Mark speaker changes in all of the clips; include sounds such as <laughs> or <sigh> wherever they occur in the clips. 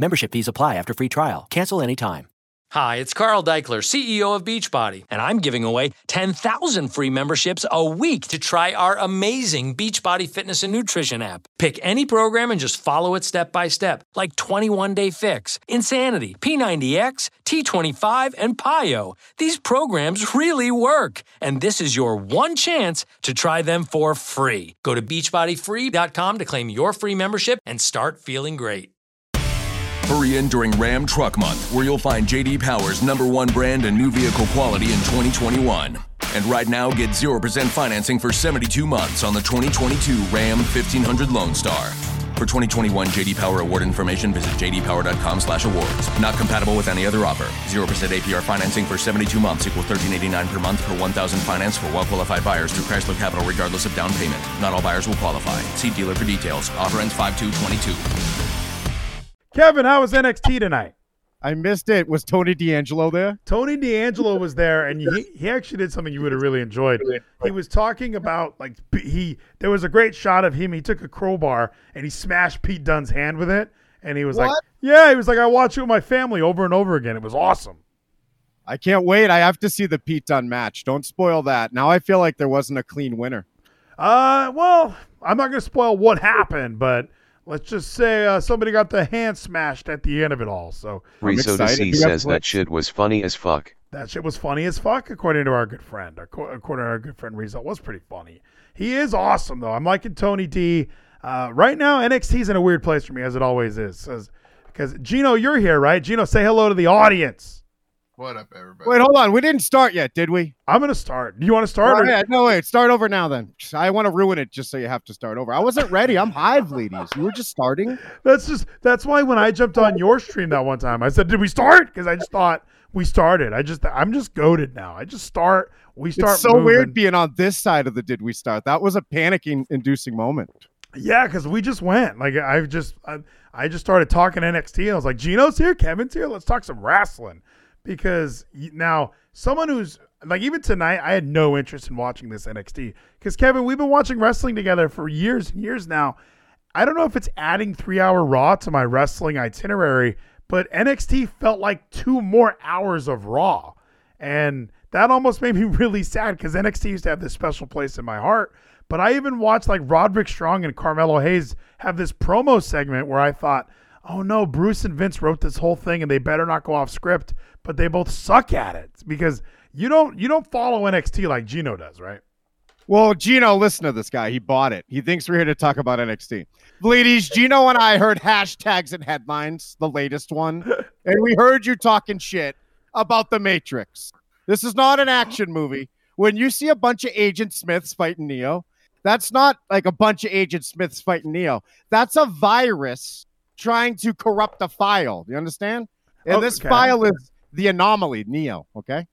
Speaker 1: Membership fees apply after free trial. Cancel anytime.
Speaker 2: Hi, it's Carl Daikeler, CEO of Beachbody, and I'm giving away 10,000 free memberships a week to try our amazing Beachbody fitness and nutrition app. Pick any program and just follow it step by step, like 21 Day Fix, Insanity, P90X, T25, and PiYo. These programs really work, and this is your one chance to try them for free. Go to beachbodyfree.com to claim your free membership and start feeling great.
Speaker 3: Hurry in during Ram Truck Month, where you'll find JD Power's number one brand and new vehicle quality in 2021. And right now, get 0% financing for 72 months on the 2022 Ram 1500 Lone Star. For 2021 JD Power award information, visit jdpower.com/awards. Not compatible with any other offer. 0% APR financing for 72 months equals 13.89 per month per 1,000 finance for well-qualified buyers through Chrysler Capital, regardless of down payment. Not all buyers will qualify. See dealer for details. Offer ends 5/2/22.
Speaker 4: Kevin, how was NXT tonight?
Speaker 5: I missed it. Was Tony D'Angelo there?
Speaker 4: Tony D'Angelo was there, and he, he actually did something you would have really enjoyed. He was talking about like he there was a great shot of him. He took a crowbar and he smashed Pete Dunne's hand with it, and he was like, "Yeah." He was like, "I watch it with my family over and over again. It was awesome."
Speaker 5: I can't wait. I have to see the Pete Dunne match. Don't spoil that. Now I feel like there wasn't a clean winner.
Speaker 4: Uh, well, I'm not gonna spoil what happened, but let's just say uh, somebody got the hand smashed at the end of it all. So
Speaker 6: Rizzo. C says that shit was funny as fuck.
Speaker 4: That shit was funny as fuck, according to our good friend. According to our good friend Rizzo, it was pretty funny. He is awesome, though. I'm liking Tony D. Uh, right now, NXT's in a weird place for me, as it always is. Because Gino, you're here, right? Gino, say hello to the audience.
Speaker 7: What up, everybody?
Speaker 5: Wait, hold on. We didn't start yet, did we?
Speaker 4: I'm gonna start. Do you want to start?
Speaker 5: Oh,
Speaker 4: or-
Speaker 5: yeah, no, wait. Start over now then. I want to ruin it just so you have to start over. I wasn't ready. I'm hive, ladies. You were just starting.
Speaker 4: That's just that's why when I jumped on your stream that one time, I said, "Did we start?" Because I just thought we started. I just I'm just goaded now. I just start. We start.
Speaker 5: it's so
Speaker 4: moving.
Speaker 5: weird being on this side of the did we start. That was a panicking inducing moment.
Speaker 4: Yeah, because we just went. Like I've just I, I just started talking NXT. And I was like, Gino's here, Kevin's here. Let's talk some wrestling. Because now someone who's like even tonight, I had no interest in watching this NXT. Because Kevin, we've been watching wrestling together for years and years now. I don't know if it's adding three hour Raw to my wrestling itinerary, but NXT felt like two more hours of Raw. And that almost made me <laughs> really sad because NXT used to have this special place in my heart. But I even watched like Roderick Strong and Carmelo Hayes have this promo segment where I thought, oh no, Bruce and Vince wrote this whole thing and they better not go off script, but they both suck at it because you don't you don't follow NXT like Gino does, right?
Speaker 5: Well, Gino, listen to this guy. He bought it. He thinks we're here to talk about NXT. Ladies, Gino and I heard hashtags and headlines, the latest one, <laughs> and we heard you talking shit about The Matrix. This is not an action movie. When you see a bunch of Agent Smiths fighting Neo, that's not like a bunch of Agent Smiths fighting Neo. That's a virus trying to corrupt the file. You understand? And this file is the anomaly, Neo. Okay.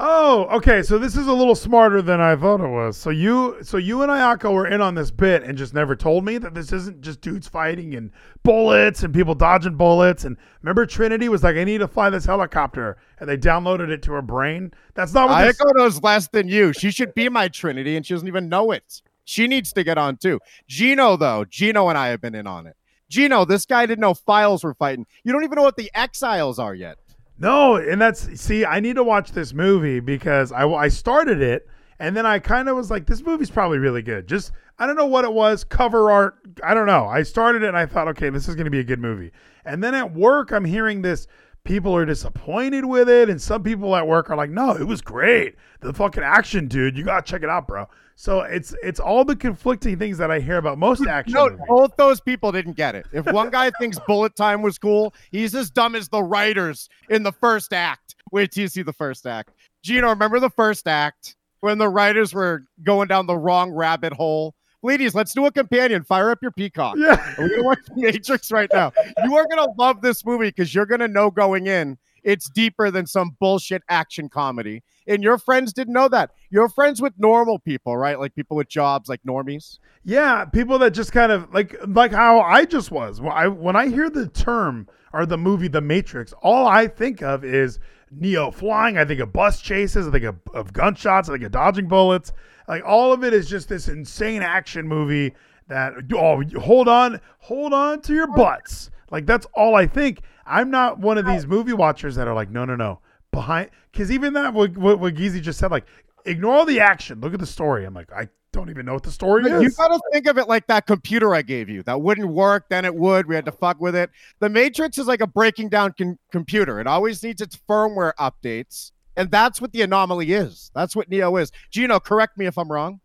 Speaker 4: Oh, okay. So this is a little smarter than I thought it was. So you, so you and Ayako were in on this bit and just never told me that this isn't just dudes fighting and bullets and people dodging bullets. And remember, Trinity was like, "I need to fly this helicopter," and they downloaded it to her brain. That's not what this.
Speaker 5: Ayako knows less than you. She should be my Trinity, and she doesn't even know it. She needs to get on too. Gino, though, Gino and I have been in on it. Gino, this guy didn't know files were fighting. You don't even know what the exiles are yet.
Speaker 4: No, and that's see, I need to watch this movie because I I started it and then I kind of was like, this movie's probably really good. Just I don't know what it was, cover art, I don't know. I started it and I thought, okay, this is going to be a good movie. And then at work, I'm hearing this. People are disappointed with it, and some people at work are like, "No, it was great. The fucking action, dude. You gotta check it out, bro." So it's it's all the conflicting things that I hear about most action.
Speaker 5: No,
Speaker 4: movies.
Speaker 5: both those people didn't get it. If one guy thinks <laughs> bullet time was cool, he's as dumb as the writers in the first act. Wait till you see the first act. Gino, remember the first act when the writers were going down the wrong rabbit hole? Ladies, let's do a companion. Fire up your peacock.
Speaker 4: Yeah.
Speaker 5: We're gonna watch Matrix right now. You are gonna love this movie because you're gonna know going in it's deeper than some bullshit action comedy. And your friends didn't know that. You're friends with normal people, right? Like people with jobs, like normies.
Speaker 4: Yeah, people that just kind of like like how I just was. When I when I hear the term or the movie The Matrix, all I think of is Neo flying. I think of bus chases. I think of, of gunshots. I think of dodging bullets. Like all of it is just this insane action movie that oh hold on hold on to your butts. Like that's all I think. I'm not one of these movie watchers that are like, no, no, no, behind. Because even that, what what, what Geezy just said, like, ignore all the action. Look at the story. I'm like, I don't even know what the story
Speaker 5: But
Speaker 4: is.
Speaker 5: You gotta think of it like that computer I gave you. That wouldn't work, then it would. We had to fuck with it. The Matrix is like a breaking down con- computer. It always needs its firmware updates, and that's what the anomaly is. That's what Neo is. Gino, correct me if I'm wrong.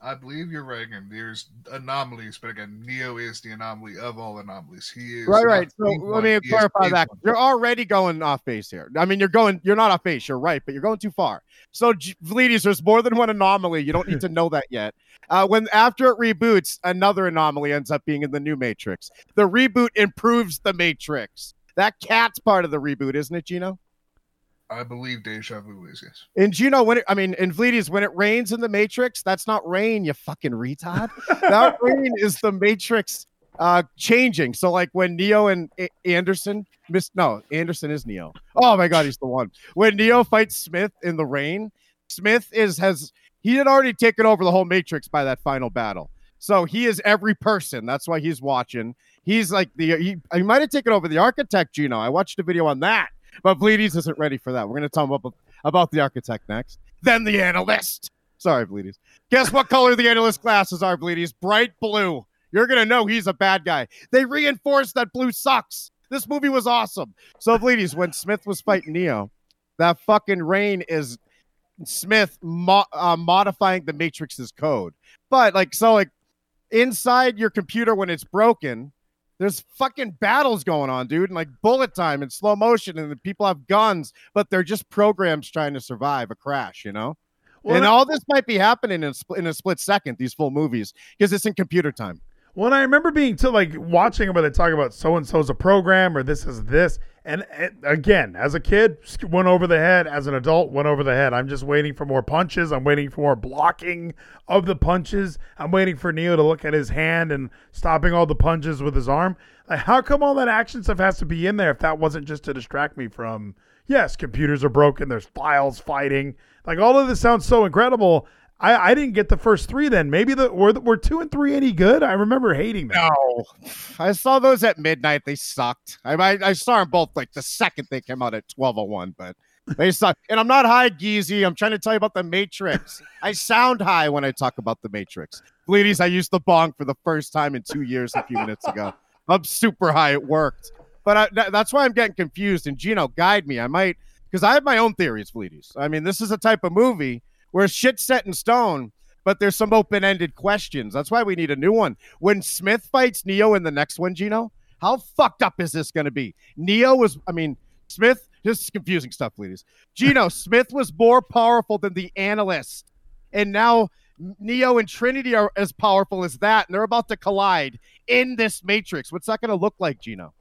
Speaker 6: I believe you're right. And there's anomalies, but again, Neo is the anomaly of all anomalies. He is
Speaker 5: Right, right. So let me clarify that. You're already going off base here. I mean, you're going, you're not off base. You're right, but you're going too far. So, G- there's more than one anomaly. You don't need to <laughs> know that yet. Uh, when after it reboots, another anomaly ends up being in the new Matrix. The reboot improves the Matrix. That cat's part of the reboot, isn't it, Gino?
Speaker 6: I believe Deja Vu is yes.
Speaker 5: And you know when it, I mean, in Vleeties, when it rains in the Matrix, that's not rain, you fucking retard. <laughs> that rain is the Matrix uh changing. So like when Neo and A- Anderson miss no, Anderson is Neo. Oh my god, he's the one. When Neo fights Smith in the rain, Smith is has he had already taken over the whole Matrix by that final battle. So he is every person. That's why he's watching. He's like the he, he might have taken over the architect, Gino. I watched a video on that. But Bleedies isn't ready for that. We're going to talk about, about the architect next. Then the analyst. Sorry, Bleedies. Guess what color the analyst glasses are, Bleedies? Bright blue. You're going to know he's a bad guy. They reinforced that blue sucks. This movie was awesome. So, Bleedies, when Smith was fighting Neo, that fucking rain is Smith mo- uh, modifying the Matrix's code. But, like, so, like, inside your computer when it's broken, there's fucking battles going on, dude, and like bullet time and slow motion, and the people have guns, but they're just programs trying to survive a crash, you know.
Speaker 4: Well,
Speaker 5: and
Speaker 4: I-
Speaker 5: all this might be happening in a, spl- in a split second. These full movies because it's in computer time.
Speaker 4: When I remember being to like watching where they talk about so and so's a program or this is this, and, and again, as a kid, went over the head. As an adult, went over the head. I'm just waiting for more punches. I'm waiting for more blocking of the punches. I'm waiting for Neo to look at his hand and stopping all the punches with his arm. Like, how come all that action stuff has to be in there if that wasn't just to distract me from? Yes, computers are broken. There's files fighting. Like all of this sounds so incredible. I, I didn't get the first three. Then maybe the were were two and three any good? I remember hating them.
Speaker 5: No, I saw those at midnight. They sucked. I I, I saw them both like the second they came out at twelve oh one, but they <laughs> suck. And I'm not high, Geezy. I'm trying to tell you about the Matrix. I sound high when I talk about the Matrix. Bleedies, I used the bong for the first time in two years a few minutes ago. I'm super high. It worked, but I, that- that's why I'm getting confused. And Gino, guide me. I might because I have my own theories, Bleedies. I mean, this is a type of movie where shit's set in stone. But there's some open-ended questions. That's why we need a new one. When Smith fights Neo in the next one, Gino, how fucked up is this going to be? Neo was, I mean, Smith, this is confusing stuff, ladies. Gino, <laughs> Smith was more powerful than the analyst. And now Neo and Trinity are as powerful as that. And they're about to collide in this matrix. What's that going to look like, Gino?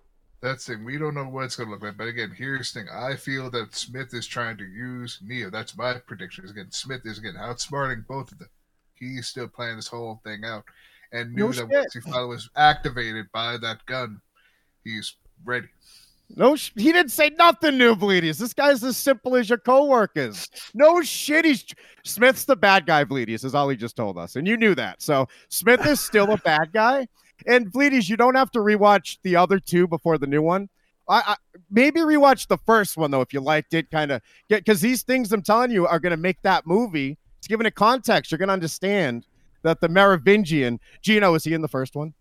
Speaker 6: That's the thing. We don't know what it's going to look like. But again, here's the thing. I feel that Smith is trying to use Neo. That's my prediction. Is again, Smith is again outsmarting both of them. He's still playing this whole thing out, and knew
Speaker 5: No
Speaker 6: that
Speaker 5: shit.
Speaker 6: once he finally was activated by that gun, he's ready.
Speaker 5: No, sh- he didn't say nothing new, Bleedies. This guy's as simple as your coworkers. No shit. He's Smith's the bad guy, Bleedies, is all he just told us. And you knew that. So Smith is still a bad guy. And Bleedies, you don't have to rewatch the other two before the new one. I, I maybe rewatch the first one though if you liked it. Kind of get because these things I'm telling you are going to make that movie. It's giving it context. You're going to understand that the Merovingian Gino is he in the first one?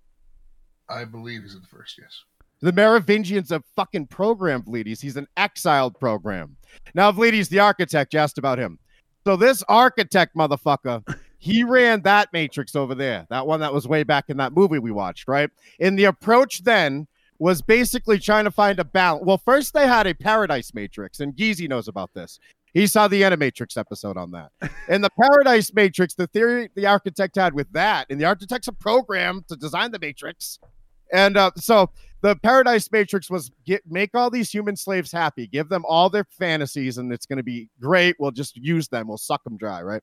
Speaker 6: I believe he's in the first. Yes.
Speaker 5: The Merovingian's a fucking program, Vleeties. He's an exiled program. Now, Vleeties, the architect, you asked about him. So this architect motherfucker, he ran that matrix over there, that one that was way back in that movie we watched, right? And the approach then was basically trying to find a balance. Well, first they had a paradise matrix, and Geezy knows about this. He saw the Animatrix episode on that. <laughs> And the Paradise Matrix, the theory the architect had with that, and the architect's a program to design the Matrix. And uh, so the Paradise Matrix was get make all these human slaves happy, give them all their fantasies, and it's going to be great. We'll just use them, we'll suck them dry, right?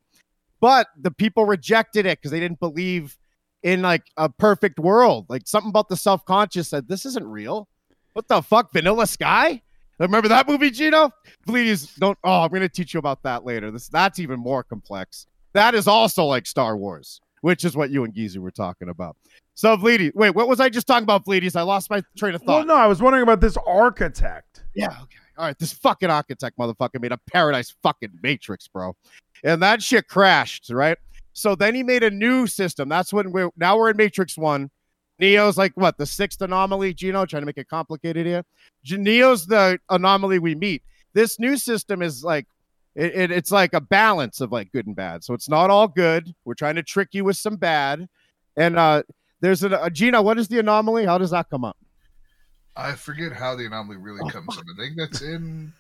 Speaker 5: But the people rejected it because they didn't believe in like a perfect world. Like something about the self conscious said, this isn't real. What the fuck, Vanilla Sky? Remember that movie, Gino? Please don't. Oh, I'm going to teach you about that later. This that's even more complex. That is also like Star Wars. which is what you and Geezy were talking about. So, Vleedy, wait, what was I just talking about, Vleedies? I lost my train of thought.
Speaker 4: Well, no, I was wondering about this architect.
Speaker 5: Yeah, okay. All right, this fucking architect motherfucker made a paradise fucking matrix, bro. And that shit crashed, right? So then he made a new system. That's when we're now we're in Matrix One. Neo's like what the sixth anomaly, Gino, trying to make it complicated here. Neo's the anomaly we meet. This new system is like it, it- it's like a balance of like good and bad. So it's not all good. We're trying to trick you with some bad. And uh there's a, a Gino, what is the anomaly? How does that come up?
Speaker 6: I forget how the anomaly really <laughs> comes up. I think that's in.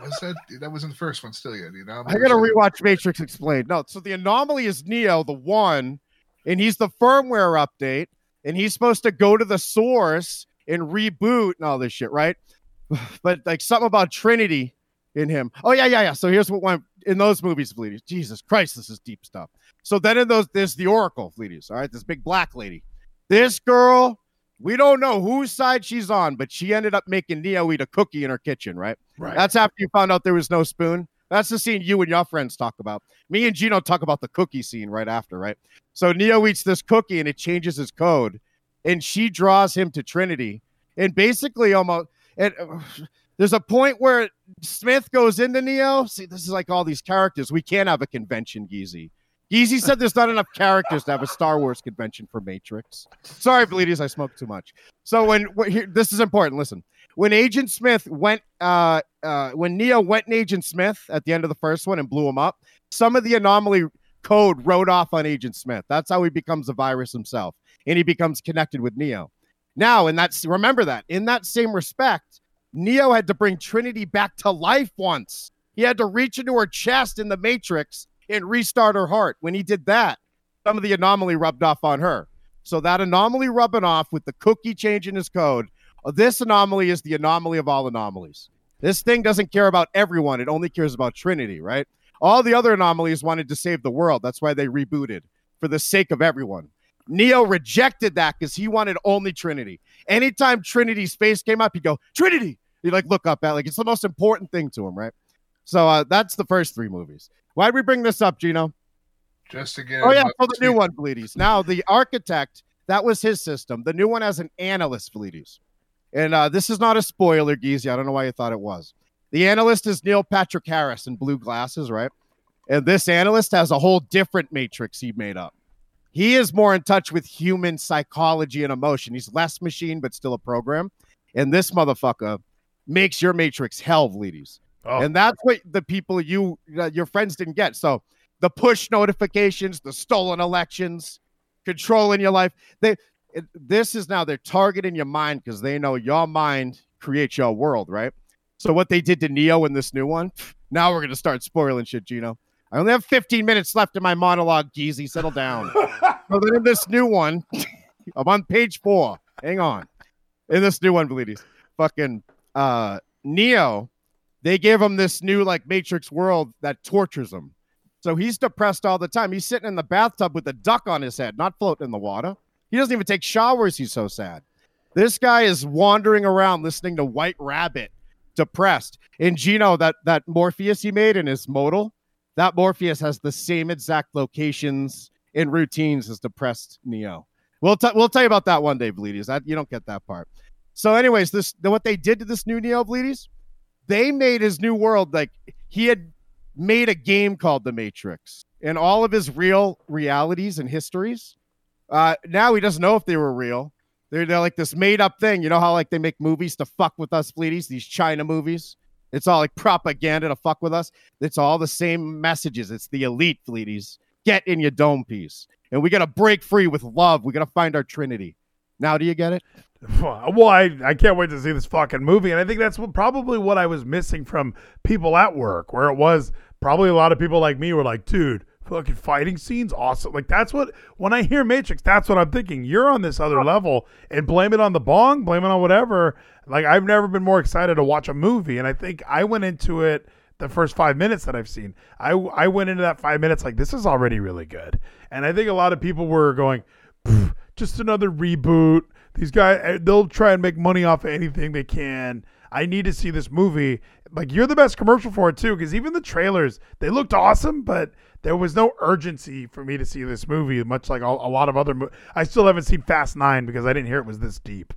Speaker 6: Was that that was in the first one? Still, yeah. The anomaly.
Speaker 5: I gotta
Speaker 6: in-
Speaker 5: rewatch Matrix Explained. No, so the anomaly is Neo, the one, and he's the firmware update, and he's supposed to go to the source and reboot and all this shit, right? <sighs> But like something about Trinity in him. Oh yeah, yeah, yeah. So here's what went in those movies, Fleeties. Jesus Christ, this is deep stuff. So then in those, there's the Oracle, Fleeties. All right, this big black lady. This girl, we don't know whose side she's on, but she ended up making Neo eat a cookie in her kitchen, right?
Speaker 4: Right.
Speaker 5: That's after you found out there was no spoon. That's the scene you and your friends talk about. Me and Gino talk about the cookie scene right after, right? So Neo eats this cookie and it changes his code, and she draws him to Trinity, and basically almost. Uh, <sighs> there's a point where Smith goes into Neo. See, this is like all these characters. We can't have a convention, Geezy. Geezy said there's not enough characters to have a Star Wars convention for Matrix. Sorry, Bleedies, I smoked too much. So when, here, this is important. Listen, when Agent Smith went, uh, uh, when Neo went in Agent Smith at the end of the first one and blew him up, some of the anomaly code wrote off on Agent Smith. That's how he becomes a virus himself, and he becomes connected with Neo. Now, and that's remember that in that same respect, Neo had to bring Trinity back to life once. He had to reach into her chest in the Matrix and restart her heart. When he did that, some of the anomaly rubbed off on her. So that anomaly rubbing off with the cookie changing his code. uh, This anomaly is the anomaly of all anomalies. This thing doesn't care about everyone. It only cares about Trinity, right? All the other anomalies wanted to save the world. That's why they rebooted for the sake of everyone. Neo rejected that because he wanted only Trinity. Anytime Trinity's face came up, he'd go, Trinity. He'd like look up at like it's the most important thing to him, right? So uh, that's the first three movies. Why'd we bring this up, Gino?
Speaker 6: Just to get.
Speaker 5: Oh yeah, for the new one, Bleedies. Now the architect, that was his system. The new one has an analyst, Bleedies. And uh, this is not a spoiler, Geezy. I don't know why you thought it was. The analyst is Neil Patrick Harris in blue glasses, right? And this analyst has a whole different matrix he made up. He is more in touch with human psychology and emotion. He's less machine, but still a program. And this motherfucker makes your matrix hell, Bleedies.
Speaker 4: Oh.
Speaker 5: And that's what the people you uh, your friends didn't get. So the push notifications, the stolen elections, controlling your life. They it, this is now they're targeting your mind because they know your mind creates your world, right? So what they did to Neo in this new one, now we're gonna start spoiling shit, Gino. I only have 15 minutes left in my monologue, Geezy. Settle down. <laughs> so then in this new one, <laughs> I'm on page four. Hang on. In this new one, Bleedies, fucking uh Neo, they gave him this new like Matrix world that tortures him. So he's depressed all the time. He's sitting in the bathtub with a duck on his head, not floating in the water. He doesn't even take showers. He's so sad. This guy is wandering around listening to White Rabbit, depressed. And Gino, that that Morpheus he made in his modal, that Morpheus has the same exact locations and routines as depressed Neo. We'll t- we'll tell you about that one day, Bleedies. That you don't get that part. So, anyways, this what they did to this new Neo Bleedies, they made his new world like he had made a game called The Matrix, and all of his real realities and histories. Uh, now he doesn't know if they were real. They're, they're like this made up thing. You know how like they make movies to fuck with us, Bleedies? These China movies. It's all like propaganda to fuck with us. It's all the same messages. It's the elite, Fleeties. Get in your dome piece. And we got to break free with love. We got to find our Trinity. Now, do you get it? <laughs>
Speaker 4: Well, I, I can't wait to see this fucking movie. And I think that's what, probably what I was missing from people at work, where it was probably a lot of people like me were like, dude, fucking fighting scenes, awesome. Like, that's what, when I hear Matrix, that's what I'm thinking. You're on this other level and blame it on the bong, blame it on whatever. Like, I've never been more excited to watch a movie. And I think I went into it the first five minutes that I've seen. I, I went into that five minutes like, this is already really good. And I think a lot of people were going, "Pff, just another reboot. These guys, eh, they'll try and make money off of anything they can. I need to see this movie. Like you're the best commercial for it too, because even the trailers they looked awesome, but there was no urgency for me to see this movie. Much like a, a lot of other, mo- I still haven't seen Fast Nine because I didn't hear it was this deep.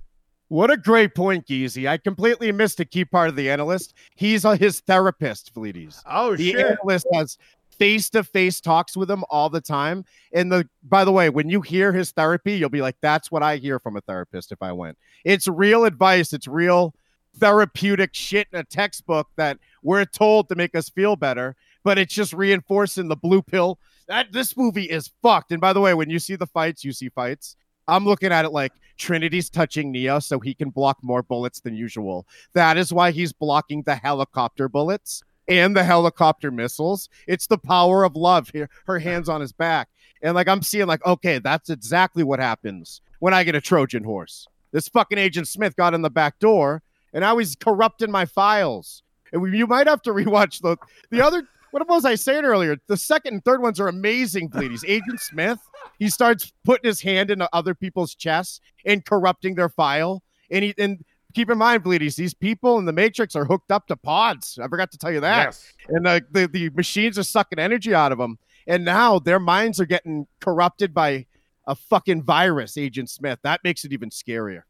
Speaker 5: What a great point, Geezy. I completely missed a key part of the analyst. He's uh, his therapist, Fleeties.
Speaker 4: Oh
Speaker 5: the
Speaker 4: shit!
Speaker 5: analyst has face-to-face talks with him all the time. And the by the way, when you hear his therapy, you'll be like, that's what I hear from a therapist if I went. It's real advice, it's real therapeutic shit in a textbook that we're told to make us feel better, but it's just reinforcing the blue pill. That this movie is fucked. And by the way, when you see the fights, you see fights. I'm looking at it like Trinity's touching Neo so he can block more bullets than usual. That is why he's blocking the helicopter bullets and the helicopter missiles. It's the power of love. Here, her hands on his back. And like I'm seeing, like, okay, that's exactly what happens when I get a Trojan horse. This fucking Agent Smith got in the back door and now he's corrupting my files. And we, you might have to <laughs> rewatch the the other. What was I saying earlier? The second and third ones are amazing, Bleedies. Agent Smith, he starts putting his hand into other people's chests and corrupting their file. And he and keep in mind, Bleedies, these people in the Matrix are hooked up to pods. I forgot to tell you that.
Speaker 4: Yes.
Speaker 5: And the, the, the machines are sucking energy out of them. And now their minds are getting corrupted by a fucking virus, Agent Smith. That makes it even scarier.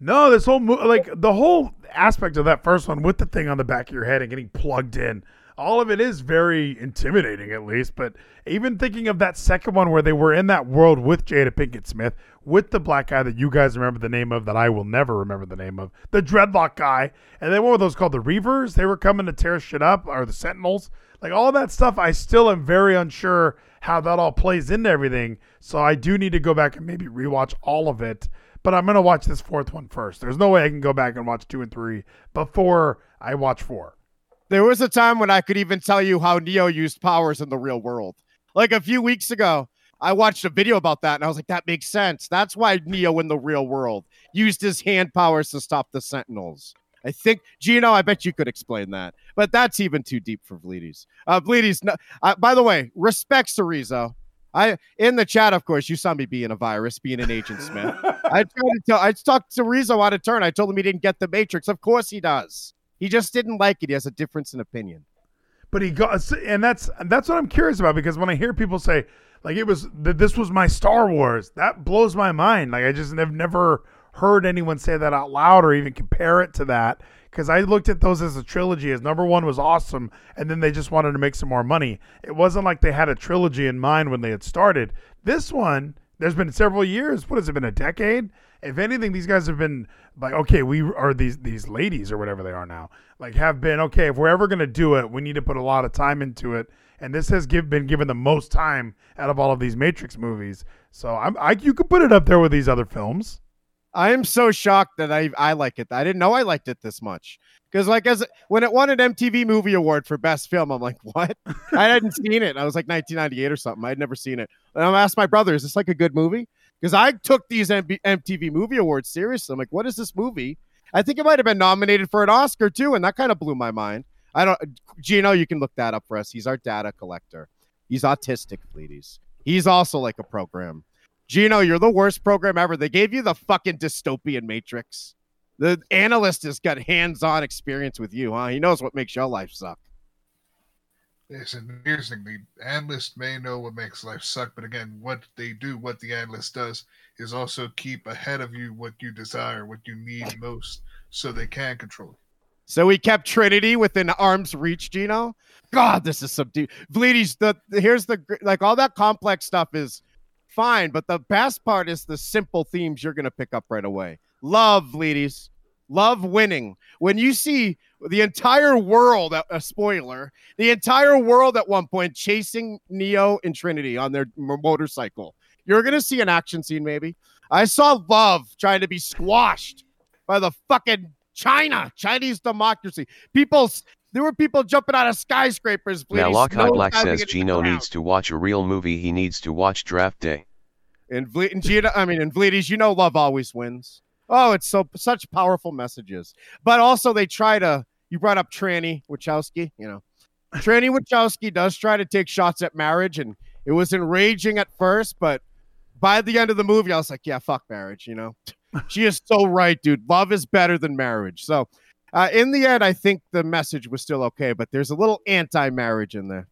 Speaker 4: No, this whole mo- like the whole aspect of that first one with the thing on the back of your head and getting plugged in. All of it is very intimidating, at least. But even thinking of that second one where they were in that world with Jada Pinkett Smith, with the black guy that you guys remember the name of, that I will never remember the name of, the dreadlock guy, and then what were those called? The Reavers? They were coming to tear shit up, or the Sentinels? Like all that stuff, I still am very unsure how that all plays into everything. So I do need to go back and maybe rewatch all of it but I'm gonna watch this fourth one first. There's no way I can go back and watch two and three before I watch four.
Speaker 5: There was a time when I could even tell you how Neo used powers in the real world. Like a few weeks ago, I watched a video about that and I was like, that makes sense. That's why Neo in the real world used his hand powers to stop the Sentinels. I think, Gino, I bet you could explain that, but that's even too deep for Bleedies. Uh, Bleedies, no, uh, by the way, respects to Rizzo. I in the chat, of course, you saw me being a virus, being an Agent Smith. <laughs> I tried to tell, I talked to Rizzo out of turn. I told him he didn't get the Matrix. Of course he does. He just didn't like it. He has a difference in opinion.
Speaker 4: But he got, and that's that's what I'm curious about because when I hear people say like it was that this was my Star Wars, that blows my mind. Like I just have never heard anyone say that out loud or even compare it to that because I looked at those as a trilogy. As number one was awesome, and then they just wanted to make some more money. It wasn't like they had a trilogy in mind when they had started. This one, there's been several years. What has it been? A decade? If anything, these guys have been like, okay, we are these these ladies or whatever they are now, like have been okay. If we're ever gonna do it, we need to put a lot of time into it. And this has give, been given the most time out of all of these Matrix movies. So I'm, I, you could put it up there with these other films.
Speaker 5: I am so shocked that I I like it. I didn't know I liked it this much. Because like as when it won an MTV Movie Award for Best Film, I'm like, <laughs> what? I hadn't <laughs> seen it. I was like 1998 or something. I had never seen it. And I asked my brother, is this like a good movie? Because I took these MB- MTV Movie Awards seriously. I'm like, what is this movie? I think it might have been nominated for an Oscar too, and that kind of blew my mind. I don't, Gino, you can look that up for us. He's our data collector. He's autistic, please. He's also like a program. Gino, you're the worst program ever. They gave you the fucking dystopian matrix. The analyst has got hands-on experience with you, huh? He knows what makes your life suck.
Speaker 6: Thing: the analyst may know what makes life suck, but again, what they do, what the analyst does, is also keep ahead of you what you desire, what you need most, so they can control.
Speaker 5: So we kept Trinity within arm's reach, Gino. God, this is deep. Bleedies, the here's the like all that complex stuff is fine, but the best part is the simple themes you're gonna pick up right away. Love, ladies. Love winning. When you see the entire world, uh, a spoiler, the entire world at one point chasing Neo and Trinity on their motorcycle, you're to see an action scene maybe. I saw Love trying to be squashed by the fucking China, Chinese democracy. People, there were people jumping out of skyscrapers.
Speaker 7: Now, Lockhart Black says Gino needs to watch a real movie. He needs to watch Draft Day.
Speaker 5: And, Ble- and Gino, I mean, and Bleedies, you know, love always wins. Oh, it's so such powerful messages. But also, they try to. You brought up Tranny Wachowski. You know, Tranny Wachowski does try to take shots at marriage, and it was enraging at first, but by the end of the movie, I was like, yeah, fuck marriage. You know, she is so right, dude. Love is better than marriage. So, uh, in the end, I think the message was still okay, but there's a little anti-marriage in there.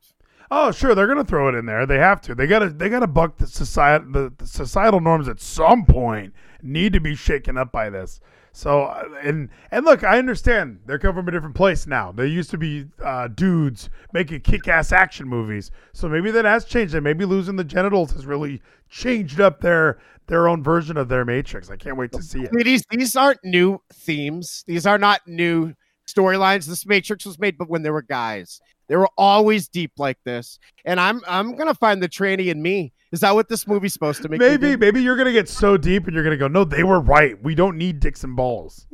Speaker 4: Oh, sure, they're gonna throw it in there. They have to. They gotta. They gotta buck the society. The, the societal norms at some point need to be shaken up by this. So uh, and and look, I understand they're coming from a different place now. They used to be uh, dudes making kick-ass action movies, so maybe that has changed. And maybe losing the genitals has really changed up their their own version of their Matrix. I can't wait to see it.
Speaker 5: These these aren't new themes. These are not new storylines. This Matrix was made, but when there were guys, they were always deep like this. And I'm I'm gonna find the tranny in me. Is that what this movie's supposed to make?
Speaker 4: Maybe maybe you're gonna get so deep and you're gonna go, no, they were right. We don't need dicks and balls.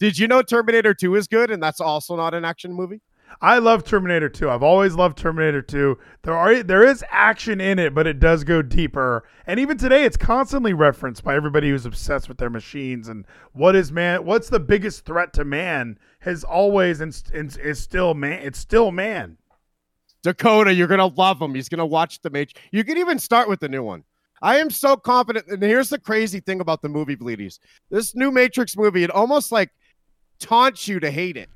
Speaker 5: Did you know Terminator 2 is good and that's also not an action movie?
Speaker 4: I love Terminator 2. I've always loved Terminator 2. There are there is action in it, but it does go deeper. And even today it's constantly referenced by everybody who's obsessed with their machines and what is man what's the biggest threat to man has always and is still man it's still man.
Speaker 5: Dakota, you're gonna love him. He's gonna watch the Matrix. You can even start with the new one. I am so confident. And here's the crazy thing about the movie Bleedies. This new Matrix movie, it almost like taunts you to hate it.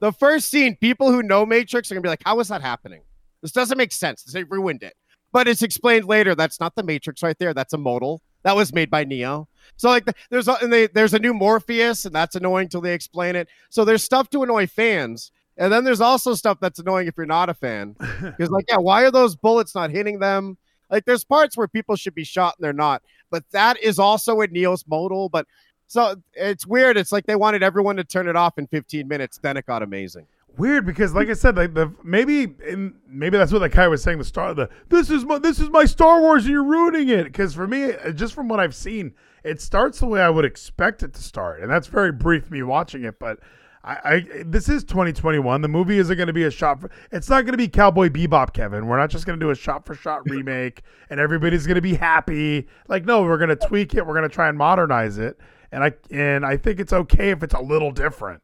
Speaker 5: The first scene, people who know Matrix are gonna be like, "How is that happening? This doesn't make sense. They ruined it." But it's explained later. That's not the Matrix right there. That's a modal that was made by Neo. So like, there's a, and they, there's a new Morpheus, and that's annoying till they explain it. So there's stuff to annoy fans. And then there's also stuff that's annoying if you're not a fan. <laughs> Because, like, yeah, why are those bullets not hitting them? Like, there's parts where people should be shot and they're not. But that is also in Neo's modal. But so it's weird. It's like they wanted everyone to turn it off in 15 minutes. Then it got amazing.
Speaker 4: Weird because, like I said, like the maybe in, maybe that's what that guy was saying. The star, the this is my this is my Star Wars, and you're ruining it. Because for me, uh, just from what I've seen, it starts the way I would expect it to start, and that's very brief me watching it. But I, I this is 2021. The movie isn't going to be a shot for. It's not going to be Cowboy Bebop, Kevin. We're not just going to do a shot for shot <laughs> remake, and everybody's going to be happy. Like, no, we're going to tweak it. We're going to try and modernize it and I and I think it's okay if it's a little different.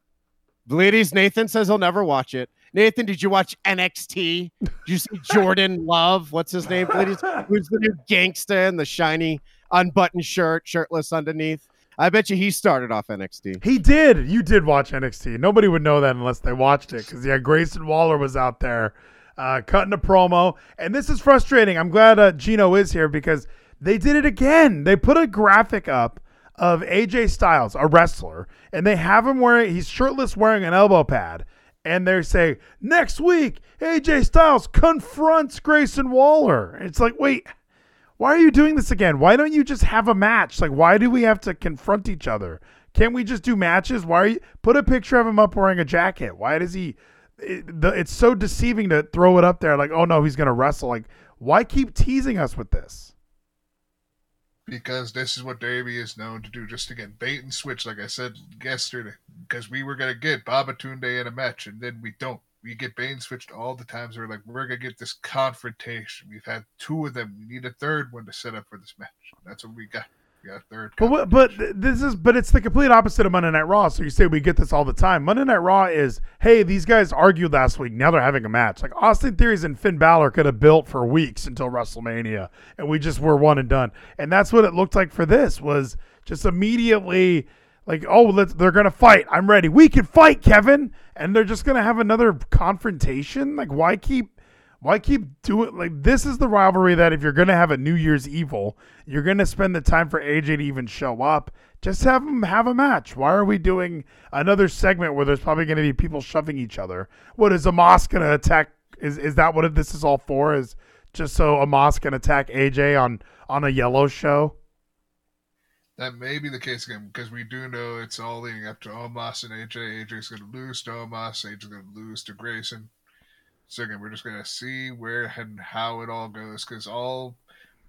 Speaker 5: Ladies, Nathan says he'll never watch it. Nathan, did you watch NXT? Did you see Jordan <laughs> Love? What's his name? Ladies, who's the new gangsta in the shiny unbuttoned shirt, shirtless underneath? I bet you he started off NXT.
Speaker 4: He did. You did watch NXT. Nobody would know that unless they watched it because yeah, Grayson Waller was out there uh, cutting a promo, and this is frustrating. I'm glad uh, Gino is here because they did it again. They put a graphic up of AJ Styles, a wrestler, and they have him wearing he's shirtless wearing an elbow pad. And they say, next week, AJ Styles confronts Grayson Waller. It's like, wait, why are you doing this again? Why don't you just have a match? Like, why do we have to confront each other? Can't we just do matches? Why are you put a picture of him up wearing a jacket? Why does he? It, the, it's so deceiving to throw it up there. Like, oh no, he's gonna wrestle. Like, why keep teasing us with this?
Speaker 6: because this is what Davey is known to do, just to get bait and switch, like I said yesterday. Because we were gonna get Babatunde in a match, and then we don't. We get Bane switched all the times. We're like, we're gonna get this confrontation. We've had two of them. We need a third one to set up for this match. That's what we got We got third.
Speaker 4: But but this is but it's the complete opposite of Monday Night Raw. So you say we get this all the time. Monday Night Raw is hey these guys argued last week. Now they're having a match. Like Austin Theories and Finn Balor could have built for weeks until WrestleMania, and we just were one and done. And that's what it looked like for this was just immediately like oh let's they're gonna fight. I'm ready. We can fight, Kevin. And they're just gonna have another confrontation. Like why keep why keep doing like this is the rivalry that if you're gonna have a New Year's Evil, you're gonna spend the time for AJ to even show up. Just have them have a match. Why are we doing another segment where there's probably gonna be people shoving each other? What is Omos gonna attack? Is is that what this is all for? Is just so Omos can attack AJ on on a yellow show?
Speaker 6: That may be the case again because we do know it's all leading up to Omos and AJ. AJ's going to lose to Omos. AJ's going to lose to Grayson. So again, we're just gonna see where and how it all goes because all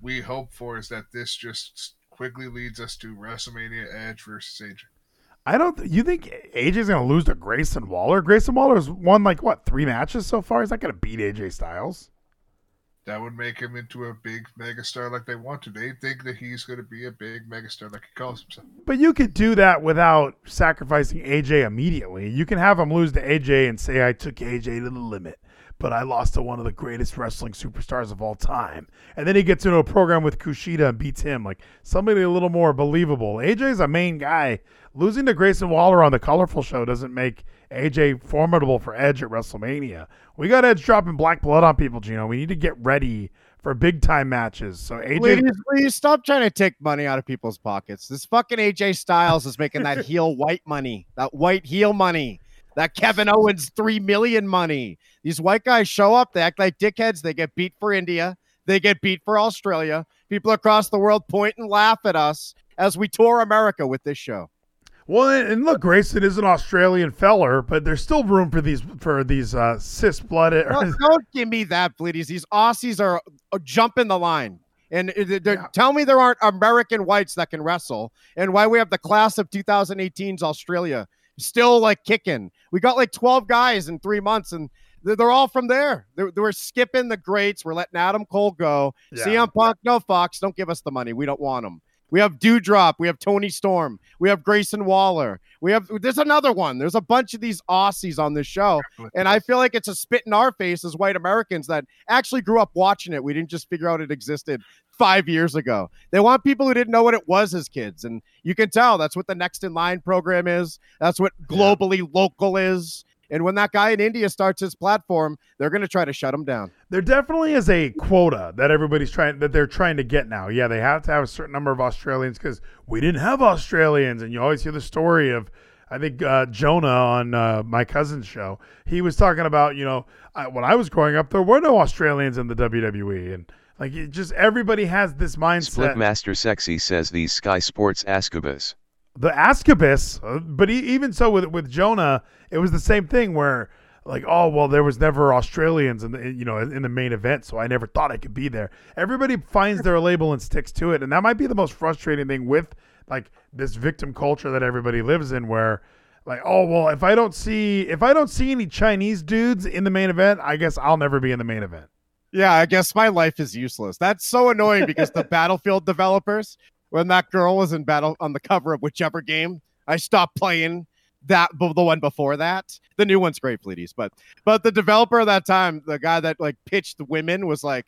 Speaker 6: we hope for is that this just quickly leads us to WrestleMania Edge versus AJ.
Speaker 4: I don't. You think AJ's gonna lose to Grayson Waller? Grayson Waller's won like what three matches so far. He's not gonna beat AJ Styles.
Speaker 6: That would make him into a big megastar like they want to. They think that he's going to be a big megastar like he calls himself.
Speaker 4: But you could do that without sacrificing AJ immediately. You can have him lose to AJ and say, "I took AJ to the limit." but I lost to one of the greatest wrestling superstars of all time. And then he gets into a program with Kushida and beats him. Like somebody a little more believable. AJ's a main guy. Losing to Grayson Waller on the Colorful Show doesn't make AJ formidable for Edge at WrestleMania. We got Edge dropping black blood on people, Gino. We need to get ready for big time matches. So AJ,
Speaker 5: Ladies, please stop trying to take money out of people's pockets. This fucking AJ Styles is making that <laughs> heel white money, that white heel money, that Kevin Owens three million money. These white guys show up, they act like dickheads. They get beat for India, they get beat for Australia. People across the world point and laugh at us as we tour America with this show.
Speaker 4: Well, and look, Grayson is an Australian feller, but there's still room for these for these uh, cis blooded.
Speaker 5: No, <laughs> don't give me that, please. These Aussies are, are jumping the line. And uh, yeah. tell me there aren't American whites that can wrestle, and why we have the class of 2018's Australia still like kicking. We got like 12 guys in three months, and they're, they're all from there. They're, we're skipping the greats. We're letting Adam Cole go. Yeah. CM Punk, no Fox, don't give us the money. We don't want them. We have Dewdrop. We have Toni Storm. We have Grayson Waller. We have there's another one. There's a bunch of these Aussies on this show, and I feel like it's a spit in our face as white Americans that actually grew up watching it. We didn't just figure out it existed five years ago. They want people who didn't know what it was as kids, and you can tell that's what the Next in Line program is. That's what globally yeah. local is. And when that guy in India starts his platform, they're going to try to shut him down.
Speaker 4: There definitely is a quota that everybody's trying that they're trying to get now. Yeah, they have to have a certain number of Australians because we didn't have Australians, and you always hear the story of. I think uh, Jonah on uh, my cousin's show, he was talking about, you know, I, when I was growing up, there were no Australians in the WWE, and like just everybody has this mindset.
Speaker 7: Splitmaster Sexy says these Sky Sports Ascabas
Speaker 4: the Ascabus, uh, but he, even so with with Jonah, it was the same thing where like oh well there was never Australians in the you know in the main event, so I never thought I could be there. Everybody finds their label and sticks to it, and that might be the most frustrating thing with like this victim culture that everybody lives in, where like oh well if I don't see if I don't see any Chinese dudes in the main event, I guess I'll never be in the main event.
Speaker 5: Yeah, I guess my life is useless. That's so annoying because the <laughs> Battlefield developers when that girl was in battle on the cover of whichever game. I stopped playing that the one before that. The new one's great, please. But but the developer at that time, the guy that like pitched the women was like,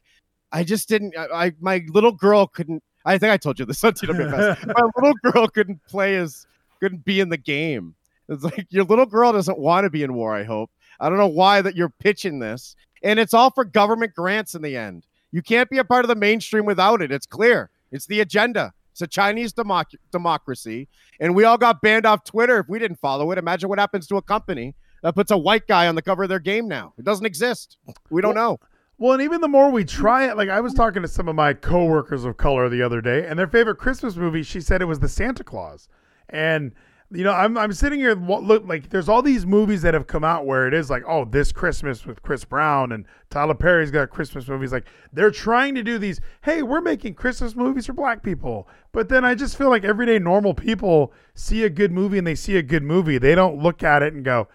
Speaker 5: I just didn't. I, I my little girl couldn't. I think I told you this on TWFS. <laughs> my little girl couldn't play as couldn't be in the game. It's like your little girl doesn't want to be in war. I hope. I don't know why that you're pitching this, and it's all for government grants in the end. You can't be a part of the mainstream without it. It's clear. It's the agenda. It's a Chinese democ- democracy, and we all got banned off Twitter if we didn't follow it. Imagine what happens to a company that puts a white guy on the cover of their game now. It doesn't exist. We don't
Speaker 4: well,
Speaker 5: know.
Speaker 4: Well, and even the more we try it, like I was talking to some of my coworkers of color the other day, and their favorite Christmas movie, she said it was the Santa Claus. And you know, I'm I'm sitting here look like there's all these movies that have come out where it is like, oh, this Christmas with Chris Brown and Tyler Perry's got Christmas movies. Like they're trying to do these. Hey, we're making Christmas movies for Black people. But then I just feel like everyday normal people see a good movie and they see a good movie. They don't look at it and go,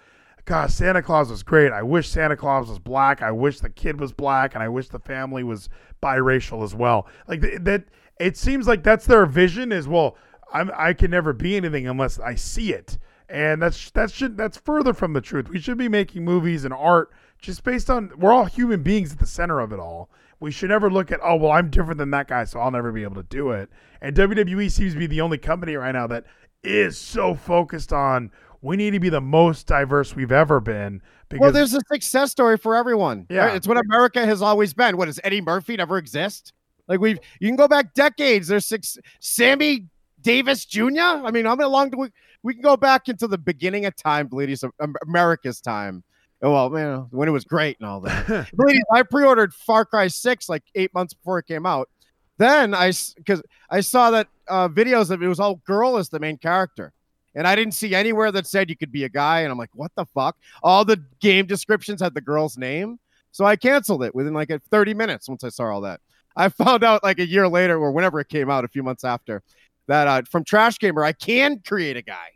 Speaker 4: "God, Santa Claus was great. I wish Santa Claus was black. I wish the kid was black, and I wish the family was biracial as well." Like that. It seems like that's their vision. Is well I'm, I can never be anything unless I see it, and that's that should that's further from the truth. We should be making movies and art just based on we're all human beings at the center of it all. We should never look at oh well I'm different than that guy, so I'll never be able to do it. And WWE seems to be the only company right now that is so focused on we need to be the most diverse we've ever been.
Speaker 5: Because, well, there's a success story for everyone. Yeah, right? it's what America has always been. What does Eddie Murphy never exist? Like we've you can go back decades. There's six Sammy Davis Jr. I mean, how long do we? We can go back into the beginning of time, ladies, of America's time. Oh, well, man, when it was great and all that. <laughs> ladies, I pre-ordered Far Cry Six like eight months before it came out. Then I, because I saw that uh, videos of it was all girl as the main character, and I didn't see anywhere that said you could be a guy. And I'm like, what the fuck? All the game descriptions had the girl's name, so I canceled it within like 30 minutes once I saw all that. I found out like a year later or whenever it came out, a few months after, that uh, from Trash Gamer, I can create a guy.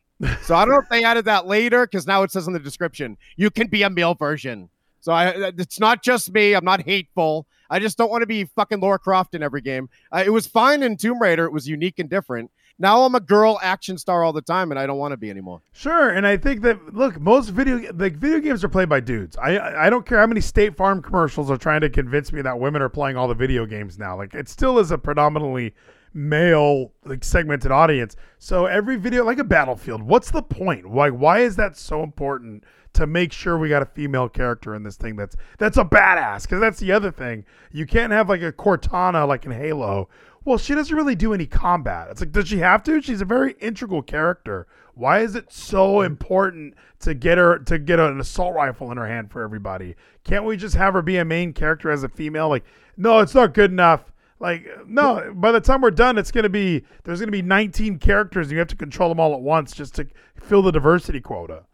Speaker 5: So I don't know if they added that later because now it says in the description you can be a male version. So I, uh, it's not just me. I'm not hateful. I just don't want to be fucking Lara Croft in every game. Uh, it was fine in Tomb Raider. It was unique and different. Now I'm a girl action star all the time, and I don't want to be anymore.
Speaker 4: Sure, and I think that look, most video like video games are played by dudes. I I I don't care how many State Farm commercials are trying to convince me that women are playing all the video games now. Like it still is a predominantly male like segmented audience. So every video like a Battlefield, what's the point? Why why is that so important to make sure we got a female character in this thing that's that's a badass? Because that's the other thing. You can't have like a Cortana like in Halo. Well, she doesn't really do any combat. It's like, does she have to? She's a very integral character. Why is it so important to get her to get an assault rifle in her hand for everybody? Can't we just have her be a main character as a female? Like, no, it's not good enough. Like, no, by the time we're done, it's gonna be there's gonna be 19 characters, and you have to control them all at once just to fill the diversity quota.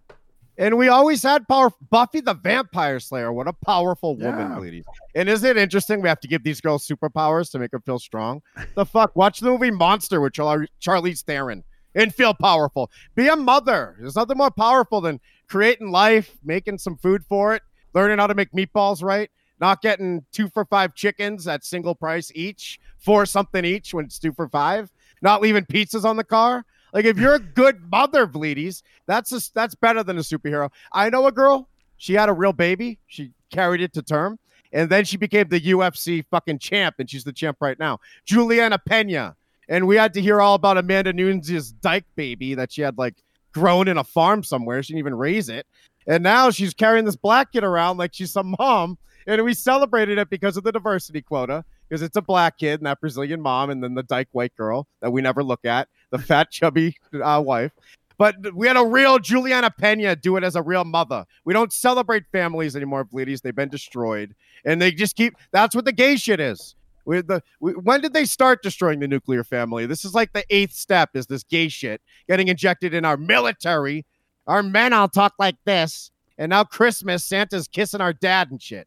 Speaker 5: And we always had power. Buffy the Vampire Slayer. What a powerful woman,
Speaker 4: Yeah.
Speaker 5: ladies. And isn't it interesting? We have to give these girls superpowers to make them feel strong. The <laughs> fuck? Watch the movie Monster with Char- Charlize Theron and feel powerful. Be a mother. There's nothing more powerful than creating life, making some food for it, learning how to make meatballs right, not getting two for five chickens at single price each, for something each when it's two for five, not leaving pizzas on the car. Like if you're a <laughs> good mother, bleedies, that's a, that's better than a superhero. I know a girl. She had a real baby. She carried it to term, and then she became the UFC fucking champ, and she's the champ right now. Julianna Peña, and we had to hear all about Amanda Nunes' dyke baby that she had like grown in a farm somewhere. She didn't even raise it, and now she's carrying this black kid around like she's some mom. And we celebrated it because of the diversity quota, because it's a black kid and that Brazilian mom, and then the dyke white girl that we never look at, the fat chubby uh, wife. But we had a real Julianna Peña do it as a real mother. We don't celebrate families anymore, bleedies. They've been destroyed, and they just keep. That's what the gay shit is. We, the, we, when did they start destroying the nuclear family? This is like the eighth step. Is this gay shit getting injected in our military? Our men all talk like this, and now Christmas, Santa's kissing our dad and shit.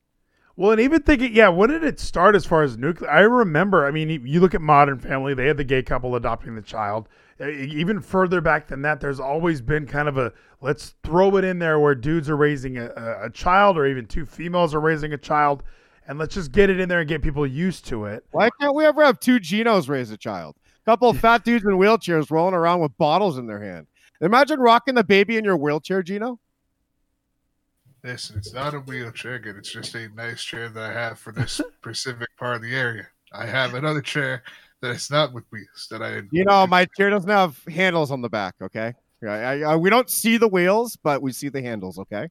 Speaker 4: Well, and even thinking, yeah, when did it start as far as nuclear? I remember, I mean, you look at Modern Family, they had the gay couple adopting the child. Uh, Even further back than that, there's always been kind of a let's throw it in there where dudes are raising a, a, a child or even two females are raising a child, and let's just get it in there and get people used to it.
Speaker 5: Why can't we ever have two Genos raise a child? A couple of <laughs> fat dudes in wheelchairs rolling around with bottles in their hand. Imagine rocking the baby in your wheelchair, Gino.
Speaker 6: Listen, it's not a wheelchair. Again, it's just a nice chair that I have for this <laughs> specific part of the area. I have another chair that is not with wheels that I.
Speaker 5: You know, my chair doesn't have handles on the back. Okay, yeah, I, I, we don't see the wheels, but we see the handles. Okay.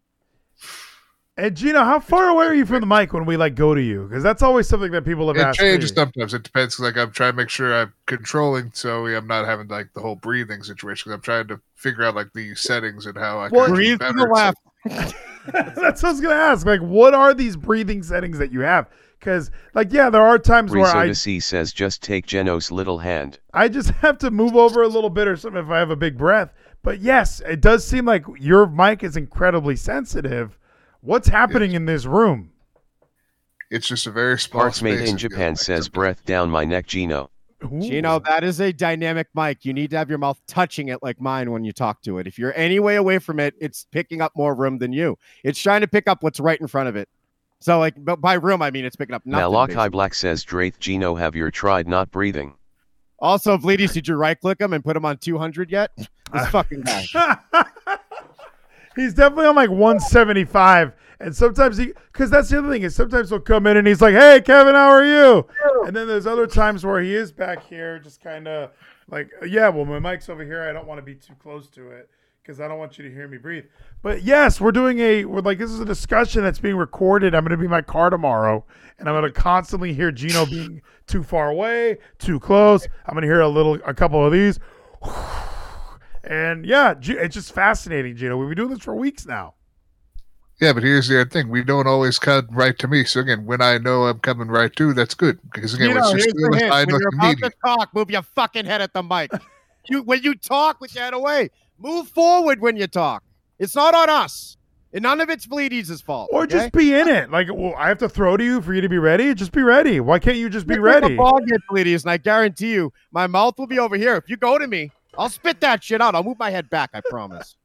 Speaker 4: And Gino, how far away are you from the mic when we like go to you? Because that's always something that people have
Speaker 6: It
Speaker 4: asked.
Speaker 6: changes
Speaker 4: me.
Speaker 6: sometimes. It depends. 'cause, Like I'm trying to make sure I'm controlling, so I'm not having like the whole breathing situation. 'cause I'm trying to figure out like the settings and how I
Speaker 4: Well,
Speaker 6: can
Speaker 5: Breathe
Speaker 6: better.
Speaker 5: to the left. <laughs> <laughs>
Speaker 4: That's what I was gonna ask. Like, what are these breathing settings that you have? Because, like, yeah, there are times where I
Speaker 7: Frisoda C says just take Geno's little hand.
Speaker 4: I just <laughs> have to move over a little bit or something if I have a big breath. But yes, it does seem like your mic is incredibly sensitive. What's happening in this room?
Speaker 6: It's just a very small.
Speaker 7: Parts made in Japan says breath down my neck Gino.
Speaker 4: Ooh.
Speaker 5: Gino, that is a dynamic mic. You need to have your mouth touching it like mine when you talk to it. If you're any way away from it, it's picking up more room than you. It's trying to pick up what's right in front of it. So, like, but by room, I mean it's picking up nothing.
Speaker 7: Malachi
Speaker 5: basically.
Speaker 7: Black says Draith Gino have you tried not breathing?
Speaker 5: Also, Vleeties, did you right click him and put him on 200 yet? This <laughs> fucking guy. <laughs>
Speaker 4: he's definitely on like 175. And sometimes he, because that's the other thing is sometimes he'll come in and he's like, "Hey, Kevin, how are you?" And then there's other times where he is back here, just kind of like, "Yeah, well, my mic's over here. I don't want to be too close to it because I don't want you to hear me breathe." But yes, we're doing a, we're like, this is a discussion that's being recorded. I'm going to be in my car tomorrow, and I'm going to constantly hear Gino <laughs> being too far away, too close. I'm going to hear a little, a couple of these. <sighs> And yeah, it's just fascinating, Gino. We've been doing this for weeks now.
Speaker 6: Yeah, but here's the other thing: we don't always come right to me. So again, when I know I'm coming right to, that's good because again,
Speaker 5: Gino,
Speaker 6: it's just. I
Speaker 5: When
Speaker 6: look
Speaker 5: you're about to talk, move your fucking head at the mic. <laughs> you when you talk with your head away, move forward when you talk. It's not on us. And none of it's Vleeties' fault.
Speaker 4: Or
Speaker 5: okay?
Speaker 4: just be in it. Like, well, I have to throw to you for you to be ready. Just be ready. Why can't you just be
Speaker 5: Pick up
Speaker 4: ready?
Speaker 5: ball get Vleeties, and I guarantee you, my mouth will be over here. If you go to me, I'll spit that shit out. I'll move my head back. I promise.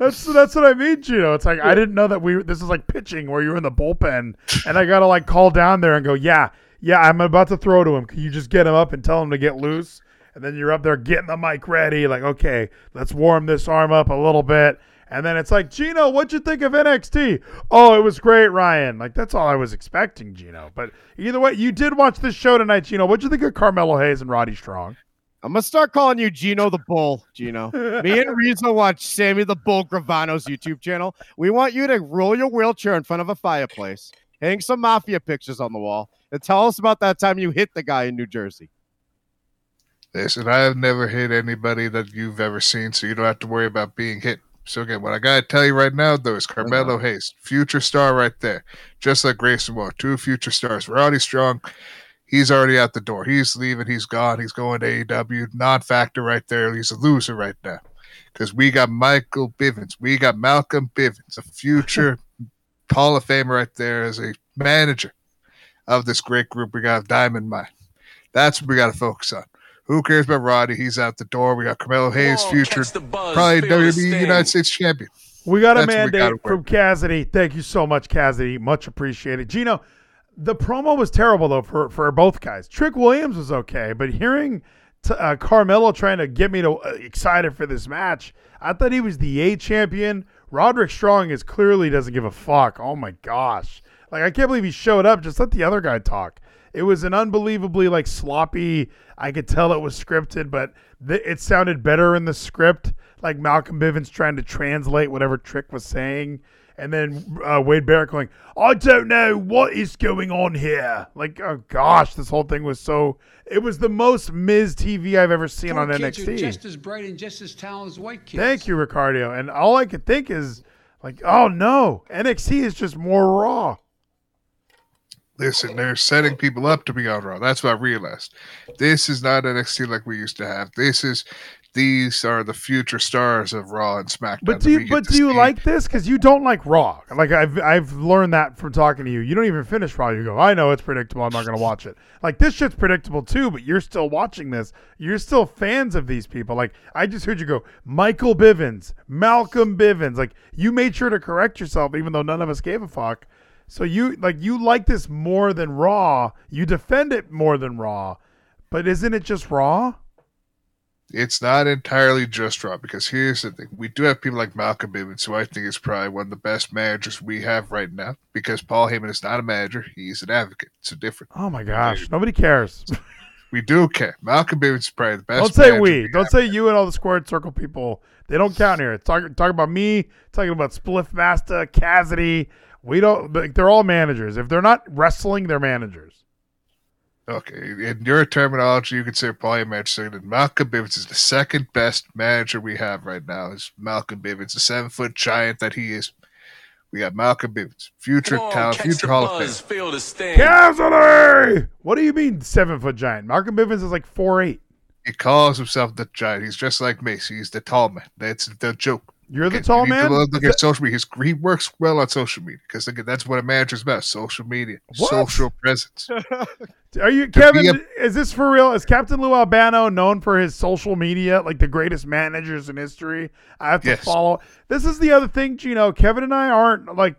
Speaker 4: That's that's what I mean, Gino. It's like I didn't know that we. This is like pitching where you're in the bullpen, and I gotta like call down there and go, yeah, yeah, I'm about to throw to him. Can you just get him up and tell him to get loose? and then you're up there getting the mic ready, like, okay, let's warm this arm up a little bit. And then it's like, Gino, what'd you think of NXT? Oh, it was great, Ryan. Like, that's all I was expecting, Gino. But either way, you did watch this show tonight, Gino. What'd you think of Carmelo Hayes and Roddy Strong?
Speaker 5: I'm gonna start calling you Gino the Bull, Gino. <laughs> Me and Rizzo watch Sammy the Bull Gravano's YouTube channel. We want you to roll your wheelchair in front of a fireplace, hang some mafia pictures on the wall, and tell us about that time you hit the guy in New Jersey.
Speaker 6: Listen, I have never hit anybody that you've ever seen, so you don't have to worry about being hit. So again, what I gotta tell you right now, though, is Carmelo uh-huh. Hayes, future star right there, just like Grayson Waller, two future stars. Roddy Strong, he's already out the door. He's leaving. He's gone. He's going to AEW. Non-factor right there. He's a loser right now. Because we got Michael Bivens. We got Malcolm Bivens, a future <laughs> Hall of Famer right there as a manager of this great group. We got Diamond Mine. That's what we got to focus on. Who cares about Roddy? He's out the door. We got Carmelo Hayes, future probably WWE United States champion.
Speaker 4: We got a
Speaker 6: That's what we
Speaker 4: mandate
Speaker 6: gotta
Speaker 4: from Cassidy. Thank you so much, Cassidy. Much appreciated. Gino, the promo was terrible though for for both guys. Trick Williams was okay, but hearing t- uh, Carmelo trying to get me to uh, excited for this match, I thought he was the A champion. Roderick Strong is clearly doesn't give a fuck. Oh my gosh! Like I can't believe he showed up. Just let the other guy talk. It was an unbelievably like sloppy. I could tell it was scripted, but th- it sounded better in the script. Like Malcolm Bivens trying to translate whatever Trick was saying, and then uh, Wade Barrett going, "I don't know what is going on here." Like, oh gosh, this whole thing was so. It was the most Miz TV I've ever seen on
Speaker 8: Poor kids are
Speaker 4: NXT.
Speaker 8: just as bright and just as talented as white kids.
Speaker 4: Thank you, Ricardo. And all I could think is, like, oh no, NXT is just more raw.
Speaker 6: Listen, they're setting people up to be on Raw. That's what I realized. This is not NXT like we used to have. This is these are the future stars of Raw and SmackDown.
Speaker 4: But do you, but do you like this? Because you don't like Raw. Like I've I've learned that from talking to you. You don't even finish Raw. You go, I know it's predictable. I'm not going to watch it. Like this shit's predictable too. But you're still watching this. You're still fans of these people. Like I just heard you go, Michael Bivens, Malcolm Bivens. Like you made sure to correct yourself, even though none of us gave a fuck. So you like you like this more than Raw. You defend it more than Raw. But isn't it just Raw?
Speaker 6: It's not entirely just Raw because here's the thing: we do have people like Malcolm Bivens, who I think is probably one of the best managers we have right now. Because Paul Heyman is not a manager; he's an advocate. It's a different.
Speaker 4: Oh my gosh, nobody cares.
Speaker 6: We do care. Malcolm Bivens is probably the best.
Speaker 4: Don't say
Speaker 6: manager
Speaker 4: we. Don't say you and all the squared circle people. They don't count here. Talking talking about me. Talking about Spliff Master, Cassidy. We don't. They're all managers. If they're not wrestling, they're managers.
Speaker 6: Okay, in your terminology, you could say Paul Heyman saying that Malcolm Bivens is the second best manager we have right now. Is Malcolm Bivens, the seven foot giant that he is? We got Malcolm Bivens, future talent, future Hall of Fame.
Speaker 4: Cassidy. What do you mean seven foot giant? Malcolm Bivens is like four eight.
Speaker 6: He calls himself the giant. He's just like Macy. He's the tall man. That's the joke.
Speaker 4: You're the
Speaker 6: Okay,
Speaker 4: tall
Speaker 6: you need to
Speaker 4: man.
Speaker 6: Look, look at social media. He works well on social media because that's what a manager's about: social media,
Speaker 4: What?
Speaker 6: social presence. <laughs>
Speaker 4: Are you
Speaker 6: To
Speaker 4: Kevin?
Speaker 6: a-
Speaker 4: is this for real? Is Captain Lou Albano known for his social media, like the greatest managers in history? I have to
Speaker 6: Yes.
Speaker 4: follow. This is the other thing, Gino. Kevin and I aren't like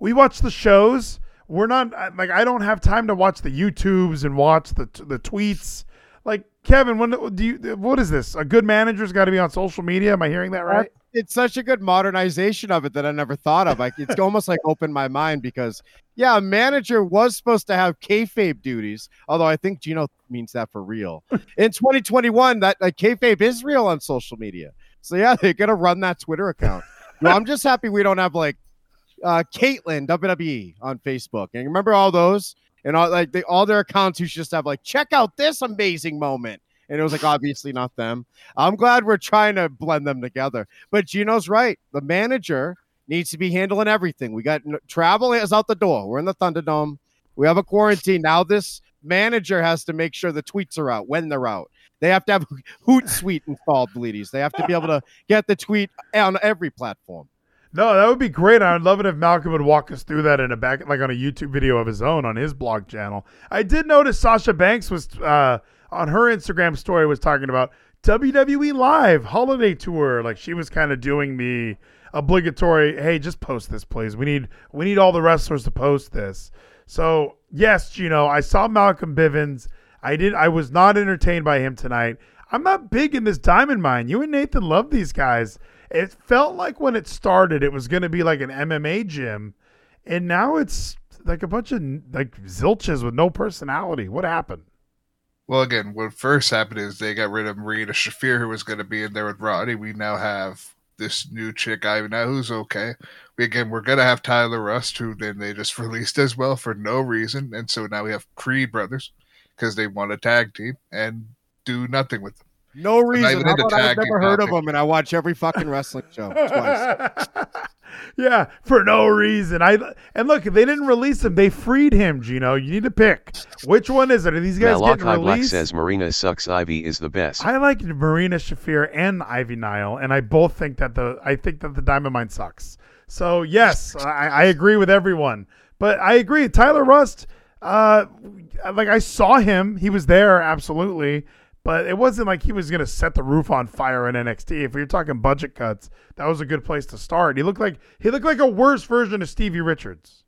Speaker 4: we watch the shows. We're not like I don't have time to watch the YouTubes and watch the the tweets. Like Kevin, when do you? What is this? A good manager's got to be on social media. Am I hearing that right?
Speaker 5: It's such a good modernization of it that I never thought of. Like it's almost like opened my mind because yeah, a manager was supposed to have kayfabe duties, although I think Gino means that for real. In 2021, that like kayfabe is real on social media. So yeah, <laughs> they're gonna run that Twitter account. No, I'm just happy we don't have like uh Caitlyn WWE on Facebook. And remember all those? And all like they all their accounts to just have like check out this amazing moment. And it was like obviously not them. I'm glad we're trying to blend them together. But Gino's right. The manager needs to be handling everything. We got travel is out the door. We're in the Thunderdome. We have a quarantine. Now this manager has to make sure the tweets are out when they're out. They have to have <laughs> Hootsuite installed, bleedies. They have to be able to get the tweet on every platform.
Speaker 4: No, that would be great. I'd love it if Malcolm would walk us through that in a back, like on a YouTube video of his own on his blog channel. I did notice Sasha Banks was uh, on her Instagram story was talking about WWE Live holiday tour. Like she was kind of doing the obligatory, "Hey, just post this, please. We need we need all the wrestlers to post this." So yes, you know, I saw Malcolm Bivens. I did. I was not entertained by him tonight. I'm not big in this diamond mine. You and Nathan love these guys. It felt like when it started, it was going to be like an MMA gym, and now it's like a bunch of like zilches with no personality. What happened?
Speaker 6: Well, again, what first happened is they got rid of Marina Shafir, who was going to be in there with Roddy. We now have this new chick, Ivy Nile, who's okay. We, again, we're going to have Tyler Rust, who then they just <laughs> released as well for no reason. And so now we have Creed Brothers because they want a tag team and do nothing with them.
Speaker 5: No reason. I've never heard of them, and I watch every fucking wrestling show twice. <laughs>
Speaker 4: yeah, for no reason. I and look, they didn't release him. They freed him. Gino, you need to pick which one is it? Are these guys
Speaker 7: Malachi
Speaker 4: getting released?
Speaker 7: Black says Marina sucks. Ivy is the best.
Speaker 4: I like Marina Shafir and Ivy Nile, and I both think that the I think that the Diamond Mine sucks. So yes, I, I agree with everyone. But I agree, Tyler Rust. Uh, like I saw him, he was there absolutely but it wasn't like he was going to set the roof on fire in NXT. If you're talking budget cuts, that was a good place to start. He looked like he looked like a worse version of Stevie Richards.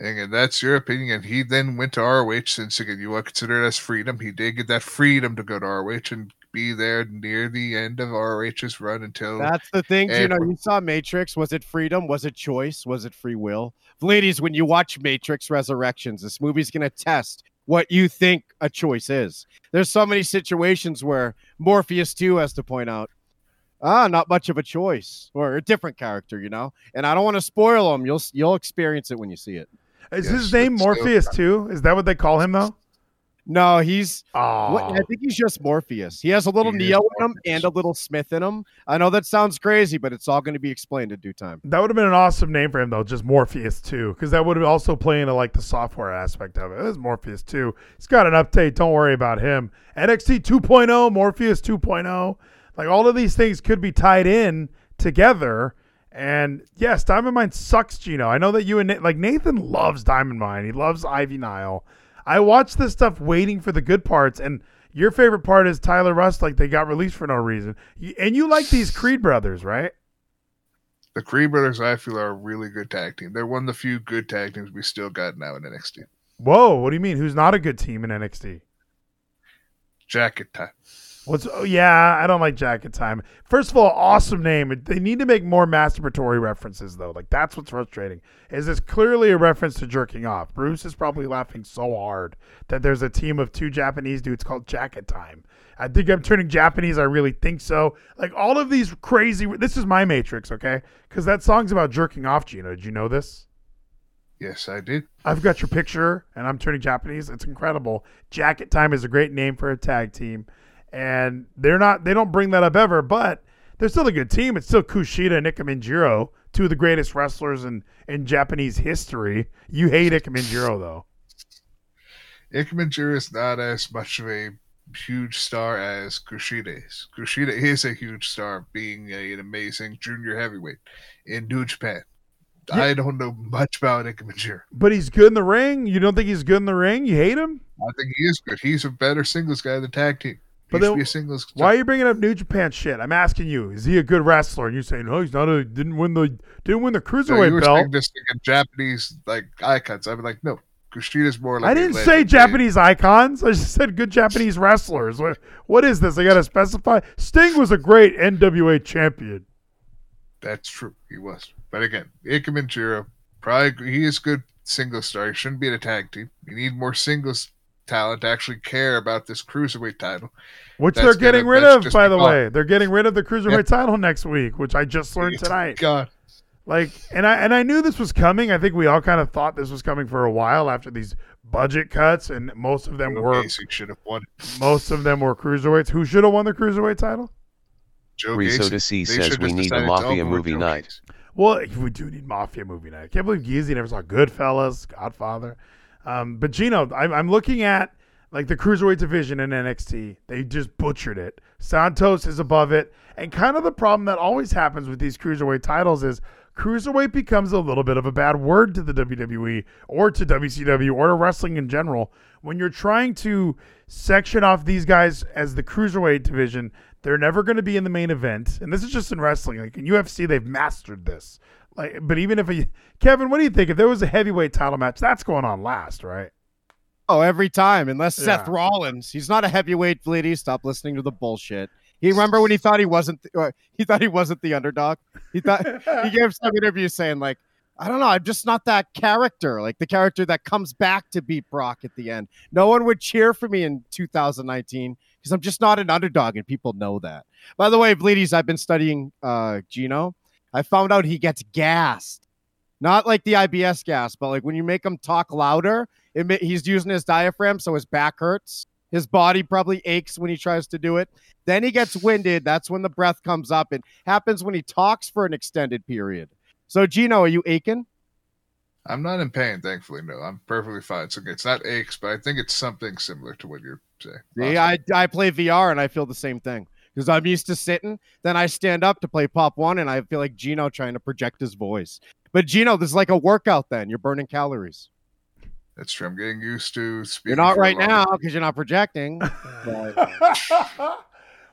Speaker 6: And that's your opinion. He then went to ROH since again you want to consider it as freedom. He did get that freedom to go to ROH and be there near the end of ROH's run until
Speaker 5: That's the thing, you know, you saw Matrix. Was it freedom? Was it choice? Was it free will? Ladies, when you watch Matrix Resurrections, this movie's gonna test what you think a choice is. There's so many situations where Morpheus too has to point out, ah, not much of a choice or a different character, you know. And I don't want to spoil them. You'll you'll experience it when you see it.
Speaker 4: Is yes, his name Morpheus too? Is that what they call him though?
Speaker 5: No, he's. Oh. What, I think he's just Morpheus. He has a little he Neo in him and a little Smith in him. I know that sounds crazy, but it's all going to be explained in due time.
Speaker 4: That would have been an awesome name for him, though, just Morpheus too, because that would have also play into like the software aspect of it. It was Morpheus too. He's got an update. Don't worry about him. NXT 2.0, Morpheus 2.0, like all of these things could be tied in together. And yes, Diamond Mine sucks, Gino. I know that you and like Nathan loves Diamond Mine. He loves Ivy Nile. I watch this stuff waiting for the good parts, and your favorite part is Tyler Rust, like they got released for no reason. And you like these Creed brothers, right?
Speaker 6: The Creed brothers, I feel, are a really good tag team. They're one of the few good tag teams we still got now in NXT.
Speaker 4: Whoa, what do you mean? Who's not a good team in NXT?
Speaker 6: Jacket time.
Speaker 4: What's oh yeah, I don't like Jacket Time. First of all, awesome name. They need to make more masturbatory references though. Like that's what's frustrating. Is this clearly a reference to jerking off? Bruce is probably laughing so hard that there's a team of two Japanese dudes called Jacket Time. I think I'm turning Japanese. I really think so. Like all of these crazy. This is my Matrix, okay? Because that song's about jerking off. Gino, did you know this?
Speaker 6: Yes, I did.
Speaker 4: I've got your picture, and I'm turning Japanese. It's incredible. Jacket Time is a great name for a tag team and they're not they don't bring that up ever, but they're still a good team. It's still Kushida and Ikemenjiro, two of the greatest wrestlers in, in Japanese history. You hate Ikemenjiro though.
Speaker 6: Ikemenjiro is not as much of a huge star as Kushida is. Kushida is a huge star, being a, an amazing junior heavyweight in New Japan. Yeah. I don't know much about Ikemenjiro.
Speaker 4: But he's good in the ring. You don't think he's good in the ring? You hate him?
Speaker 6: I think he is good. He's a better singles guy than tag team.
Speaker 4: But then, why are you bringing up New Japan shit? I'm asking you. Is he a good wrestler? And you're saying, no, he's not a didn't win the didn't win the cruiserweight no, you belt.
Speaker 6: This in Japanese like icons. I'm like, no, Kushida's more like.
Speaker 4: I didn't say Japanese icons. I just said good Japanese wrestlers. What, what is this? I got to specify. Sting was a great NWA champion.
Speaker 6: That's true. He was. But again, Ikemen probably he is good single star. He shouldn't be in a tag team. You need more singles talent to actually care about this cruiserweight title.
Speaker 4: Which that's they're getting gonna, rid of, by the way. They're getting rid of the cruiserweight yep. title next week, which I just learned tonight.
Speaker 6: God.
Speaker 4: Like, and I and I knew this was coming. I think we all kind of thought this was coming for a while after these budget cuts, and most of them were
Speaker 6: should have won.
Speaker 4: Most of them were cruiserweights. Who should have won the cruiserweight title?
Speaker 7: Joe Riso to see says we need a mafia movie night.
Speaker 4: Well, we do need mafia movie night. I can't believe Geezy never saw Goodfellas, Godfather. Um, but Gino, I'm, I'm looking at like the cruiserweight division in NXT. They just butchered it. Santos is above it, and kind of the problem that always happens with these cruiserweight titles is cruiserweight becomes a little bit of a bad word to the WWE or to WCW or to wrestling in general. When you're trying to section off these guys as the cruiserweight division, they're never going to be in the main event. And this is just in wrestling. Like in UFC, they've mastered this. Like, but even if a, Kevin, what do you think? If there was a heavyweight title match, that's going on last, right?
Speaker 5: Oh, every time, unless Seth Rollins. He's not a heavyweight, Bleedy. Stop listening to the bullshit. He remember when he <laughs> thought he wasn't. Uh, he thought he wasn't the underdog. He thought <laughs> he gave some interview saying like, I don't know, I'm just not that character, like the character that comes back to beat Brock at the end. No one would cheer for me in 2019 because I'm just not an underdog, and people know that. By the way, Bleedies, I've been studying uh, Gino. I found out he gets gassed. Not like the IBS gas, but like when you make him talk louder, it he's using his diaphragm, so his back hurts. His body probably aches when he tries to do it. Then he gets winded. That's when the breath comes up. It happens when he talks for an extended period. So, Gino, are you aching?
Speaker 6: I'm not in pain, thankfully. No, I'm perfectly fine. So it's not aches, but I think it's something similar to what you're saying.
Speaker 5: See, I, I play VR and I feel the same thing because I'm used to sitting. Then I stand up to play Pop One and I feel like Gino trying to project his voice. But Gino, this is like a workout. Then you're burning calories.
Speaker 6: That's true. I'm getting used to speaking.
Speaker 5: You're not right now because you're not projecting. But- <laughs> <laughs>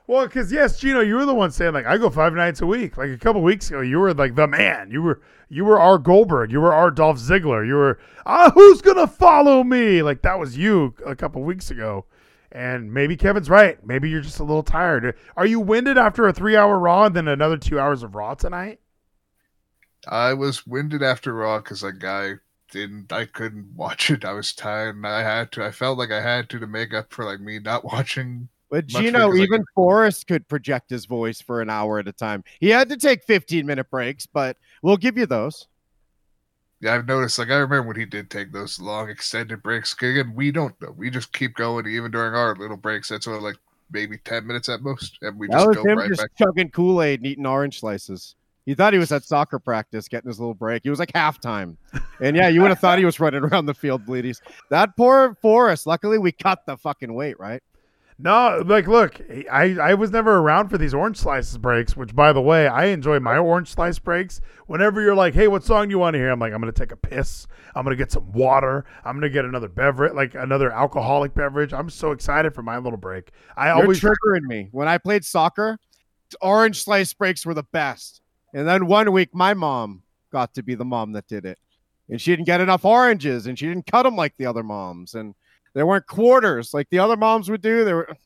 Speaker 4: well, because yes, Gino, you were the one saying like I go five nights a week. Like a couple weeks ago, you were like the man. You were you were our Goldberg. You were our Dolph Ziggler. You were ah, who's gonna follow me? Like that was you a couple weeks ago. And maybe Kevin's right. Maybe you're just a little tired. Are you winded after a three hour Raw and then another two hours of Raw tonight?
Speaker 6: I was winded after Raw because like I didn't, I couldn't watch it. I was tired, and I had to. I felt like I had to to make up for like me not watching.
Speaker 5: But
Speaker 6: Much
Speaker 5: Gino, even
Speaker 6: could-
Speaker 5: Forrest could project his voice for an hour at a time. He had to take 15 minute breaks, but we'll give you those.
Speaker 6: Yeah, I've noticed. Like I remember when he did take those long extended breaks. Again, we don't know. We just keep going even during our little breaks. That's only like maybe ten minutes at most, and we
Speaker 5: That
Speaker 6: just
Speaker 5: was
Speaker 6: go
Speaker 5: him
Speaker 6: right
Speaker 5: just
Speaker 6: back.
Speaker 5: chugging Kool Aid and eating orange slices. He thought he was at soccer practice getting his little break. He was like halftime. And yeah, you would have thought he was running around the field, bleedies. That poor Forrest. Luckily, we cut the fucking weight, right?
Speaker 4: No, like, look, I, I was never around for these orange slices breaks, which, by the way, I enjoy my orange slice breaks. Whenever you're like, hey, what song do you want to hear? I'm like, I'm going to take a piss. I'm going to get some water. I'm going to get another beverage, like another alcoholic beverage. I'm so excited for my little break. I
Speaker 5: You're
Speaker 4: always,
Speaker 5: triggering me. When I played soccer, orange slice breaks were the best. And then one week, my mom got to be the mom that did it. And she didn't get enough oranges and she didn't cut them like the other moms. And there weren't quarters like the other moms would do. There were,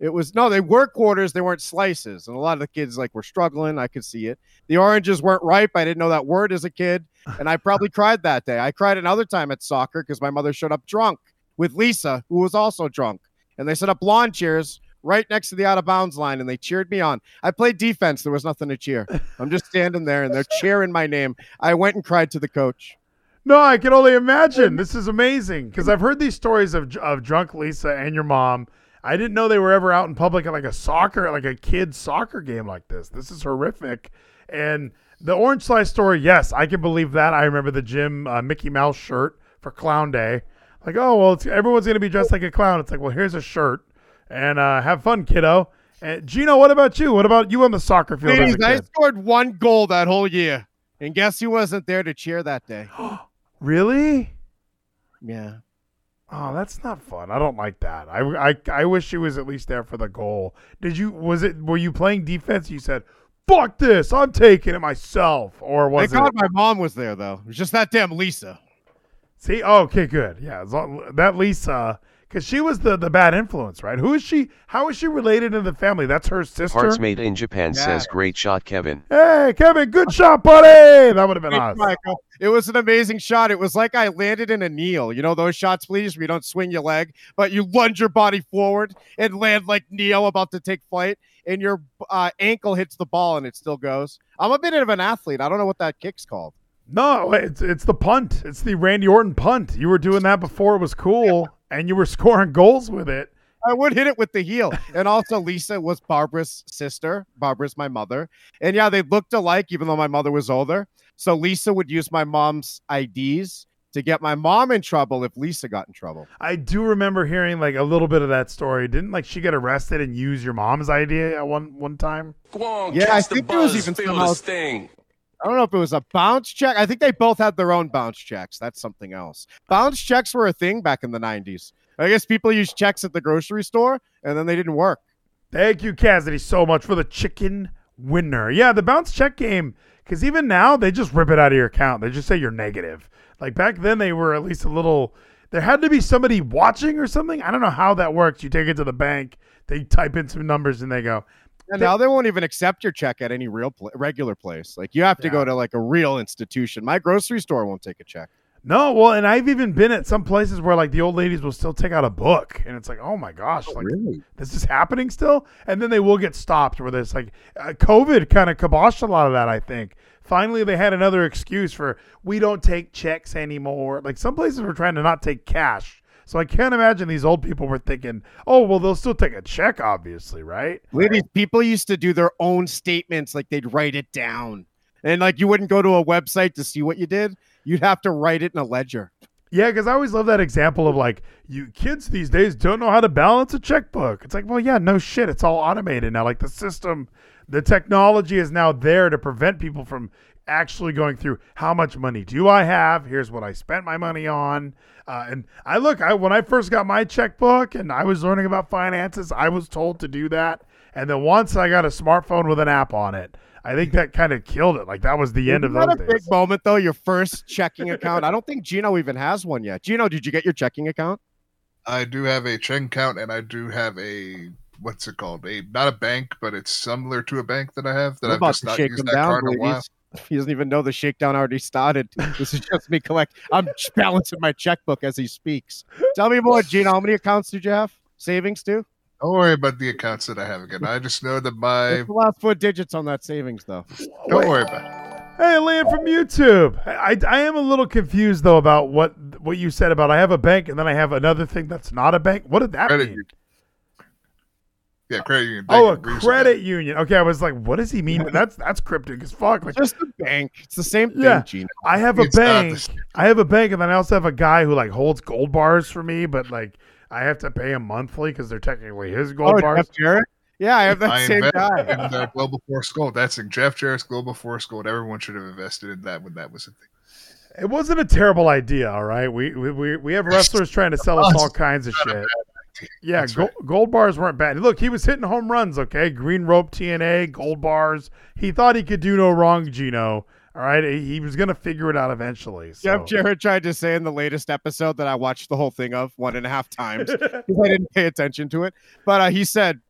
Speaker 5: it was no, they were quarters, they weren't slices. And a lot of the kids like were struggling. I could see it. The oranges weren't ripe. I didn't know that word as a kid. <laughs> And I probably cried that day. I cried another time at soccer because my mother showed up drunk with Lisa, who was also drunk. And they set up lawn chairs right next to the out of bounds line and they cheered me on. I played defense. There was nothing to cheer. I'm just standing there and they're cheering my name. I went and cried to the coach.
Speaker 4: No, I can only imagine. This is amazing because I've heard these stories of, of drunk Lisa and your mom. I didn't know they were ever out in public at like a soccer, like a kid's soccer game like this. This is horrific. And the orange slice story, yes, I can believe that. I remember the Jim uh, Mickey Mouse shirt for Clown Day. Like, oh well, it's, everyone's gonna be dressed like a clown. It's like, well, here's a shirt, and uh, have fun, kiddo. And Gino, what about you? What about you on the soccer field?
Speaker 5: Ladies, I scored one goal that whole year. And guess who wasn't there to cheer that day? <gasps> <gasps> <gasps>
Speaker 4: Really?
Speaker 5: Yeah.
Speaker 4: Oh, that's not fun. I don't like that. I, I, I wish she was at least there for the goal. Did you? Was it? Were you playing defense? You said, "Fuck this! I'm taking it myself," or was
Speaker 5: Thank
Speaker 4: it?
Speaker 5: God my mom was there though. It was just that damn Lisa.
Speaker 4: See, oh, okay, good. Yeah, that Lisa, because she was the the bad influence, right? Who is she? How is she related to the family? That's her sister.
Speaker 7: Parts made in Japan
Speaker 5: Yeah.
Speaker 7: says great shot Kevin.
Speaker 4: Hey, Kevin, good shot, buddy. That would have been
Speaker 5: Thanks,
Speaker 4: us.
Speaker 5: Michael. It was an amazing shot. It was like I landed in a kneel. You know those shots, please, where you don't swing your leg, but you lunge your body forward and land like Neo about to take flight, and your uh, ankle hits the ball and it still goes. I'm a bit of an athlete. I don't know what that kick's called.
Speaker 4: No, it's it's the punt. It's the Randy Orton punt. You were doing that before it was cool, and you were <laughs> scoring goals with it.
Speaker 5: I would hit it with the heel. And also, Lisa was Barbara's sister. Barbara's my mother. And yeah, they looked alike, even though my mother was older. So Lisa would use my mom's IDs to get my mom in trouble if Lisa got in trouble.
Speaker 4: I do remember hearing like a little bit of that story. Didn't like she get arrested and use your mom's idea at one one time?
Speaker 5: Yeah, I think there was even somehow, I don't know if it was a bounce check. I think they both had their own bounce checks. That's something else. Bounce checks were a thing back in the 90s. I guess people used checks at the grocery store and then they didn't work.
Speaker 4: Thank you, Cassidy, so much for the chicken winner. Yeah, the bounce check game. Because even now they just rip it out of your account. They just say you're negative. Like back then they were at least a little. there had to be somebody watching or something. I don't know how that works. You take it to the bank, they type in some numbers, and they go,
Speaker 5: And now they won't even accept your check at any real pla regular place. Like you have to go to like a real institution. My grocery store won't take a check.
Speaker 4: No, well, and I've even been at some places where like the old ladies will still take out a book, and it's like, oh my gosh, like this is happening still. And then they will get stopped where there's like uh, COVID kind of kiboshed a lot of that. I think finally they had another excuse for we don't take checks anymore. Like some places were trying to not take cash. So I can't imagine these old people were thinking, oh well, they'll still take a check, obviously, right?
Speaker 5: Ladies, people used to do their own statements, like they'd write it down. And like you wouldn't go to a website to see what you did. You'd have to write it in a ledger.
Speaker 4: Yeah, because I always love that example of like you kids these days don't know how to balance a checkbook. It's like, well, yeah, no shit, it's all automated now. Like the system, the technology is now there to prevent people from actually going through how much money do I have? Here's what I spent my money on. Uh, and I look, I when I first got my checkbook and I was learning about finances, I was told to do that. And then once I got a smartphone with an app on it, I think that kind of killed it. Like that was the end of
Speaker 5: Isn't
Speaker 4: those
Speaker 5: that a
Speaker 4: days.
Speaker 5: big moment though. Your first checking account. I don't think Gino even has one yet. Gino, did you get your checking account?
Speaker 6: I do have a checking account, and I do have a what's it called? A not a bank, but it's similar to a bank that I have that
Speaker 5: I'm
Speaker 6: I've just
Speaker 5: to
Speaker 6: not
Speaker 5: shake
Speaker 6: used that
Speaker 5: down,
Speaker 6: card in a while.
Speaker 5: Ladies. <laughs> He doesn't even know the shakedown already started. This is just me collect. I'm balancing my checkbook as he speaks. Tell me more, Gene. How many accounts did you have? Savings too?
Speaker 6: Don't worry about the accounts that I have again. I just know that my
Speaker 5: What's the last four digits on that savings though?
Speaker 6: don't worry about it.
Speaker 4: Hey, Liam from YouTube. I, I, I am a little confused though about what what you said about I have a bank and then I have another thing that's not a bank. What did that
Speaker 6: Credit
Speaker 4: mean?
Speaker 6: Union. Yeah, credit union.
Speaker 4: Oh, a
Speaker 6: Thank you.
Speaker 4: Credit union. Okay, I was like, what does he mean? That's that's cryptic as fuck. Like,
Speaker 5: Just a bank. It's the same thing,
Speaker 4: Yeah.
Speaker 5: Gino.
Speaker 4: I have a
Speaker 6: It's not
Speaker 4: bank. I have a bank, and then I also have a guy who like holds gold bars for me, but like I have to pay him monthly because they're technically his gold
Speaker 5: Oh,
Speaker 4: bars.
Speaker 5: Jeff Jarrett? Yeah, I have that
Speaker 6: I
Speaker 5: same
Speaker 6: invested
Speaker 5: guy.
Speaker 6: in the Global Force Gold. That's in Jeff Jarrett's Global Force Gold. Everyone should have invested in that when that was a thing.
Speaker 4: It wasn't a terrible idea, all right. We we we, we have <laughs> wrestlers trying to sell us all kinds of shit. Yeah, gold, gold bars weren't bad. Look, he was hitting home runs. Okay, green rope TNA, gold bars. He thought he could do no wrong, Gino. All right, he, was gonna figure it out eventually. So.
Speaker 5: Jeff Jarrett tried to say in the latest episode that I watched the whole thing of one and a half times because I didn't pay attention to it. But uh, he said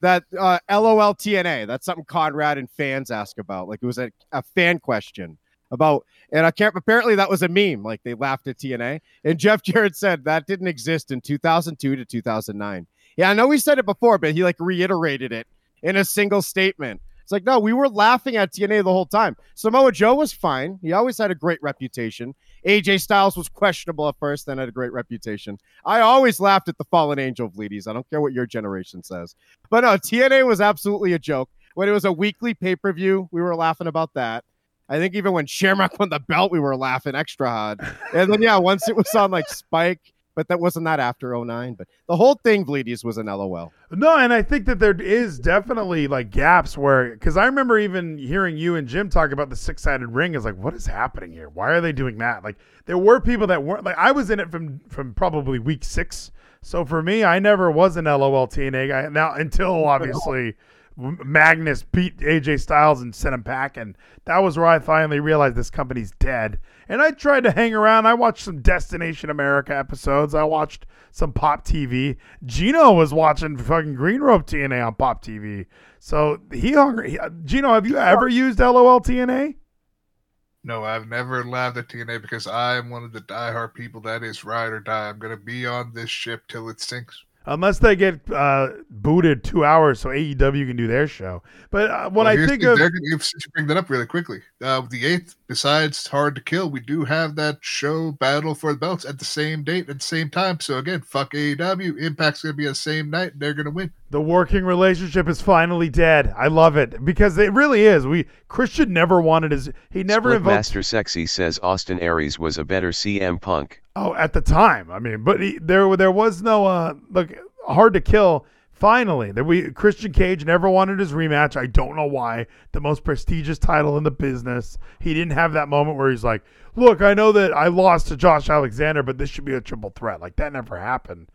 Speaker 5: that uh, LOL TNA, that's something Conrad and fans ask about. Like it was a, a fan question about, and I can't, apparently that was a meme. Like they laughed at TNA. And Jeff Jarrett said that didn't exist in 2002 to 2009. Yeah, I know he said it before, but he like reiterated it in a single statement. It's like, no, we were laughing at TNA the whole time. Samoa Joe was fine. He always had a great reputation. AJ Styles was questionable at first, then had a great reputation. I always laughed at the Fallen Angel of ladies. I don't care what your generation says. But no, TNA was absolutely a joke. When it was a weekly pay per view, we were laughing about that. I think even when Shamrock won the belt, we were laughing extra hard. And then, yeah, once it was on like Spike, but that wasn't that after 09. But the whole thing, Bleedies, was an LOL.
Speaker 4: No, and I think that there is definitely like gaps where, because I remember even hearing you and Jim talk about the six sided ring. Is like, what is happening here? Why are they doing that? Like, there were people that weren't like I was in it from from probably week six. So for me, I never was an LOL TNA guy. Now until <laughs> obviously Magnus beat AJ Styles and sent him packing. That was where I finally realized this company's dead. And I tried to hang around. I watched some Destination America episodes. I watched some Pop TV. Gino was watching fucking Green Rope TNA on Pop TV. So he hung. He, uh, Gino, have you ever used LOL TNA?
Speaker 6: No, I've never laughed at TNA because I'm one of the diehard people that is ride or die. I'm gonna be on this ship till it sinks.
Speaker 4: Unless they get uh, booted two hours so AEW can do their show. But uh, when
Speaker 6: Well,
Speaker 4: I think
Speaker 6: the-
Speaker 4: of
Speaker 6: they're gonna, you bring that up really quickly, uh, the eighth, besides Hard to Kill, we do have that show Battle for the Belts at the same date at the same time. So again, fuck AEW. Impact's gonna be on the same night. and They're gonna win.
Speaker 4: The working relationship is finally dead. I love it because it really is. We Christian never wanted his. He never
Speaker 7: Spliff
Speaker 4: invoked.
Speaker 7: Master Sexy says Austin Aries was a better CM Punk.
Speaker 4: Oh, at the time, I mean, but he, there there was no uh look hard to kill. Finally, that we Christian Cage never wanted his rematch. I don't know why. The most prestigious title in the business. He didn't have that moment where he's like, "Look, I know that I lost to Josh Alexander, but this should be a triple threat." Like that never happened.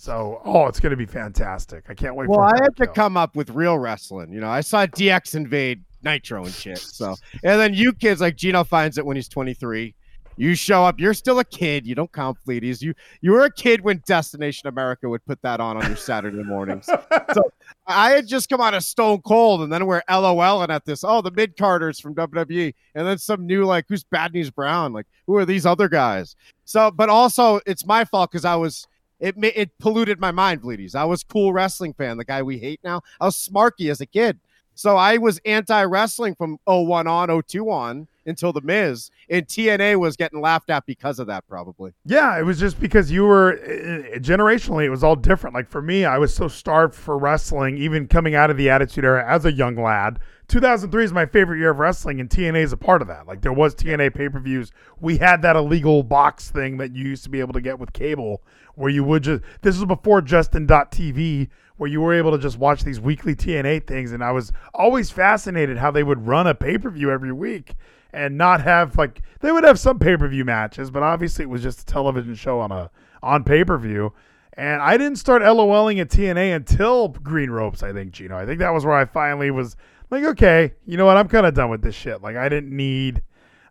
Speaker 4: So, oh, it's going to be fantastic. I can't wait for
Speaker 5: it.
Speaker 4: Well, I
Speaker 5: had to come up with real wrestling. You know, I saw DX invade Nitro and shit. So, and then you kids like Gino finds it when he's 23. You show up. You're still a kid. You don't count Fleeties. You you were a kid when Destination America would put that on on your Saturday mornings. <laughs> so I had just come out of Stone Cold, and then we're LOLing at this. Oh, the mid carders from WWE, and then some new like who's Bad News Brown? Like who are these other guys? So, but also it's my fault because I was it it polluted my mind, Bleedies. I was cool wrestling fan, the guy we hate now. I was smarky as a kid. So I was anti wrestling from 01 on, 02 on until the Miz, and TNA was getting laughed at because of that, probably.
Speaker 4: Yeah, it was just because you were uh, generationally, it was all different. Like for me, I was so starved for wrestling, even coming out of the Attitude Era as a young lad. 2003 is my favorite year of wrestling, and TNA is a part of that. Like there was TNA pay per views. We had that illegal box thing that you used to be able to get with cable, where you would just. This was before Justin.tv, where you were able to just watch these weekly TNA things, and I was always fascinated how they would run a pay per view every week and not have like they would have some pay per view matches, but obviously it was just a television show on a on pay per view. And I didn't start LOLing at TNA until Green Ropes. I think Gino. I think that was where I finally was like, okay, you know what? I'm kind of done with this shit. Like I didn't need.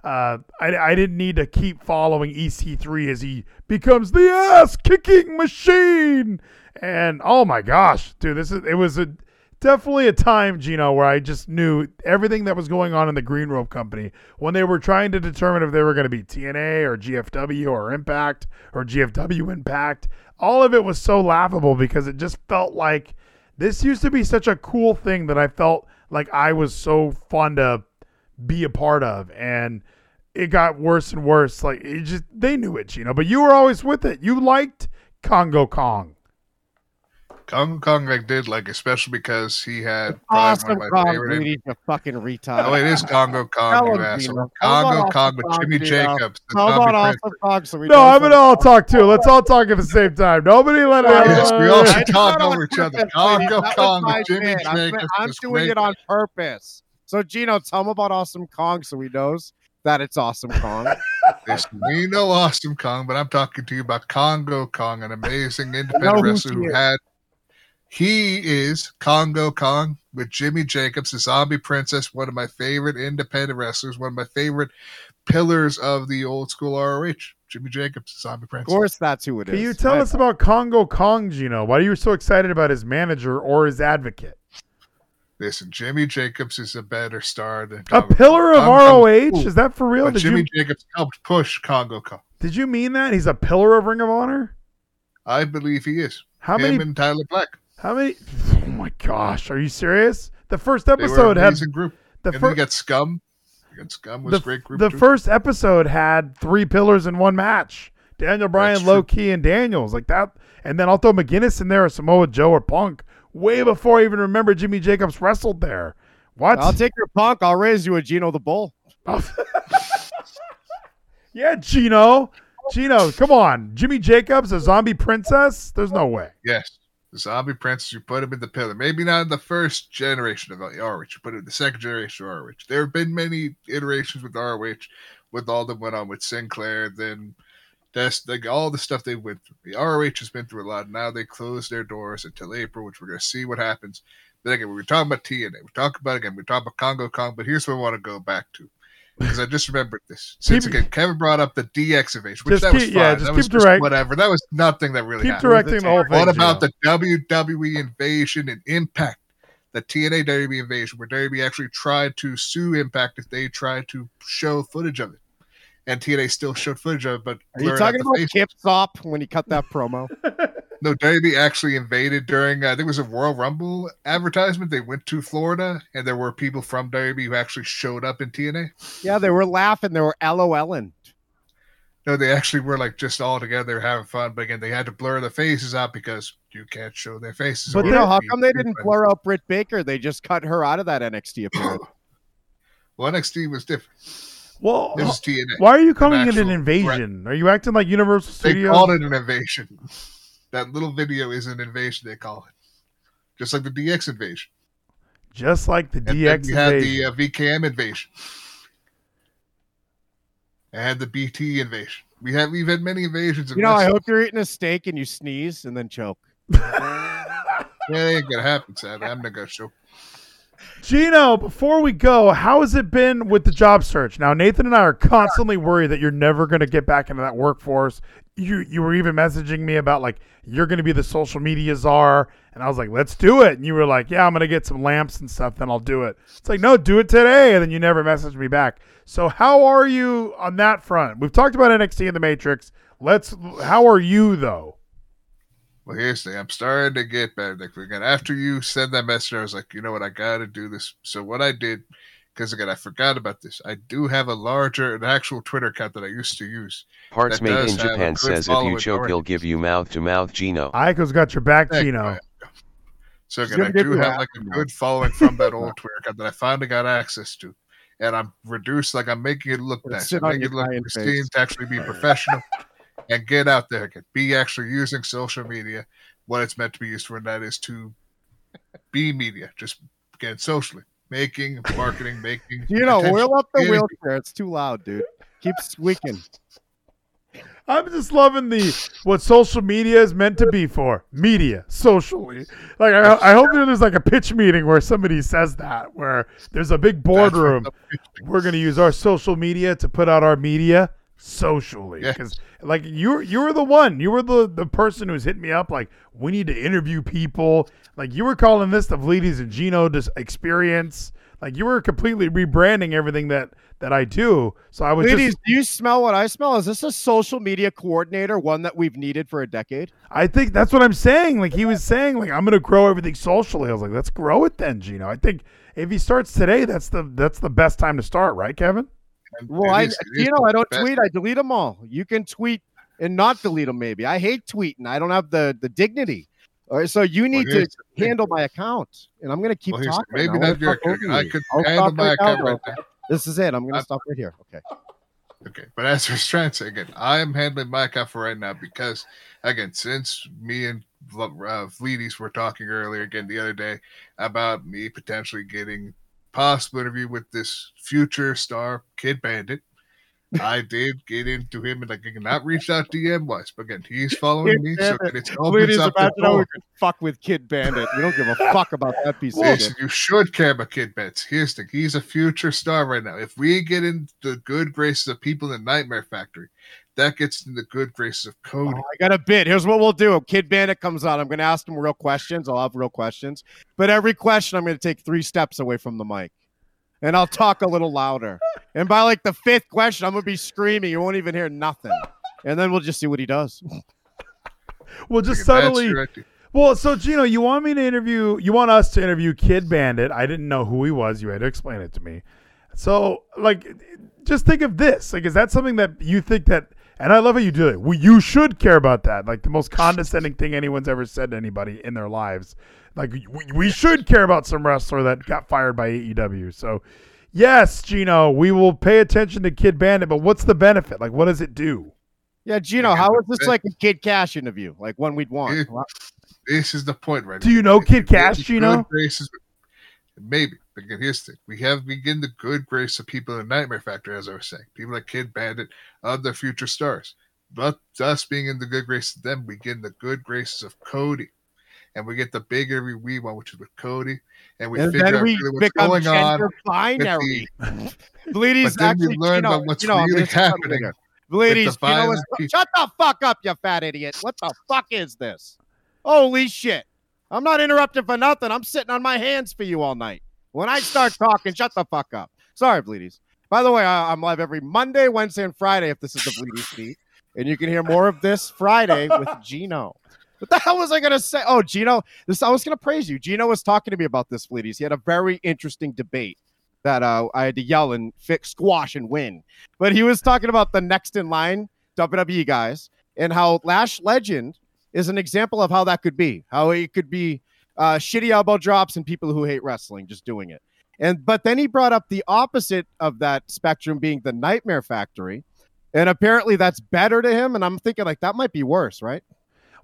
Speaker 4: Uh, I, I didn't need to keep following EC3 as he becomes the ass kicking machine. And oh my gosh, dude, this is it was a definitely a time, Gino, where I just knew everything that was going on in the Green Rope Company when they were trying to determine if they were going to be TNA or GFW or Impact or GFW Impact. All of it was so laughable because it just felt like this used to be such a cool thing that I felt like I was so fun to be a part of. And it got worse and worse. Like it just they knew it, Gino, but you were always with it. You liked Congo Kong.
Speaker 6: Kong Kong I did like, especially because he had
Speaker 5: Awesome
Speaker 6: probably one of my
Speaker 5: Kong,
Speaker 6: favorite.
Speaker 5: Bleedies, you fucking retard.
Speaker 6: Oh, it is Congo Kong,
Speaker 5: Tell
Speaker 6: you
Speaker 5: him,
Speaker 6: asshole.
Speaker 5: Gino. Tell him
Speaker 6: Congo
Speaker 5: about
Speaker 6: Kong with
Speaker 5: Awesome
Speaker 6: Jimmy
Speaker 5: Kong, uh,
Speaker 6: Jacobs. the
Speaker 5: How about Awesome. Kong so we
Speaker 4: No, I'm gonna all talk too. Let's all talk at the same time. Nobody let it.
Speaker 6: Yes, we all should
Speaker 5: did
Speaker 6: talk
Speaker 5: that on
Speaker 6: over each other. Congo
Speaker 5: Bleedies. That was
Speaker 6: Kong with Jimmy
Speaker 5: bit. I'm,
Speaker 6: Jacobs.
Speaker 5: I'm doing
Speaker 6: great.
Speaker 5: it on purpose. So Gino, tell him about Awesome Kong so he knows that it's Awesome Kong. <laughs>
Speaker 6: Listen, we know Awesome Kong, but I'm talking to you about Congo Kong, an amazing independent wrestler who had. He is Congo Kong with Jimmy Jacobs, the Zombie Princess, one of my favorite independent wrestlers, one of my favorite pillars of the old school ROH. Jimmy Jacobs, the Zombie princess.
Speaker 5: of course, that's who it is.
Speaker 4: Can you tell
Speaker 5: I-
Speaker 4: us about Congo Kong, Gino? Why are you so excited about his manager or his advocate?
Speaker 6: Listen, Jimmy Jacobs is a better star than
Speaker 4: A
Speaker 6: Congo
Speaker 4: pillar of
Speaker 6: Kong. I'm- I'm
Speaker 4: ROH?
Speaker 6: cool,
Speaker 4: Is that for real? Did
Speaker 6: Jimmy
Speaker 4: you
Speaker 6: Jacobs helped push Congo Kong.
Speaker 4: did you mean that he's a pillar of Ring of Honor?
Speaker 6: I believe he is.
Speaker 4: How
Speaker 6: Him
Speaker 4: many?
Speaker 6: and Tyler Black.
Speaker 4: How many? Oh my gosh, are you serious? The first
Speaker 6: They were
Speaker 4: episode had
Speaker 6: group.
Speaker 4: the
Speaker 6: and then
Speaker 4: first.
Speaker 6: you got Scum. You got Scum was
Speaker 4: the,
Speaker 6: great group.
Speaker 4: the
Speaker 6: too.
Speaker 4: first episode had three pillars in one match. Daniel Bryan,
Speaker 6: That's
Speaker 4: Low. Ki, and Daniels like that, and then I'll throw McGuinness in there, or Samoa Joe, or Punk. Way before I even remember Jimmy Jacobs wrestled there. What?
Speaker 5: I'll take your punk. I'll raise you a Gino the Bull. Oh. <laughs>
Speaker 4: yeah, Gino. Gino, come on. Jimmy Jacobs, a zombie princess? There's no way.
Speaker 6: Yes. Zombie princess, you put him in the pillar. Maybe not in the first generation of ROH, you put him in the second generation of ROH. There have been many iterations with ROH, with all that went on with Sinclair, then that's like all the stuff they went through. The ROH has been through a lot. Now they close their doors until April, which we're going to see what happens. Then again, we were talking about TNA. We're talking about again, we're talking about Congo Kong, but here's what I want to go back to. Because I just remembered this. Since
Speaker 4: Keep-
Speaker 6: again, Kevin brought up the DX invasion, which that was
Speaker 4: keep-
Speaker 6: fine.
Speaker 4: yeah, just
Speaker 6: that
Speaker 4: keep
Speaker 6: was
Speaker 4: direct-
Speaker 6: whatever. That was nothing that really
Speaker 4: Keep
Speaker 6: happened.
Speaker 4: directing the whole thing.
Speaker 6: What about the WWE invasion and Impact? The TNA WWE invasion, where WWE actually tried to sue Impact if they tried to show footage of it. And TNA still showed footage of it, but
Speaker 5: Are you
Speaker 6: blurred out
Speaker 5: talking about
Speaker 6: face.
Speaker 5: Kip Sop when he cut that promo? <laughs>
Speaker 6: No, WWE actually invaded during, uh, I think it was a Royal Rumble advertisement. They went to Florida, and there were people from WWE who actually showed up in TNA.
Speaker 5: yeah, they were laughing. They were LOLing.
Speaker 6: No, they actually were like just all together having fun. But again, they had to blur the faces out because you can't show their faces.
Speaker 4: But
Speaker 6: or
Speaker 5: You know, how come they didn't blur out Britt Baker? They just cut her out of that NXT appearance. <coughs>
Speaker 6: Well, NXT was different.
Speaker 4: Well,
Speaker 6: This is TNA.
Speaker 4: why are you calling it an
Speaker 6: actual
Speaker 4: invasion? Are you acting like Universal
Speaker 6: They
Speaker 4: Studios?
Speaker 6: called it an invasion. That little video is an invasion. They call it, just like the DX invasion.
Speaker 4: Just like the
Speaker 6: And then
Speaker 4: DX
Speaker 6: we had
Speaker 4: invasion.
Speaker 6: the uh, VKM invasion. I had the BT invasion. We have we've had many invasions. Of
Speaker 5: you know, I hope you're eating a steak and you sneeze and then choke. <laughs>
Speaker 6: Yeah, it ain't gonna happen, sadly. I'm not gonna show.
Speaker 4: Gino, before we go, how has it been with the job search? Now, Nathan and I are constantly worried that you're never going to get back into that workforce. You you were even messaging me about like you're going to be the social media czar, and I was like, let's do it. And you were like, yeah, I'm going to get some lamps and stuff, then I'll do it. It's like, no, do it today, and then you never messaged me back. So, how are you on that front? We've talked about NXT and the Matrix. Let's. How are you though?
Speaker 6: Well, here's the thing. I'm starting to get better. Like, again, after you send that message, I was like, you know what? I got to do this. So what I did, because again, I forgot about this. I do have a larger, an actual Twitter account that I used to use.
Speaker 7: Parts made in Japan says if you choke, he'll give you mouth to mouth Gino.
Speaker 4: Aiko's got your back,
Speaker 6: Thank you.
Speaker 4: Gino.
Speaker 6: So again, I do have like a good following from that old <laughs> Twitter account that I finally got access to, and I'm reduced. Like I'm making it look
Speaker 5: Let's
Speaker 6: nice. I'm making it look pristine to actually be <laughs> professional, and get out there. Again, be actually using social media what it's meant to be used for, and that is to be media. Just again, socially making, marketing, making. <laughs>
Speaker 5: You know,
Speaker 6: attention.
Speaker 5: wheel up the wheelchair. It's too loud, dude. Keep squeaking. <laughs>
Speaker 4: I'm just loving the what social media is meant to be for. Media, socially. Like I, I hope there's like a pitch meeting where somebody says that, where there's a big boardroom. We're gonna use our social media to put out our media socially. Because like you're you were the one. You were the the person who's hitting me up like we need to interview people. Like you were calling this the Vlides and Gino dis- experience. Like you were completely rebranding everything that that I do. So I was
Speaker 5: Ladies,
Speaker 4: just
Speaker 5: do you smell what I smell? Is this a social media coordinator, one that we've needed for a decade?
Speaker 4: I think that's what I'm saying. Like he was saying, like I'm gonna grow everything socially. I was like, let's grow it then, Gino. I think if he starts today, that's the that's the best time to start, right, Kevin?
Speaker 5: Well, I,
Speaker 6: is- it is
Speaker 5: you know, I don't
Speaker 6: best.
Speaker 5: tweet. I delete them all. You can tweet and not delete them. Maybe I hate tweeting. I don't have the the dignity. All right, so you need to
Speaker 6: the thing.
Speaker 5: handle my account, and I'm gonna keep
Speaker 6: Well,
Speaker 5: talking.
Speaker 6: maybe
Speaker 5: now.
Speaker 6: not your account. I could
Speaker 5: I'll
Speaker 6: handle my
Speaker 5: right
Speaker 6: account right now.
Speaker 5: This is it. I'm gonna stop right here. Okay.
Speaker 6: Okay, but as for to say again, I am handling my account for right now because, again, since me and uh, Vlides were talking earlier again the other day about me potentially getting possible interview with this future star Kid Bandit, I <laughs> did get into him and like again, not reached out DM wise, but again, he's following me, so
Speaker 5: Bandit.
Speaker 6: it opens up the
Speaker 5: imagine how we
Speaker 6: door.
Speaker 5: fuck with Kid Bandit. We don't give a <laughs> fuck about that piece of shit.
Speaker 6: you should care about Kid Bets. Here's the he's a future star right now. If we get into the good graces of people in the Nightmare Factory, that gets in the good graces of Cody.
Speaker 5: Oh, I got a bit. Here's what we'll do. Kid Bandit comes on. I'm going to ask him real questions. I'll have real questions. But every question, I'm going to take three steps away from the mic. And I'll talk a little louder. And by like the fifth question, I'm going to be screaming. You won't even hear nothing. And then we'll just see what he does. <laughs>
Speaker 4: Well, just
Speaker 6: Again,
Speaker 4: subtly. Well, so Gino, you want me to interview? You want us to interview Kid Bandit? I didn't know who he was. You had to explain it to me. So, like, just think of this. Like, is that something that you think that? And I love how you do it. Well, you should care about that. Like the most condescending thing anyone's ever said to anybody in their lives. Like we, we should care about some wrestler that got fired by AEW. So, yes, Gino, we will pay attention to Kid Bandit. But what's the benefit? Like, what does it do?
Speaker 5: Yeah, Gino, how is this like a Kid Cash interview? Like one we'd want?
Speaker 6: This is the point, right?
Speaker 4: Do you know Kid Cash, Gino?
Speaker 6: Maybe. Here's the thing. We have begin the good grace of people in Nightmare Factory, as I was saying. People like Kid Bandit, other future stars. But us being in the good graces of them, we get in the good graces of Cody. And we get the big interview we want, which is with Cody. And we
Speaker 5: and
Speaker 6: figure out
Speaker 5: we
Speaker 6: really what's going on.
Speaker 5: binary. <laughs>
Speaker 6: with
Speaker 5: Ladies,
Speaker 6: But then we
Speaker 5: actually,
Speaker 6: learn
Speaker 5: Gino,
Speaker 6: about what's
Speaker 5: Gino,
Speaker 6: really
Speaker 5: gonna say something
Speaker 6: happening.
Speaker 5: Ladies,
Speaker 6: the
Speaker 5: is,
Speaker 6: violent
Speaker 5: shut the fuck up, you fat idiot. What the fuck is this? Holy shit. I'm not interrupting for nothing. I'm sitting on my hands for you all night. When I start talking, shut the fuck up. Sorry, Bleedies. By the way, I, I'm live every Monday, Wednesday, and Friday if this is the Bleedies feed. And you can hear more of this Friday with <laughs> Gino. What the hell was I gonna say? Oh, Gino, this I was gonna praise you. Gino was talking to me about this, Bleedies. He had a very interesting debate that uh, I had to yell and fix, squash, and win. But he was talking about the next in line WWE guys and how Lash Legend is an example of how that could be. How it could be uh, shitty elbow drops and people who hate wrestling just doing it. And but then he brought up the opposite of that spectrum being the Nightmare Factory, and apparently that's better to him. And I'm thinking like that might be worse, right?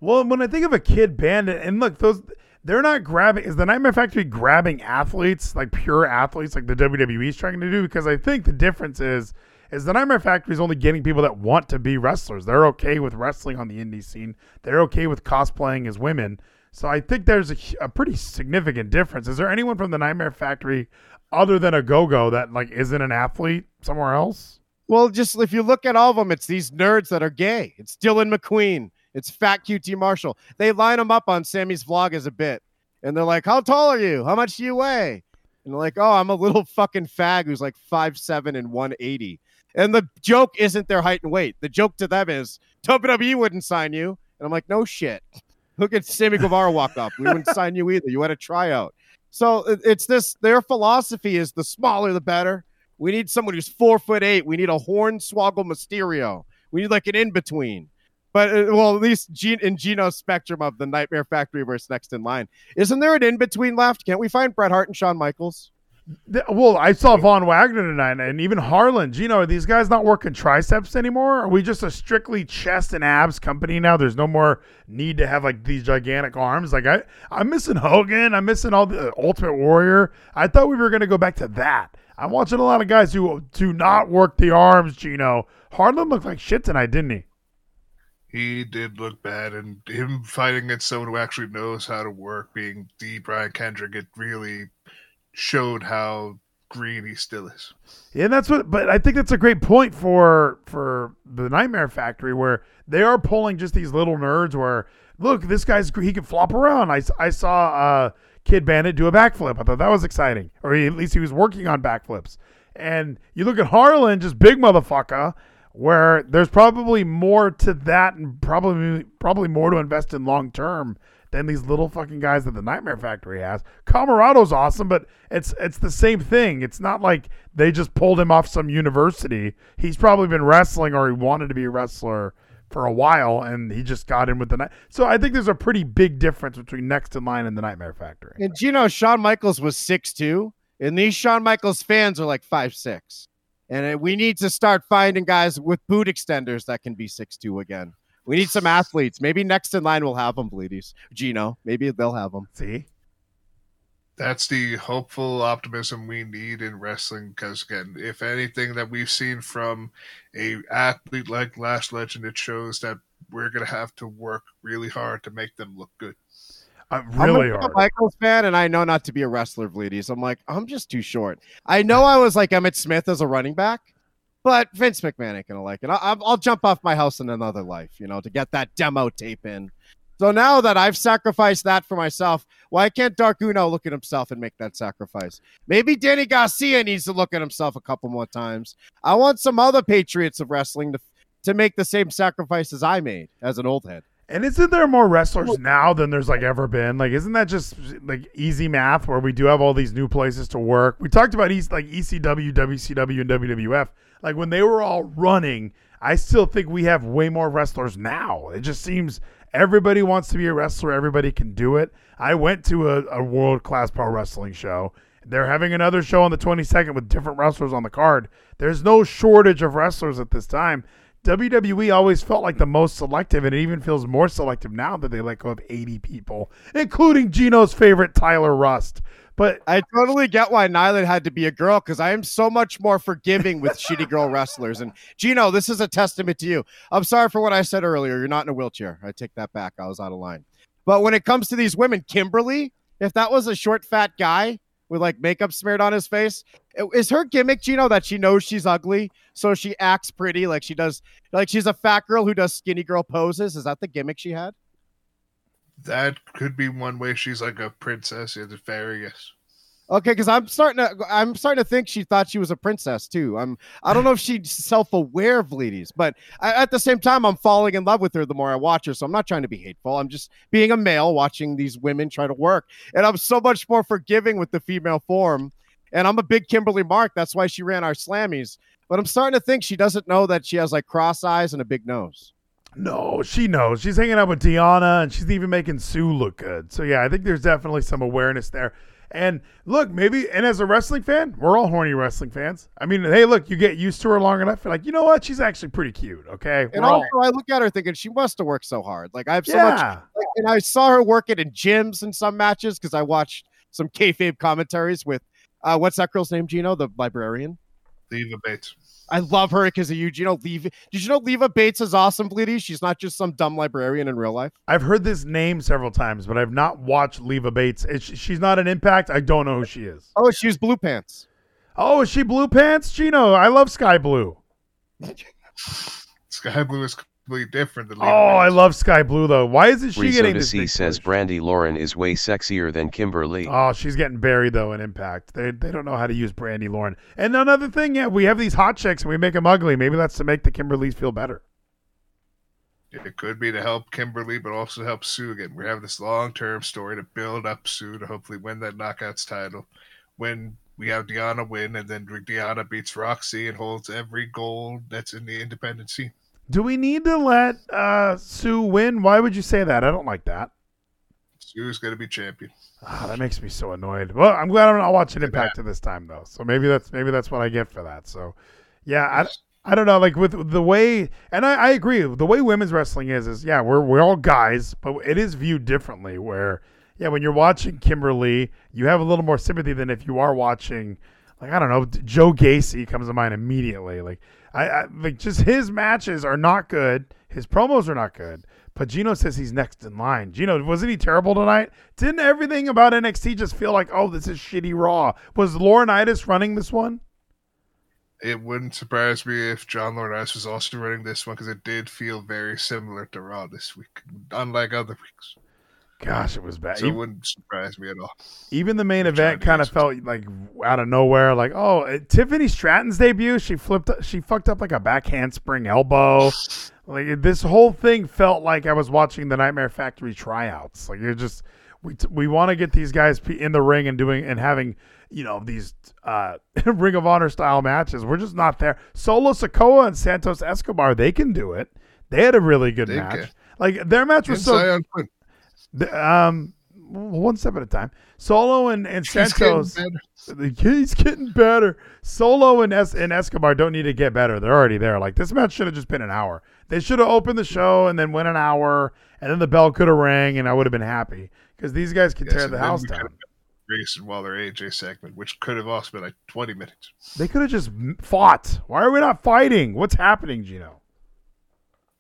Speaker 4: Well, when I think of a kid bandit, and look, those they're not grabbing. Is the Nightmare Factory grabbing athletes, like pure athletes, like the WWE is trying to do? Because I think the difference is, is the Nightmare Factory is only getting people that want to be wrestlers. They're okay with wrestling on the indie scene. They're okay with cosplaying as women. So I think there's a, a pretty significant difference. Is there anyone from the Nightmare Factory other than a Go Go that like isn't an athlete somewhere else?
Speaker 5: Well, just if you look at all of them, it's these nerds that are gay. It's Dylan McQueen. It's Fat QT Marshall. They line them up on Sammy's vlog as a bit, and they're like, "How tall are you? How much do you weigh?" And they're like, "Oh, I'm a little fucking fag who's like five seven and 180." And the joke isn't their height and weight. The joke to them is WWE wouldn't sign you. And I'm like, no shit. Look at Sammy Guevara walk up. We wouldn't sign you either. You had a tryout. So it's this. Their philosophy is the smaller the better. We need someone who's four foot eight. We need a Hornswoggle Mysterio. We need like an in between. But uh, well, at least in Gino's spectrum of the Nightmare Factory versus Next in Line, isn't there an in between left? Can't we find Bret Hart and Shawn Michaels?
Speaker 4: Well, I saw Von Wagner tonight, and even Harland. Gino, are these guys not working triceps anymore? Are we just a strictly chest and abs company now? There's no more need to have like these gigantic arms. Like I, I'm missing Hogan. I'm missing all the uh, Ultimate Warrior. I thought we were to go back to that. I'm watching a lot of guys who do not work the arms. Gino Harland looked like shit tonight, didn't he?
Speaker 6: He did look bad, and him fighting against someone who actually knows how to work, being the Brian Kendrick, it really showed how green he still is.
Speaker 4: Yeah, and that's what. But I think that's a great point for for the Nightmare Factory, where they are pulling just these little nerds. Where look, this guy's he can flop around. I I saw uh, Kid Bandit do a backflip. I thought that was exciting, or he, at least he was working on backflips. And you look at Harland, just big motherfucker. Where there's probably more to that, and probably probably more to invest in long term than these little fucking guys that the Nightmare Factory has. Comoroto's awesome, but it's it's the same thing. It's not like they just pulled him off some university. He's probably been wrestling or he wanted to be a wrestler for a while, and he just got in with the night. So I think there's a pretty big difference between Next in Line and the Nightmare Factory.
Speaker 5: And you know, Shawn Michaels was six two, and these Shawn Michaels fans are like five six. And uh, we need to start finding guys with boot extenders that can be six two again. We need some athletes. Maybe next in line we'll have them, Bleedies. Gino, maybe they'll have them.
Speaker 4: See?
Speaker 6: That's the hopeful optimism we need in wrestling. Because again, if anything that we've seen from a athlete like Lash Legend, it shows that we're gonna have to work really hard to make them look good.
Speaker 4: Uh, really
Speaker 5: I'm a Michaels fan, and I know not to be a wrestler, Bleedies. I'm like, I'm just too short. I know I was like Emmitt Smith as a running back, but Vince McMahon ain't gonna like it. I'll, I'll jump off my house in another life, you know, to get that demo tape in. So now that I've sacrificed that for myself, why can't Dark Uno look at himself and make that sacrifice? Maybe Danny Garcia needs to look at himself a couple more times. I want some other Patriots of wrestling to to make the same sacrifices I made as an old head.
Speaker 4: And isn't there more wrestlers now than there's like ever been? Like, isn't that just like easy math where we do have all these new places to work? We talked about East like ECW, WCW, and WWF. Like when they were all running, I still think we have way more wrestlers now. It just seems everybody wants to be a wrestler. Everybody can do it. I went to a, a world class pro wrestling show. They're having another show on the 22nd with different wrestlers on the card. There's no shortage of wrestlers at this time. WWE always felt like the most selective, and it even feels more selective now that they let go of 80 people, including Gino's favorite Tyler Rust. But
Speaker 5: I totally get why Nyland had to be a girl because I am so much more forgiving with shitty girl wrestlers. And Gino, this is a testament to you. I'm sorry for what I said earlier. You're not in a wheelchair. I take that back. I was out of line. But when it comes to these women, Kimberly, if that was a short, fat guy with like makeup smeared on his face, is her gimmick, Gino, that she knows she's ugly, so she acts pretty, like she does, like she's a fat girl who does skinny girl poses? Is that the gimmick she had?
Speaker 6: that could be one way she's like a princess in. Yes.
Speaker 5: Okay, because I'm starting to I'm starting to think she thought she was a princess too. I'm I don't know if she's self aware of ladies, but I, at the same time I'm falling in love with her the more I watch her. So I'm not trying to be hateful. I'm just being a male watching these women try to work, and I'm so much more forgiving with the female form. And I'm a big Kimberly Mark. That's why she ran our Slammies. But I'm starting to think she doesn't know that she has like cross eyes and a big nose.
Speaker 4: No, she knows. She's hanging out with Deonna and she's even making Sue look good. So yeah, I think there's definitely some awareness there. And look, maybe and as a wrestling fan, we're all horny wrestling fans. I mean, hey, look, you get used to her long enough, you're like, you know what? She's actually pretty cute. Okay.
Speaker 5: And we're also all... I look at her thinking she must have worked so hard. Like I have so yeah. much like, and I saw her working in gyms in some matches because I watched some kayfabe commentaries with uh what's that girl's name, Gino, the librarian?
Speaker 6: Leva Bates.
Speaker 5: I love her because of you. You know, Leva. Did you know Leva Bates is awesome, Bleedy? She's not just some dumb librarian in real life.
Speaker 4: I've heard this name several times, but I've not watched Leva Bates. Is she's not an impact. I don't know who she is.
Speaker 5: Oh, she was Blue Pants.
Speaker 4: Oh, is she Blue Pants? Gino, I love Sky Blue.
Speaker 6: Sky Blue is completely different than
Speaker 4: Oh,
Speaker 6: Leva
Speaker 4: I love Sky Blue though. Why isn't she getting this
Speaker 7: Risoda
Speaker 4: big
Speaker 7: says
Speaker 4: push?
Speaker 7: Brandi Lauren is way sexier than Kimberly.
Speaker 4: Oh, she's getting buried though in Impact. They they don't know how to use Brandi Lauren. And another thing, yeah, we have these hot chicks and we make them ugly. Maybe that's to make the Kimberlys feel better.
Speaker 6: It could be to help Kimberly, but also help Sue again. We're having this long term story to build up Sue to hopefully win that knockouts title. When we have Deonna win, and then Deonna beats Roxy and holds every gold that's in the independent scene.
Speaker 4: Do we need to let uh, Sue win? Why would you say that? I don't like that.
Speaker 6: Sue's going to be champion.
Speaker 4: Ah, that makes me so annoyed. Well, I'm glad I'm not watching Impact this time though. So maybe that's maybe that's what I get for that. So yeah, I, I don't know. Like with the way, and I, I agree. The way women's wrestling is is yeah, we're we're all guys, but it is viewed differently. Where yeah, when you're watching Kimberly, you have a little more sympathy than if you are watching. Like I don't know, Joe Gacy comes to mind immediately. Like I, I like just his matches are not good. His promos are not good. But Gino says he's next in line. Gino, wasn't he terrible tonight? Didn't everything about NXT just feel like, oh, this is shitty Raw? Was Laurinaitis running this one?
Speaker 6: It wouldn't surprise me if John Laurinaitis was also running this one because it did feel very similar to Raw this week, unlike other weeks.
Speaker 4: Gosh, it was bad.
Speaker 6: So it wouldn't surprise me at all.
Speaker 4: even the main event kind of felt like out of nowhere. Like, oh, uh, Tiffany Stratton's debut, she flipped, she fucked up like a back handspring elbow. Like this whole thing felt like I was watching the Nightmare Factory tryouts. Like you're just we we want to get these guys in the ring and doing and having you know these uh <laughs> Ring of Honor style matches. We're just not there. Solo Sikoa and Santos Escobar, they can do it. They had a really good
Speaker 6: They
Speaker 4: match.
Speaker 6: can.
Speaker 4: Like their match was
Speaker 6: And
Speaker 4: so. The- um one step at a time. Solo and, and Santos.
Speaker 6: getting.
Speaker 4: He's getting better. Solo and es- and Escobar don't need to get better. They're already there. Like this match should have just been an hour. They should have opened the show and then went an hour, and then the bell could have rang, and I would have been happy because these guys can
Speaker 6: Yes,
Speaker 4: tear the house down.
Speaker 6: have Grayson Waller AJ segment, which could have also been like 20 minutes.
Speaker 4: They could have just fought. Why are we not fighting? What's happening, Gino?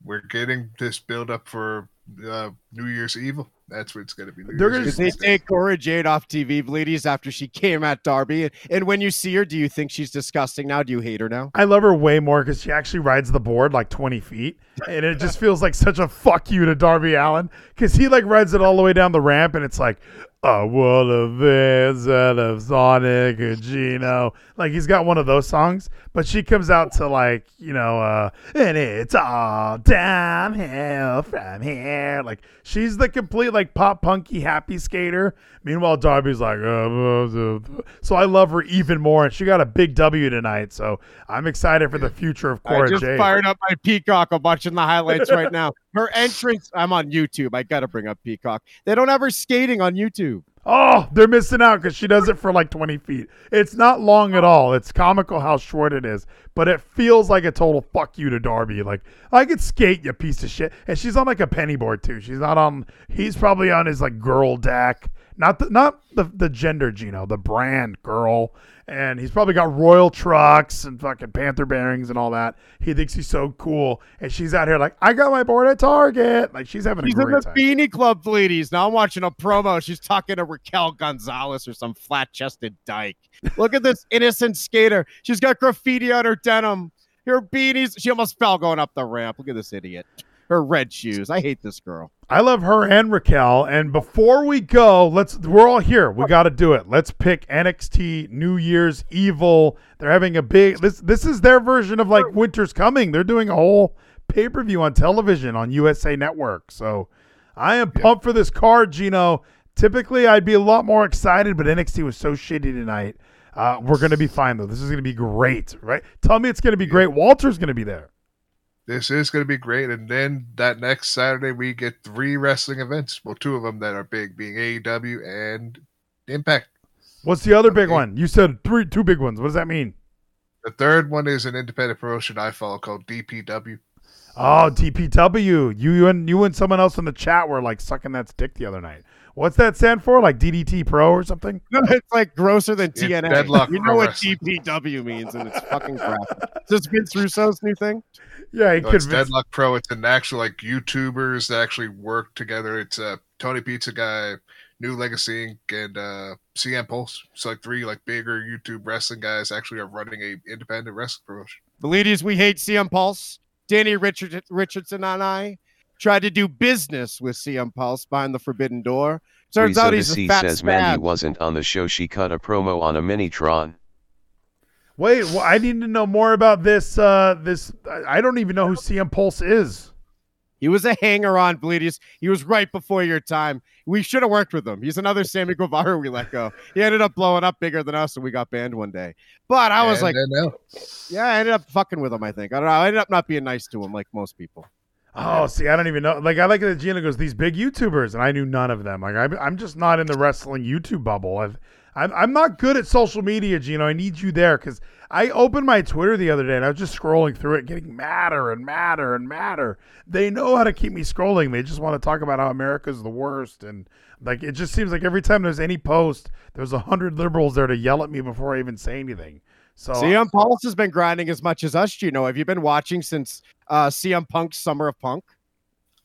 Speaker 6: We're getting this build up for uh, New Year's Evil. That's what it's going to be. New
Speaker 4: They're gonna-
Speaker 5: Did they take Cora Jade off TV, ladies, after she came at Darby? And when you see her, do you think she's disgusting now? Do you hate her now?
Speaker 4: I love her way more because she actually rides the board like 20 feet. And it just feels like such a fuck you to Darby Allin because he like rides it all the way down the ramp and it's like, I want a visit of Sonic or Gino. Like he's got one of those songs, but she comes out to like, you know, uh, and it's all downhill from here. Like she's the complete like pop punky happy skater. Meanwhile, Darby's like, uh, uh, uh. so I love her even more. And she got a big W tonight. So I'm excited for the future of
Speaker 5: I
Speaker 4: Cora
Speaker 5: just
Speaker 4: Jade.
Speaker 5: fired up my Peacock. I'm watching the highlights right now. <laughs> Her entrance. I'm on YouTube. I gotta bring up Peacock. They don't have her skating on YouTube.
Speaker 4: Oh, they're missing out because she does it for like 20 feet. It's not long at all. It's comical how short it is, but it feels like a total fuck you to Darby. Like, I could skate, you piece of shit. And she's on like a penny board too. She's not on, he's probably on his like girl deck. Not the, not the, the gender, Gino, the brand girl. And he's probably got royal trucks and fucking panther bearings and all that. He thinks he's so cool. And she's out here like, I got my board at Target. Like, she's having
Speaker 5: She's
Speaker 4: a
Speaker 5: in the
Speaker 4: time.
Speaker 5: Beanie Club, ladies. Now I'm watching a promo. She's talking to Raquel Gonzalez or some flat-chested dyke. Look at this innocent skater. She's got graffiti on her denim. Her beanies. She almost fell going up the ramp. Look at this idiot. Her red shoes. I hate this girl.
Speaker 4: I love her and Raquel. And before we go, let's we're all here. We got to do it. Let's pick NXT New Year's Evil. They're having a big this this is their version of like Winter's Coming. They're doing a whole pay-per-view on television on USA Network. So I am pumped for this card, Gino. Typically I'd be a lot more excited, but NXT was so shitty tonight. Uh, we're gonna be fine though. This is gonna be great, right? Tell me it's gonna be great. Walter's gonna be there.
Speaker 6: This is going to be great. And then that next Saturday, we get three wrestling events. Well, two of them that are big, being AEW and Impact.
Speaker 4: What's the other big one? You said three, two big ones. What does that mean?
Speaker 6: The third one is an independent promotion I follow called DPW.
Speaker 4: Oh, DPW. You, you and you and someone else in the chat were like sucking that stick the other night. What's that stand for? Like DDT Pro or something?
Speaker 5: No, <laughs> it's like grosser than
Speaker 6: It's
Speaker 5: TNA.
Speaker 6: Deadlock
Speaker 5: you know
Speaker 6: Pro
Speaker 5: what GPW means, and it's fucking crap. Is this Vince Russo's new thing?
Speaker 4: Yeah, he
Speaker 6: No, it's
Speaker 4: convinced.
Speaker 6: Deadlock Pro. It's an actual like YouTubers that actually work together. It's uh, Tony Pizza Guy, New Legacy Inc., and uh, CM Pulse. So like three like bigger YouTube wrestling guys actually are running a independent wrestling promotion.
Speaker 5: The ladies, we hate CM Pulse. Danny Richard, Richardson and I tried to do business with CM Pulse behind the forbidden door. Turns
Speaker 7: Frieza
Speaker 5: out
Speaker 7: the
Speaker 5: he's a
Speaker 7: Sea
Speaker 5: fat
Speaker 7: says Mandy
Speaker 5: spaz.
Speaker 7: wasn't on the show. She cut a promo on a Minitron.
Speaker 4: Wait, well, I need to know more about this. Uh, this I I don't even know who CM Pulse is.
Speaker 5: He was a hanger on, Bleedies. He was right before your time. We should have worked with him. He's another Sammy Guevara we let go. He ended up blowing up bigger than us, and we got banned one day. But I was
Speaker 6: And
Speaker 5: like,
Speaker 6: then now,
Speaker 5: yeah, I ended up fucking with him, I think. I don't know. I ended up not being nice to him like most people.
Speaker 4: Oh, see, I don't even know. Like, I like that Gina goes these big YouTubers, and I knew none of them. Like, I'm, I'm just not in the wrestling YouTube bubble. I've, I'm, I'm not good at social media, Gino. I need you there because I opened my Twitter the other day and I was just scrolling through it, getting madder and madder and madder. They know how to keep me scrolling. They just want to talk about how America's the worst, and like it just seems like every time there's any post, there's a hundred liberals there to yell at me before I even say anything. So
Speaker 5: CM um, Pulse has been grinding as much as us, Gino. Have you been watching since uh, CM Punk's Summer of Punk?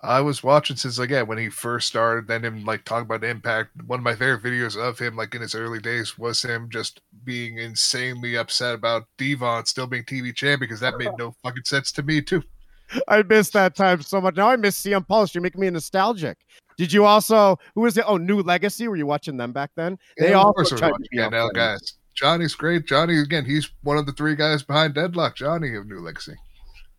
Speaker 6: I was watching since yeah when he first started. Then him like talking about Impact. One of my favorite videos of him like in his early days was him just being insanely upset about Devon still being TV champ because that made no <laughs> fucking sense to me too.
Speaker 5: I miss that time so much. Now I miss CM Pulse. You're making me nostalgic. Did you also? Who was it? Oh, New Legacy. Were you watching them back then? They
Speaker 6: Yeah, of
Speaker 5: also
Speaker 6: course we're
Speaker 5: tried to
Speaker 6: watching
Speaker 5: be
Speaker 6: NL guys. Johnny's great. Johnny again. He's one of the three guys behind Deadlock. Johnny of New Legacy.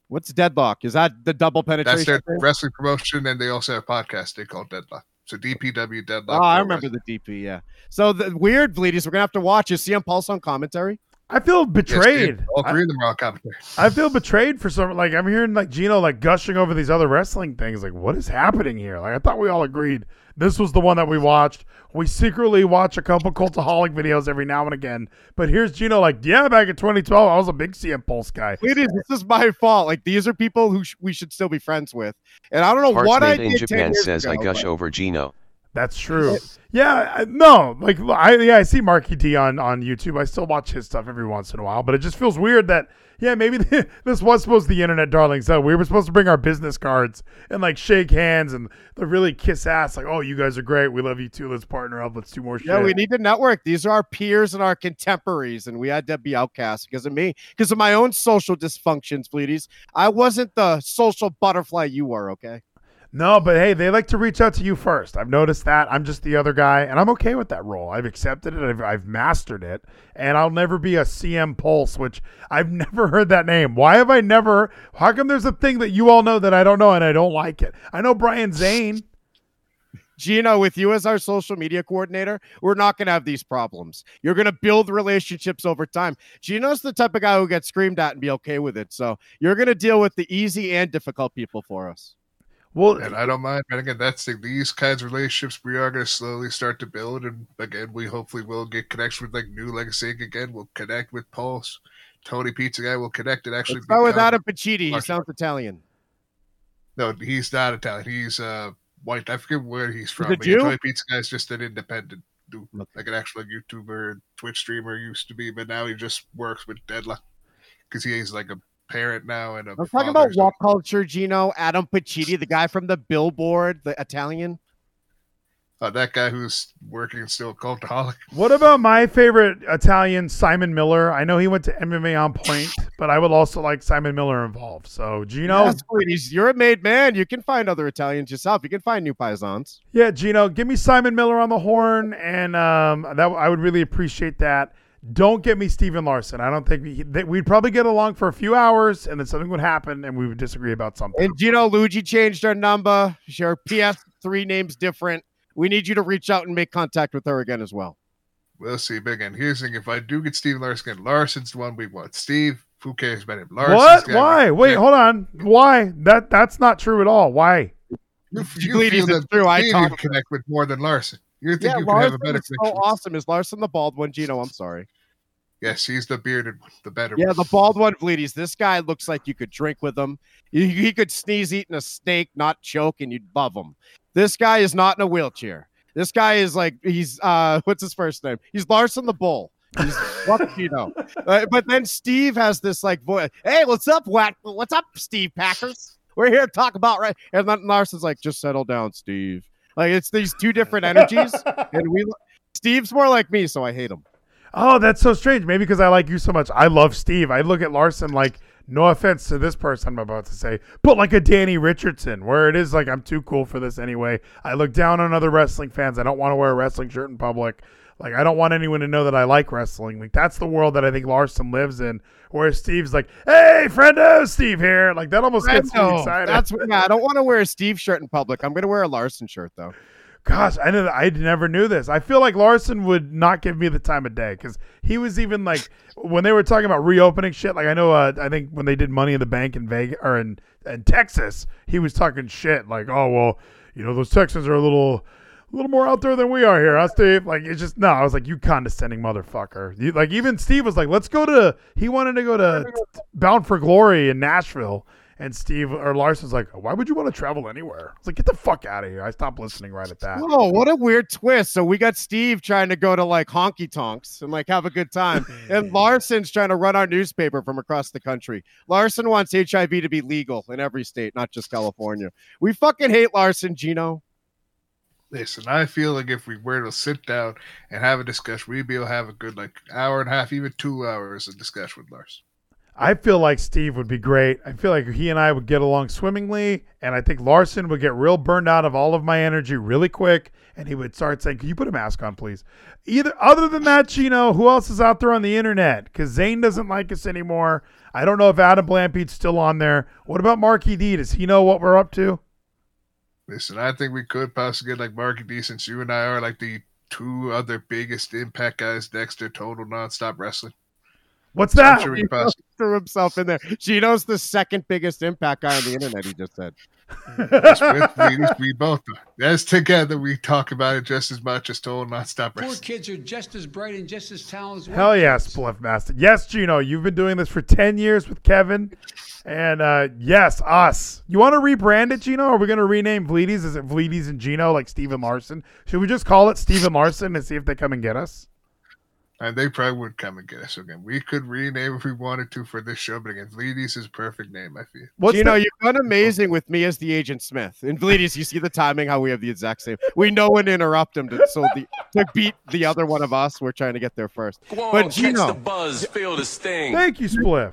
Speaker 5: What's Deadlock? Is that the double penetration?
Speaker 6: That's their
Speaker 5: thing?
Speaker 6: wrestling promotion, and they also have a podcast they call Deadlock. So DPW Deadlock.
Speaker 5: Oh, I remember
Speaker 6: Wrestling.
Speaker 5: the DP. Yeah. So the weird bleedies. We're gonna have to watch. Is CM Pulse on commentary?
Speaker 4: I feel
Speaker 6: Yes, dude.
Speaker 4: betrayed.
Speaker 6: All
Speaker 4: I-
Speaker 6: three of them are on commentary.
Speaker 4: I feel betrayed for some. Like I'm hearing like Gino like gushing over these other wrestling things. Like what is happening here? Like I thought we all agreed this was the one that we watched. We secretly watch a couple cultaholic videos every now and again. But here's Gino like, yeah, back in 2012, I was a big CM Pulse guy.
Speaker 5: Bleedies, this is my fault. Like these are people who sh- we should still be friends with, and I don't know
Speaker 7: Hearts
Speaker 5: what I
Speaker 7: made in
Speaker 5: did 10
Speaker 7: Japan
Speaker 5: years
Speaker 7: says I gush
Speaker 5: but-
Speaker 7: over Gino.
Speaker 4: That's true. Yeah, I- no, like I yeah, I see Marky D on on YouTube. I still watch his stuff every once in a while, but it just feels weird that yeah, maybe <laughs> this was supposed to be internet darling. So we were supposed to bring our business cards and like shake hands and the really kiss ass, like, oh, you guys are great. We love you too. Let's partner up. Let's do more shit.
Speaker 5: Yeah, we need to network. These are our peers and our contemporaries, and we had to be outcast because of me, because of my own social dysfunctions, Bleedies. I wasn't the social butterfly you were, okay?
Speaker 4: No, but hey, they like to reach out to you first. I've noticed that. I'm just the other guy, and I'm okay with that role. I've accepted it. I've, I've mastered it, and I'll never be a CM Pulse, which I've <laughs> never heard that name. Why have I never? How come there's a thing that you all know that I don't know and I don't like it? I know Brian Zane.
Speaker 5: Gino, with you as our social media coordinator, we're not going to have these problems. You're going to build relationships over time. Gino's the type of guy who gets screamed at and be okay with it. So you're going to deal with the easy and difficult people for us.
Speaker 4: Well,
Speaker 6: And I don't mind. And again, that's the, these kinds of relationships we are going to slowly start to build. And again, we hopefully will get connection with like New Legacy again. We'll connect with Pulse. Tony Pizza Guy will connect and actually
Speaker 5: Let's go with
Speaker 6: become-
Speaker 5: Adam Pacitti. He sounds Italian.
Speaker 6: No, he's not Italian. He's uh white. I forget where he's from.
Speaker 5: a
Speaker 6: but
Speaker 5: Jew?
Speaker 6: Tony Pizza Guy is just an independent dude, like an actual YouTuber, Twitch streamer used to be, but now he just works with Deadlock because he is like a parent now and a.
Speaker 5: I'm talking about
Speaker 6: so-
Speaker 5: walk culture, Gino. Adam Pacitti, the guy from the Billboard, the Italian.
Speaker 6: uh, that guy who's working still cultaholic.
Speaker 4: what about my favorite Italian, Simon Miller? I know he went to MMA on point, but I would also like Simon Miller involved. So Gino,
Speaker 5: Yes, please. You're a made man. You can find other Italians yourself. You can find new paisans.
Speaker 4: Yeah, Gino, give me Simon Miller on the horn, and um, that I would really appreciate that. Don't get me Steven Larson. I don't think we, that we'd probably get along for a few hours, and then something would happen, and we would disagree about something.
Speaker 5: And Gino Luigi changed her number. Your PS3 name's different. We need you to reach out and make contact with her again as well.
Speaker 6: We'll see. But again, here's the thing: if I do get Steve Larson, again, Larson's the one we want. Steve, who cares about him? Larson's
Speaker 4: what? Why?
Speaker 6: we-
Speaker 4: Wait,
Speaker 6: Yeah,
Speaker 4: hold on. Why? That that's not true at all. Why?
Speaker 6: You,
Speaker 5: Bleed
Speaker 6: you
Speaker 5: is
Speaker 6: feel that
Speaker 5: true. I
Speaker 6: Steve
Speaker 5: talk-
Speaker 6: connect with more than Larson. You think
Speaker 5: Yeah,
Speaker 6: you have a better
Speaker 5: is so awesome. Is Larson the bald one? Gino, I'm sorry.
Speaker 6: Yes, he's the bearded one, the better
Speaker 5: Yeah,
Speaker 6: one.
Speaker 5: the bald one, Bleedies. This guy looks like you could drink with him. He, he could sneeze eating a steak, not choke, and you'd love him. This guy is not in a wheelchair. This guy is like he's uh <laughs> what's his first name? He's Larson the Bull. He's what you know. Uh, but then Steve has this like voice. Hey, what's up, what? What's up, Steve Packers? We're here to talk about right. And then Larson's like, just settle down, Steve. Like it's these two different energies, <laughs> and we. Steve's more like me, so I hate him.
Speaker 4: Oh, that's so strange. Maybe because I like you so much. I love Steve. I look at Larson like, no offense to this person I'm about to say, but like a Danny Richardson, where it is like I'm too cool for this anyway. I look down on other wrestling fans. I don't want to wear a wrestling shirt in public. Like I don't want anyone to know that I like wrestling. Like that's the world that I think Larson lives in. Whereas Steve's like, "Hey, friendo, Steve here." Like that almost gets me excited.
Speaker 5: That's yeah. I don't want to wear a Steve shirt in public. I'm gonna wear a Larson shirt though.
Speaker 4: Gosh, I I never knew this. I feel like Larson would not give me the time of day because he was even like when they were talking about reopening shit. Like I know, uh, I think when they did Money in the Bank in Vegas or in, in Texas, he was talking shit like, "Oh well, you know those Texans are a little." A little more out there than we are here, huh, Steve? Like it's just no. I was like, you condescending motherfucker. You, like even Steve was like, let's go to. He wanted to go to Bound for Glory in Nashville, and Steve or Larson's like, why would you want to travel anywhere? I was like, get the fuck out of here. I stopped listening right at that.
Speaker 5: Oh, what a weird twist. So we got Steve trying to go to like honky tonks and like have a good time. <laughs> and Larson's trying to run our newspaper from across the country. Larson wants HIV to be legal in every state, not just California. We fucking hate Larson, Gino.
Speaker 6: Listen, I feel like if we were to sit down and have a discussion, we'd be able to have a good like hour and a half, even two hours of discussion with Lars.
Speaker 4: I feel like Steve would be great. I feel like he and I would get along swimmingly, and I think Larson would get real burned out of all of my energy really quick, and he would start saying, "Can you put a mask on, please?" Either other than that, Chino, who else is out there on the internet? Because Zane doesn't like us anymore. I don't know if Adam Blampied's still on there. What about Marky D? Does he know what we're up to?
Speaker 6: Listen, I think we could possibly get like Marky D since you and I are like the two other biggest impact guys next to Total Nonstop Wrestling.
Speaker 4: What's that?
Speaker 6: sure <laughs>
Speaker 5: threw himself in there. Gino's the second biggest impact guy on the internet, he just said.
Speaker 6: Yes, with leaders, we both. As together, we talk about it just as much as Total Nonstop
Speaker 8: Poor
Speaker 6: Wrestling.
Speaker 8: kids are just as bright and just as talented
Speaker 4: Hell
Speaker 8: yes,
Speaker 4: yeah,
Speaker 8: kids.
Speaker 4: Spliff Master. Yes, Gino, you've been doing this for 10 years with Kevin. And uh, yes, us. You want to rebrand it, Gino? Are we going to rename Vleeties? Is it Vleeties and Gino like Steven Larson? Should we just call it Steven Larson and see if they come and get us?
Speaker 6: And they probably would come and get us again. We could rename if we wanted to for this show, but again, Vleeties is a perfect name, I feel.
Speaker 4: What's
Speaker 5: Gino,
Speaker 4: the-
Speaker 5: you've done amazing with me as the Agent Smith. And Vleeties, you see the timing, how we have the exact same. We know when to interrupt him to, so the, to beat the other one of us. We're trying to get there first. But Gino, the
Speaker 9: buzz, feel the sting.
Speaker 4: Thank you, Spliff.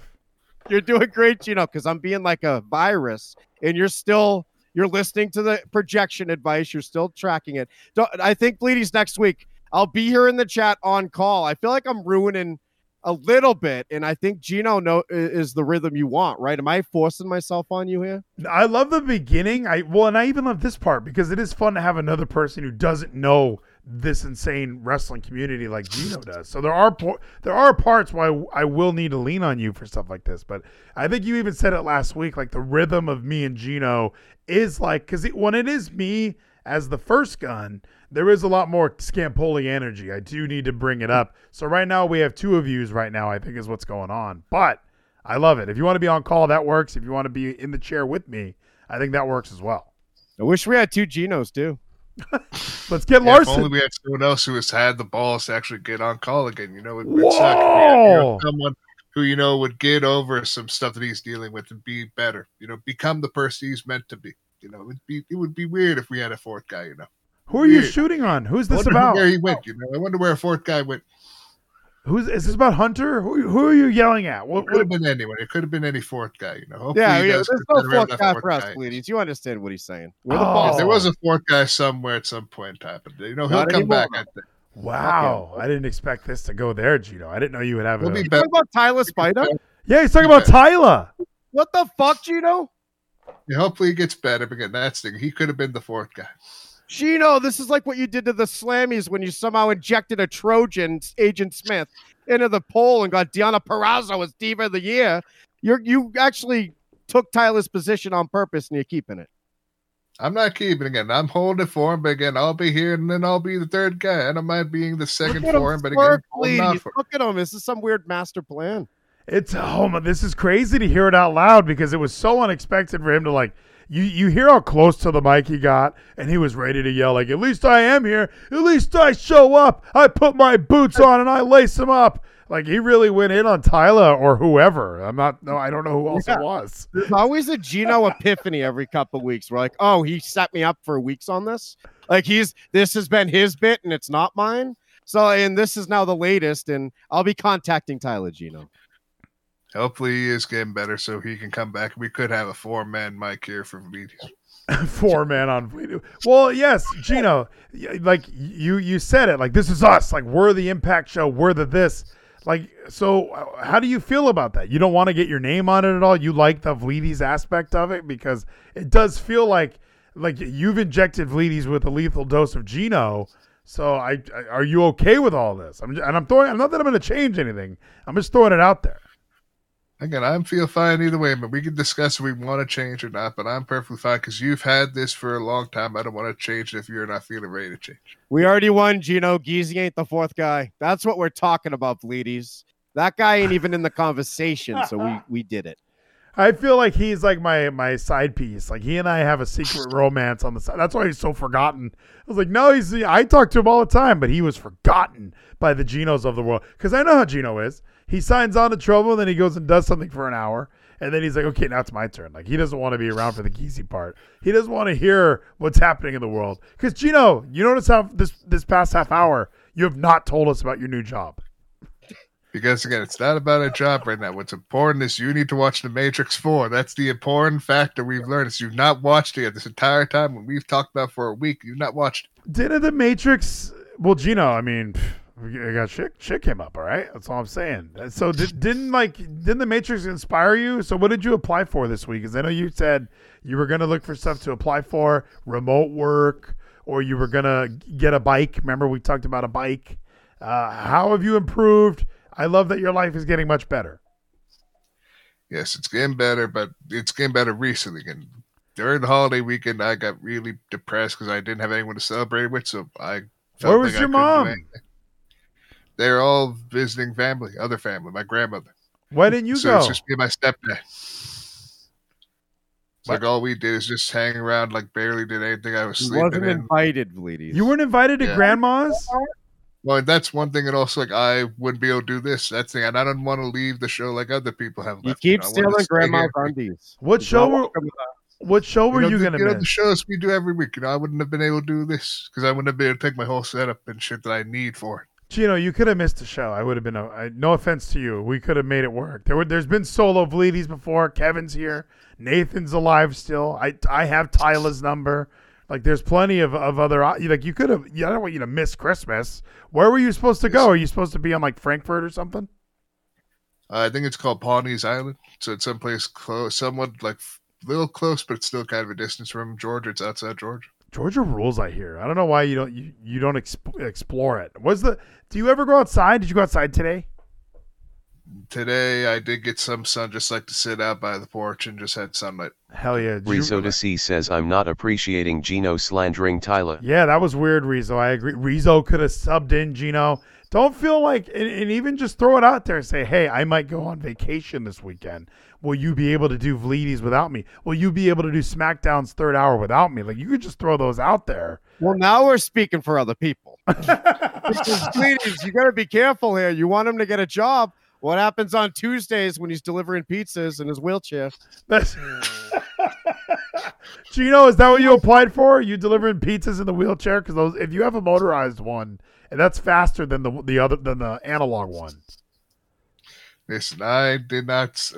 Speaker 5: you're doing great, Gino, because I'm being like a virus, and you're still you're listening to the projection advice. You're still tracking it. Don't, I think Bleedy's next week. I'll be here in the chat on call. I feel like I'm ruining a little bit, and I think Gino know, is the rhythm you want, right? Am I forcing myself on you here?
Speaker 4: I love the beginning. I well, and I even love this part because it is fun to have another person who doesn't know this insane wrestling community like Gino <laughs> does. So there are there are parts why I will need to lean on you for stuff like this. But I think you even said it last week. Like the rhythm of me and Gino is like because it, when it is me as the first gun, there is a lot more Scampoli energy. I do need to bring it up. So right now we have two of yous. Right now I think is what's going on, but. I love it. If you want to be on call, that works. If you want to be in the chair with me, I think that works as well.
Speaker 5: I wish we had two Genos too. <laughs>
Speaker 4: Let's get
Speaker 6: Yeah, if only we had someone else who has had the balls to actually get on call again. You know, it would suck. if you know,
Speaker 4: Whoa.
Speaker 6: someone who you know would get over some stuff that he's dealing with and be better. You know, become the person he's meant to be. You know, it would be it would be weird if we had a fourth guy. You know,
Speaker 4: Who are you shooting on? Who's this about?
Speaker 6: where he went. You know, I wonder where a fourth guy went.
Speaker 4: Who's is this about Hunter? Who, who are you yelling at? What,
Speaker 6: It could have been anyone. It could have been any fourth guy. You know, Hopefully
Speaker 5: Yeah, yeah there's no fourth guy
Speaker 6: fourth
Speaker 5: for us,
Speaker 6: guy.
Speaker 5: Bleedies. You understand what he's saying. We're the
Speaker 4: Oh.
Speaker 5: boss.
Speaker 6: There was a fourth guy somewhere at some point in time, but you know he'll
Speaker 5: Not
Speaker 6: come
Speaker 5: anymore.
Speaker 6: back. I think.
Speaker 4: wow, I didn't expect this to go there, Gino. I didn't know you would have
Speaker 6: He'll
Speaker 4: a.
Speaker 6: be
Speaker 5: You
Speaker 6: back.
Speaker 5: talking about Tyler Spider?
Speaker 4: Yeah, he's talking about Tyler.
Speaker 5: What the fuck, Gino?
Speaker 6: Yeah, hopefully he gets better. But again, that's the he could have been the fourth guy.
Speaker 5: Gino, this is like what you did to the Slammies when you somehow injected a Trojan, Agent Smith, into the poll and got Deonna Purrazzo as Diva of the Year. You're you actually took Tyler's position on purpose and you're keeping it.
Speaker 6: I'm not keeping it. I'm holding it for him, but again, I'll be here and then I'll be the third guy. I don't mind being the second for
Speaker 5: him
Speaker 6: but again, out
Speaker 5: Bleedies.
Speaker 6: for him.
Speaker 5: Look at him. This is some weird master plan.
Speaker 4: It's oh my, this is crazy to hear it out loud because it was so unexpected for him to like. You you hear how close to the mic he got, and he was ready to yell like, "At least I am here. At least I show up. I put my boots on and I lace them up." Like he really went in on Tyler or whoever. I'm not. No, I don't know who else
Speaker 5: Yeah.
Speaker 4: it was.
Speaker 5: There's always a Gino epiphany every couple weeks. We're like, oh, he set me up for weeks on this. Like he's this has been his bit and it's not mine. So and this is now the latest, and I'll be contacting Tyler Gino.
Speaker 6: Hopefully he is getting better so he can come back. We could have a four man mic here for Vlides. <laughs>
Speaker 4: Four man on. Well, yes, Gino, like you you said it. Like this is us. Like we're the Impact Show. We're the this. Like so, uh, how do you feel about that? You don't want to get your name on it at all. You like the Vlides aspect of it because it does feel like like you've injected Vlides with a lethal dose of Gino. So I, I are you okay with all this? I'm and I'm throwing. Not that I'm going to change anything. I'm just throwing it out there.
Speaker 6: Again, I'm feel fine either way, but we can discuss if we want to change or not. But I'm perfectly fine because you've had this for a long time. I don't want to change it if you're not feeling ready to change.
Speaker 5: We already won, Gino. Geezy ain't the fourth guy. That's what we're talking about, Bleedies. That guy ain't even in the conversation, so we we did it. <laughs>
Speaker 4: I feel like he's like my my side piece. Like he and I have a secret romance on the side. That's why he's so forgotten. I was like, no, he's. I talk to him all the time, but he was forgotten by the Genos of the world. Because I know how Gino is. He signs on to trouble, and then he goes and does something for an hour, and then he's like, okay, now it's my turn. Like he doesn't want to be around for the geezy part. He doesn't want to hear what's happening in the world. Because Gino, you notice how this this past half hour you have not told us about your new job.
Speaker 6: Because again, it's not about a job right now. What's important is you need to watch The Matrix 4. That's the important factor we've learned. Is you've not watched it yet this entire time when we've talked about it for a week. You've not watched it.
Speaker 4: Didn't the Matrix? Well, Gino, I mean, pff, I got shit. Shit came up. All right, that's all I'm saying. So did, didn't like didn't the Matrix inspire you? So what did you apply for this week? Because I know you said you were gonna look for stuff to apply for, remote work, or you were gonna get a bike. Remember we talked about a bike. Uh, how have you improved? I love that your life is getting much better.
Speaker 6: Yes, it's getting better, but it's getting better recently. And during the holiday weekend, I got really depressed because I didn't have anyone to celebrate with. So I
Speaker 4: Where was
Speaker 6: like
Speaker 4: your mom?
Speaker 6: Anything. They're all visiting family, other family, my grandmother.
Speaker 4: Why didn't you
Speaker 6: so
Speaker 4: go?
Speaker 6: it's just me and my stepdad. It's like all we did is just hang around, like barely did anything. I was
Speaker 5: He
Speaker 6: sleeping
Speaker 5: wasn't
Speaker 6: in.
Speaker 5: invited, Bleedies.
Speaker 4: You weren't invited to
Speaker 6: Yeah.
Speaker 4: grandma's.
Speaker 6: Well, that's one thing, and also like I wouldn't be able to do this. That's the thing, and I don't want to leave the show like other people have.
Speaker 5: You keep
Speaker 6: know, I
Speaker 5: stealing grandma's
Speaker 6: here.
Speaker 5: undies.
Speaker 4: What show were
Speaker 5: welcome to that.
Speaker 4: What show were
Speaker 6: know,
Speaker 4: you
Speaker 6: the-
Speaker 4: gonna
Speaker 6: you know, the shows we do every week. You know, I wouldn't have been able to do this because I wouldn't have been able to take my whole setup and shit that I need for it.
Speaker 4: Gino, you could have missed the show. I would have been. A, I, no offense to you. We could have made it work. There were. There's been solo Vleedies before. Kevin's here. Nathan's alive still. I. I have Tyler's number. Like, there's plenty of, of other. Like, you could have. I don't want you to miss Christmas. Where were you supposed to go? Are you supposed to be on like Frankfurt or something?
Speaker 6: Uh, I think it's called Pawleys Island, so it's someplace close, somewhat like a little close, but it's still kind of a distance from Georgia. It's outside Georgia.
Speaker 4: Georgia rules. I hear. I don't know why you don't. You, you don't exp- explore it. Was the? Do you ever go outside? Did you go outside today?
Speaker 6: Today, I did get some sun, just like to sit out by the porch and just had sunlight.
Speaker 4: Hell yeah. Did you-
Speaker 7: Rizzo to C says I'm not appreciating Gino slandering Tyler.
Speaker 4: Yeah, that was weird, Rizzo. I agree. Rizzo could have subbed in Gino. Don't feel like, and, and even just throw it out there and say, hey, I might go on vacation this weekend. Will you be able to do Vleedies without me? Will you be able to do SmackDown's third hour without me? Like, you could just throw those out there.
Speaker 5: Well, now we're speaking for other people. <laughs> Bleedies, you got to be careful here. You want him to get a job. What happens on Tuesdays when he's delivering pizzas in his wheelchair?
Speaker 4: That's <laughs> Gino, is that what you applied for? You delivering pizzas in the wheelchair? Because those, if you have a motorized one, and that's faster than the the other than the analog one.
Speaker 6: Listen, I did not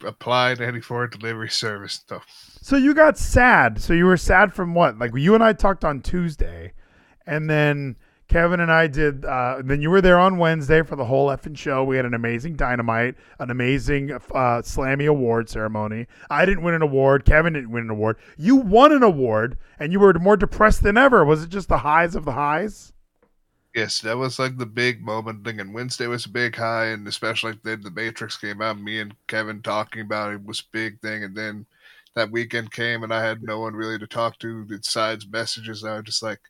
Speaker 6: to any foreign delivery service. stuff.
Speaker 4: So you got sad. So you were sad from what? Like you and I talked on Tuesday, and then Kevin and I did. Uh, then you were there on Wednesday for the whole effing show. We had an amazing dynamite, an amazing uh, Slammy award ceremony. I didn't win an award. Kevin didn't win an award. You won an award, and you were more depressed than ever. Was it just the highs of the highs?
Speaker 6: Yes, that was like the big moment thing. And Wednesday was a big high, and especially then the Matrix came out. Me and Kevin talking about it was a big thing. And then that weekend came, and I had no one really to talk to besides messages. I was just like,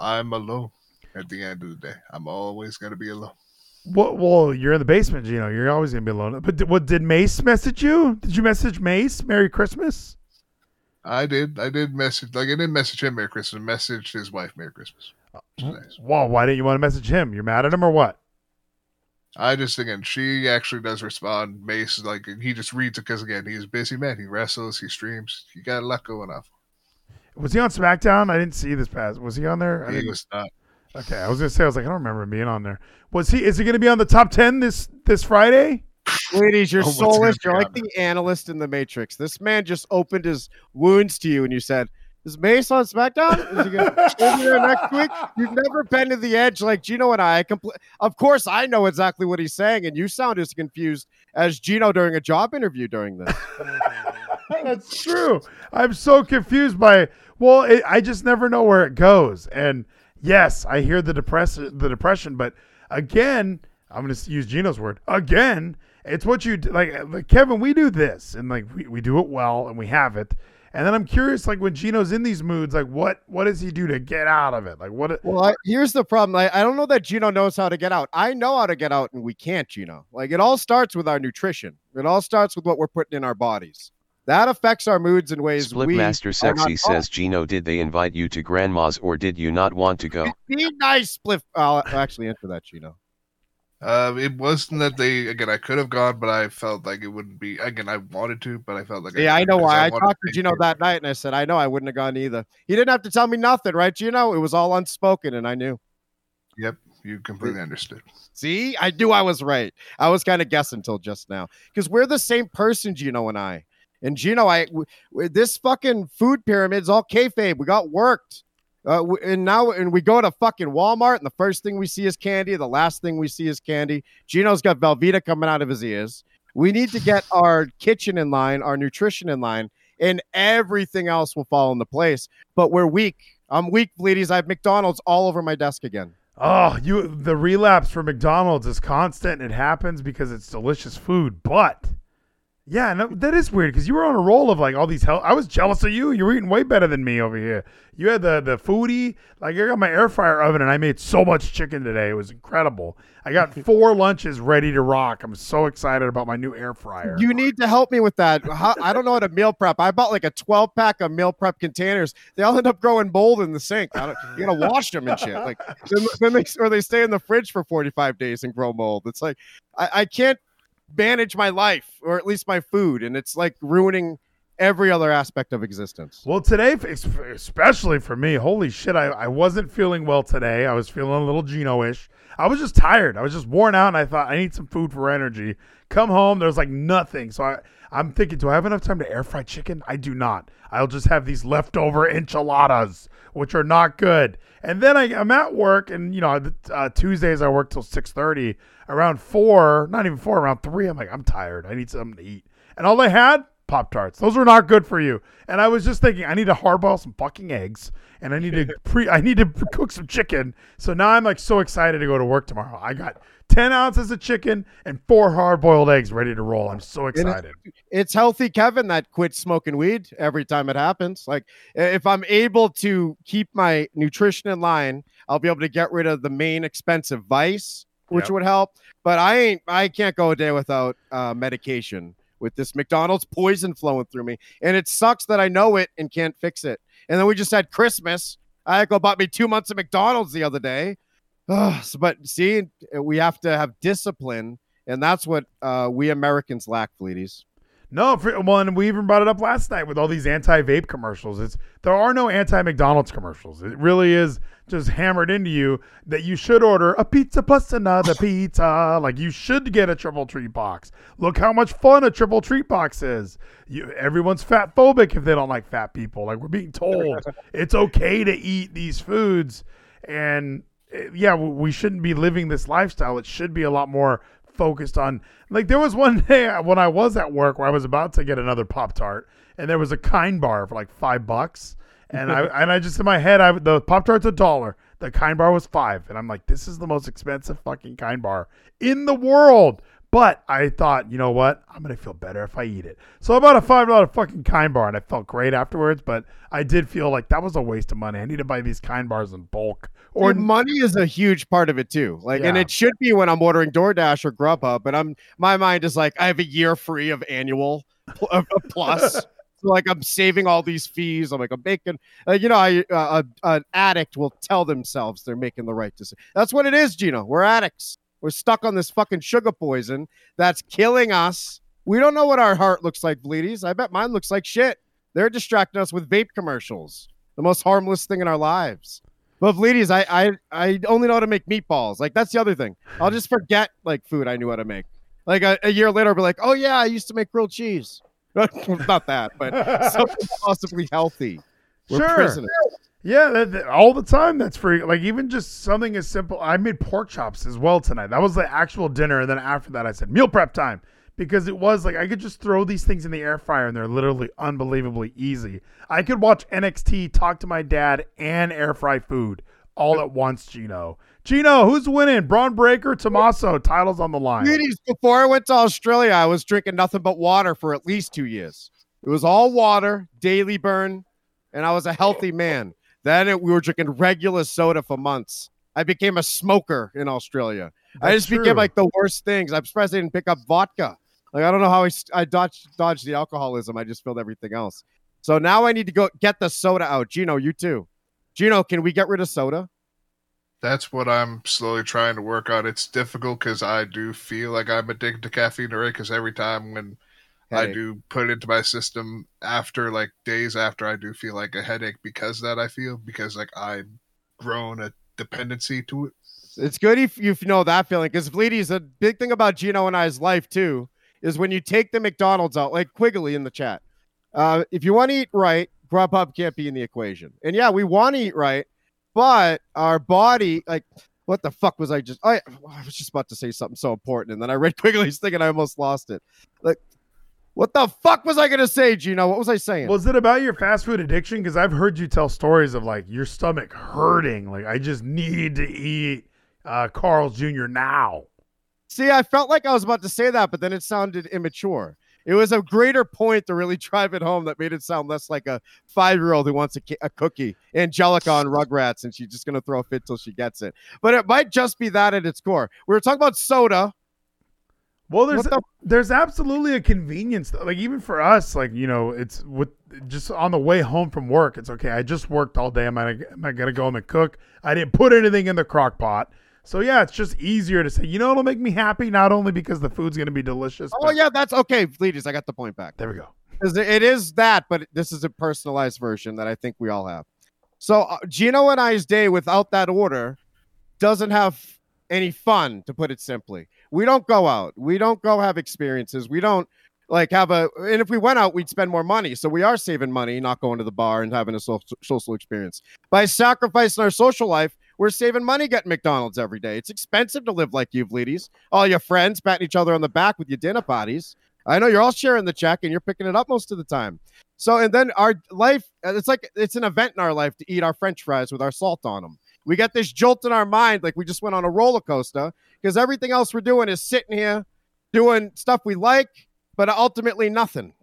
Speaker 6: I'm alone. At the end of the day, I'm always gonna be alone.
Speaker 4: What? Well, you're in the basement, you know. You're always gonna be alone. But did, what did Mace message you? Did you message Mace? Merry Christmas.
Speaker 6: I did. I did message. Like I didn't message him Merry Christmas. I messaged his wife Merry Christmas. Which is nice.
Speaker 4: Well, why didn't you want to message him? You're mad at him or what?
Speaker 6: I just again, she actually does respond. Mace is like he just reads it because again, he's a busy man. He wrestles, he streams. He got a lot going on.
Speaker 4: Was he on SmackDown? I didn't see this past. Was he on there? I
Speaker 6: He
Speaker 4: didn't-
Speaker 6: was not.
Speaker 4: Okay, I was gonna say I was like I don't remember him being on there. Was he? Is he gonna be on the top ten this this Friday?
Speaker 5: Ladies, you're <laughs>
Speaker 6: Oh,
Speaker 5: soulless. You're like the analyst in the Matrix. This man just opened his wounds to you, and you said, "Is Mace on SmackDown? Is he gonna <laughs> be there next week?" You've never been to the edge like Gino and I. I compl- of course, I know exactly what he's saying, and you sound as confused as Gino during a job interview during this. <laughs>
Speaker 4: That's true. I'm so confused by. Well, it, I just never know where it goes. And yes, I hear the depression. The depression, but again, I'm going to use Gino's word again. It's what you like, like Kevin. We do this, and like we, we do it well, and we have it. And then I'm curious, like when Gino's in these moods, like what what does he do to get out of it? Like what?
Speaker 5: Well, I, here's the problem. I, I don't know that Gino knows how to get out. I know how to get out, and we can't, Gino. Like it all starts with our nutrition. It all starts with what we're putting in our bodies. That affects our moods in ways we
Speaker 7: Spliff Master
Speaker 5: are
Speaker 7: Sexy
Speaker 5: not
Speaker 7: says, Gino, did they invite you to grandma's or did you not want to go?
Speaker 5: Be nice, Spliff. I'll actually answer that, Gino.
Speaker 6: Uh, it wasn't that they again. I could have gone, but I felt like it wouldn't be. Again, I wanted to, but I felt like
Speaker 5: Yeah, I know why. I
Speaker 6: wanted
Speaker 5: talked to Gino that night, and I said, I know I wouldn't have gone either. He didn't have to tell me nothing, right, Gino? It was all unspoken, and I knew.
Speaker 6: Yep, you completely understood.
Speaker 5: See, I knew I was right. I was kind of guessing until just now because we're the same person, Gino and I. And Gino, I w- w- this fucking food pyramid's all kayfabe. We got worked, uh, and now and we go to fucking Walmart, and the first thing we see is candy. The last thing we see is candy. Gino's got Velveeta coming out of his ears. We need to get <laughs> our kitchen in line, our nutrition in line, and everything else will fall into place. But we're weak. I'm weak, ladies. I have McDonald's all over my desk again.
Speaker 4: Oh, you the relapse for McDonald's is constant. It happens because it's delicious food, but yeah, no, that is weird because you were on a roll of like all these health. I was jealous of you. You were eating way better than me over here. You had the the foodie. Like I got my air fryer oven and I made so much chicken today. It was incredible. I got <laughs> four lunches ready to rock. I'm so excited about my new air fryer.
Speaker 5: You need to help me with that. How, I don't know how to meal prep. I bought like a 12 pack of meal prep containers. They all end up growing mold in the sink. I don't, you gotta wash them and shit. Like then, then they or they stay in the fridge for 45 days and grow mold. It's like I, I can't manage my life or at least my food, and it's like ruining every other aspect of existence.
Speaker 4: Well, today, especially for me, holy shit, I, I wasn't feeling well today. I was feeling a little Gino ish. I was just tired. I was just worn out, and I thought I need some food for energy. Come home, there's like nothing. So I, I'm thinking, do I have enough time to air fry chicken? I do not. I'll just have these leftover enchiladas, which are not good. And then I, I'm at work, and you know, uh, Tuesdays I work till six thirty. Around four, not even four, around three, I'm like, I'm tired. I need something to eat. And all I had, Pop Tarts. Those are not good for you. And I was just thinking, I need to hardboil some fucking eggs, and I need to <laughs> pre, I need to cook some chicken. So now I'm like so excited to go to work tomorrow. I got ten ounces of chicken and four hard-boiled eggs ready to roll. I'm so excited.
Speaker 5: it's healthy Kevin that quits smoking weed every time it happens. Like if I'm able to keep my nutrition in line, I'll be able to get rid of the main expensive vice, which
Speaker 4: Yep.
Speaker 5: would help. But I ain't I can't go a day without uh, medication with this McDonald's poison flowing through me. And it sucks that I know it and can't fix it. And then we just had Christmas. Go bought me two months of McDonald's the other day. <sighs> Ugh, but see, we have to have discipline, and that's what uh, we Americans lack, Fleeties.
Speaker 4: No, for, well, and we even brought it up last night with all these anti-vape commercials. It's there are no anti-McDonald's commercials. It really is just hammered into you that you should order a pizza plus another pizza. Like you should get a triple treat box. Look how much fun a triple treat box is. You, everyone's fat phobic if they don't like fat people. Like we're being told <laughs> it's okay to eat these foods, and eh, yeah, we shouldn't be living this lifestyle. It should be a lot more focused on like there was one <laughs> day when I was at work where I was about to get another Pop Tart and there was a kind bar for like five bucks. And I <laughs> and I just in my head I the Pop Tart's a dollar. The kind bar was five. And I'm like, this is the most expensive fucking kind bar in the world. But I thought, you know what? I'm gonna feel better if I eat it. So I bought a five dollar fucking kind bar and I felt great afterwards, but I did feel like that was a waste of money. I need to buy these kind bars in bulk Or
Speaker 5: Dude, money is a huge part of it too. Like, and it should be when I'm ordering DoorDash or Grubhub. But I'm my mind is like I have a year free of annual of- of plus. <laughs> so like I'm saving all these fees. I'm like I'm making. Uh, you know, I uh, a, an addict will tell themselves they're making the right decision. That's what it is, Gino. We're addicts. We're stuck on this fucking sugar poison that's killing us. We don't know what our heart looks like, Bleedies. I bet mine looks like shit. They're distracting us with vape commercials, the most harmless thing in our lives. But Bleedies, I, I I only know how to make meatballs. Like that's the other thing. I'll just forget like food I knew how to make. Like a, a year later, I'll be like, oh yeah, I used to make grilled cheese. <laughs> Not that, but <laughs> something possibly healthy. We're
Speaker 4: Sure.
Speaker 5: prisoners.
Speaker 4: Yeah, that, that- all the time. That's free. Like even just something as simple. I made pork chops as well tonight. That was the actual dinner, and then after that, I said meal prep time because it was like I could just throw these things in the air fryer, and they're literally unbelievably easy. I could watch NXT, talk to my dad, and air fry food all at once. Gino, Gino, who's winning? Bron Breakker, Tommaso. Titles on the line.
Speaker 5: Before I went to Australia, I was drinking nothing but water for at least two years. It was all water, daily burn, and I was a healthy man. Then it, we were drinking regular soda for months. I became a smoker in Australia. I
Speaker 4: That's
Speaker 5: just became like the worst things. I'm surprised I didn't pick up vodka. Like I don't know how I, I dodged, dodged the alcoholism. I just filled everything else. So now I need to go get the soda out. Gino, you too. Gino, can we get rid of soda?
Speaker 6: That's what I'm slowly trying to work on. It's difficult because I do feel like I'm addicted to caffeine already. Because every time when I do put it into my system after like days after, I do feel like a headache because that I feel because like I've grown a dependency to it.
Speaker 5: It's good if you know that feeling because Fleety's a big thing about Gino and I's life too is when you take the McDonald's out, like Quigley in the chat. Uh, if you want to eat right, Grubhub can't be in the equation. And yeah, we want to eat right, but our body, like, what the fuck was I just? I, I was just about to say something so important, and then I read <laughs> Quigley's thing and I almost lost it. Like, what the fuck was I gonna say, Gino? What was I saying?
Speaker 4: Was it about your fast food addiction? Because I've heard you tell stories of like your stomach hurting. Like I just need to eat uh, Carl's Jr. now.
Speaker 5: See, I felt like I was about to say that, but then it sounded immature. It was a greater point to really drive it home that made it sound less like a five year old who wants a, a cookie, Angelica on Rugrats, and she's just going to throw a fit till she gets it. But it might just be that at its core. We were talking about soda.
Speaker 4: Well, there's
Speaker 5: the-
Speaker 4: there's absolutely a convenience. Like even for us, like you know, it's with just on the way home from work. It's okay. I just worked all day. Am I am I gonna go home and cook? I didn't put anything in the crock pot. So yeah, it's just easier to say. You know, it'll make me happy not only because the food's gonna be delicious.
Speaker 5: Oh,
Speaker 4: but-
Speaker 5: yeah, that's okay. Fleeties, I got the point back.
Speaker 4: There we go.
Speaker 5: It is that, but this is a personalized version that I think we all have. So uh, Gino and I's day without that order doesn't have any fun, to put it simply. We don't go out. We don't go have experiences. We don't like have a. And if we went out, we'd spend more money. So we are saving money, not going to the bar and having a social experience. By sacrificing our social life, we're saving money getting McDonald's every day. It's expensive to live like you've ladies. All your friends patting each other on the back with your dinner parties. I know you're all sharing the check and you're picking it up most of the time. So, and then our life, it's like it's an event in our life to eat our french fries with our salt on them. We get this jolt in our mind like we just went on a roller coaster because everything else we're doing is sitting here doing stuff we like, but ultimately nothing.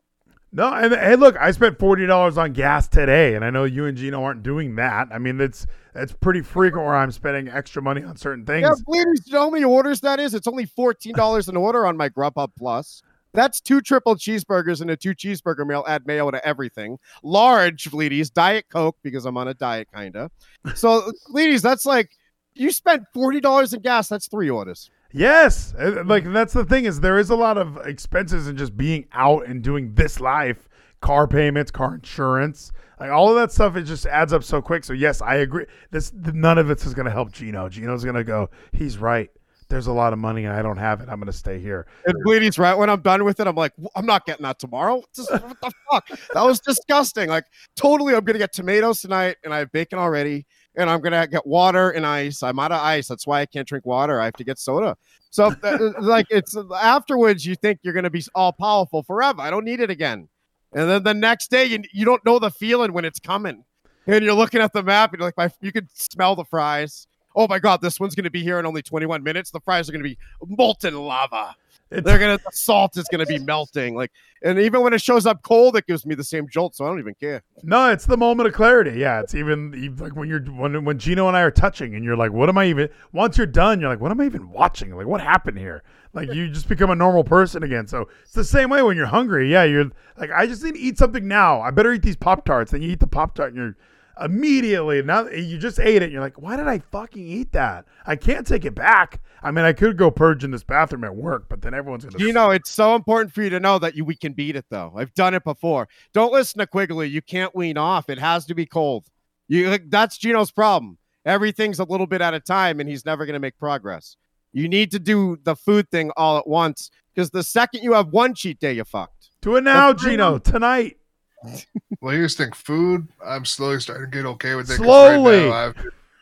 Speaker 4: No, and hey, look, I spent forty dollars on gas today, and I know you and Gino aren't doing that. I mean, that's that's pretty frequent where I'm spending extra money on certain things.
Speaker 5: Yeah, ladies, you know how many orders that is? It's only $14 an order on my Grubhub Plus. That's two triple cheeseburgers and a two cheeseburger meal. Add mayo to everything. Large, ladies, Diet Coke because I'm on a diet, kind of. So, <laughs> ladies, that's like you spent $40 in gas. That's three orders.
Speaker 4: Yes, like that's the thing is there is a lot of expenses in just being out and doing this life, car payments, car insurance, like all of that stuff. It just adds up so quick. So yes, I agree. This none of this is going to help Gino. Gino's going to go. He's right. There's a lot of money and I don't have it. I'm going to stay here.
Speaker 5: And ladies, right when I'm done with it, I'm like, I'm not getting that tomorrow. Just, what the fuck? That was disgusting. Like, totally, I'm gonna get tomatoes tonight, and I have bacon already, and I'm gonna get water and ice. I'm out of ice. That's why I can't drink water. I have to get soda. So, <laughs> uh, like, it's afterwards, you think you're gonna be all powerful forever. I don't need it again. And then the next day, you, you don't know the feeling when it's coming, and you're looking at the map, and you're like, my, you can smell the fries. Oh my god, this one's gonna be here in only 21 minutes. The fries are gonna be molten lava. They're gonna the salt is gonna be <laughs> melting. Like, and even when it shows up cold, it gives me the same jolt. So I don't even care.
Speaker 4: No, it's the moment of clarity. Yeah, it's even, even like when you're when when Gino and I are touching, and you're like, "What am I even?" Once you're done, you're like, "What am I even watching? Like, what happened here?" Like, you just become a normal person again. So it's the same way when you're hungry. Yeah, you're like, "I just need to eat something now. I better eat these pop tarts." Then you eat the pop tart, and you're immediately now you just ate it. You're like, "Why did I fucking eat that? I can't take it back." I mean, I could go purge in this bathroom at work, but then everyone's gonna.
Speaker 5: You know, it's so important for you to know that you we can beat it though. I've done it before. Don't listen to Quigley. You can't wean off. It has to be cold. You like, that's Gino's problem. Everything's a little bit at a time, and he's never going to make progress. You need to do the food thing all at once because the second you have one cheat day, you're fucked.
Speaker 4: do it now, Gino. Tonight. <laughs>
Speaker 6: Well, here's the thing: food. I'm slowly starting to get okay with it.
Speaker 4: Slowly.
Speaker 6: Right now, I've,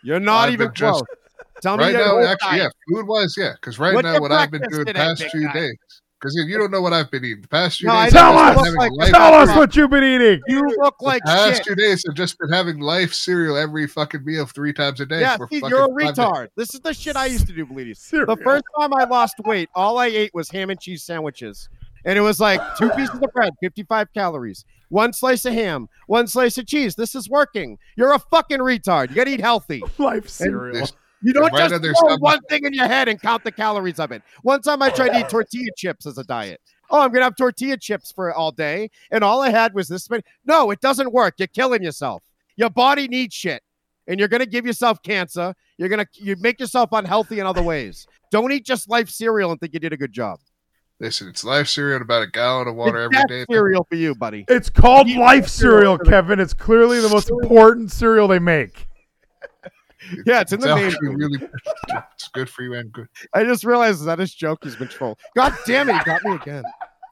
Speaker 5: You're not
Speaker 6: I've
Speaker 5: even
Speaker 6: been just-
Speaker 5: close. Tell me
Speaker 6: right
Speaker 5: your
Speaker 6: now,
Speaker 5: whole
Speaker 6: actually, yeah, food wise, yeah. Because right
Speaker 5: What's
Speaker 6: now, what I've been doing the past
Speaker 5: big
Speaker 6: few days. Because if you don't know what I've been eating, the past few
Speaker 5: No,
Speaker 6: days,
Speaker 4: Tell us!
Speaker 6: just been having life
Speaker 4: Tell us
Speaker 6: cereal.
Speaker 4: what you've been eating.
Speaker 5: You <laughs> look like The
Speaker 6: past
Speaker 5: shit.
Speaker 6: two days, I've just been having life cereal every fucking meal three times a day.
Speaker 5: Yeah,
Speaker 6: for
Speaker 5: see, you're a retard. This is the shit I used to do, Bleedies.
Speaker 4: Cereal.
Speaker 5: The first time I lost weight, all I ate was ham and cheese sandwiches. And it was like two pieces of bread, 55 calories, one slice of ham, one slice of cheese. This is working. You're a fucking retard. You gotta eat healthy. <laughs>
Speaker 4: Life cereal.
Speaker 5: You don't
Speaker 6: Right
Speaker 5: just
Speaker 6: there's
Speaker 5: throw
Speaker 6: some-
Speaker 5: one thing in your head and count the calories of it. One time I tried to eat tortilla chips as a diet. Oh, I'm gonna have tortilla chips for all day, and all I had was this many. No, it doesn't work. You're killing yourself. Your body needs shit, and you're gonna give yourself cancer. You're gonna you make yourself unhealthy in other ways. Don't eat just life cereal and think you did a good job.
Speaker 6: Listen, it's life cereal and about a gallon of water
Speaker 5: it's
Speaker 6: every
Speaker 5: that
Speaker 6: day.
Speaker 5: cereal for you, buddy.
Speaker 4: It's called
Speaker 5: You
Speaker 4: Life
Speaker 5: cereal
Speaker 4: Cereal, Kevin. It's clearly the most important cereal they make. <laughs>
Speaker 5: Yeah, it's in the name.
Speaker 6: really it's good for you and good.
Speaker 5: I just realized that his joke has been trolled. God damn it, he got me again.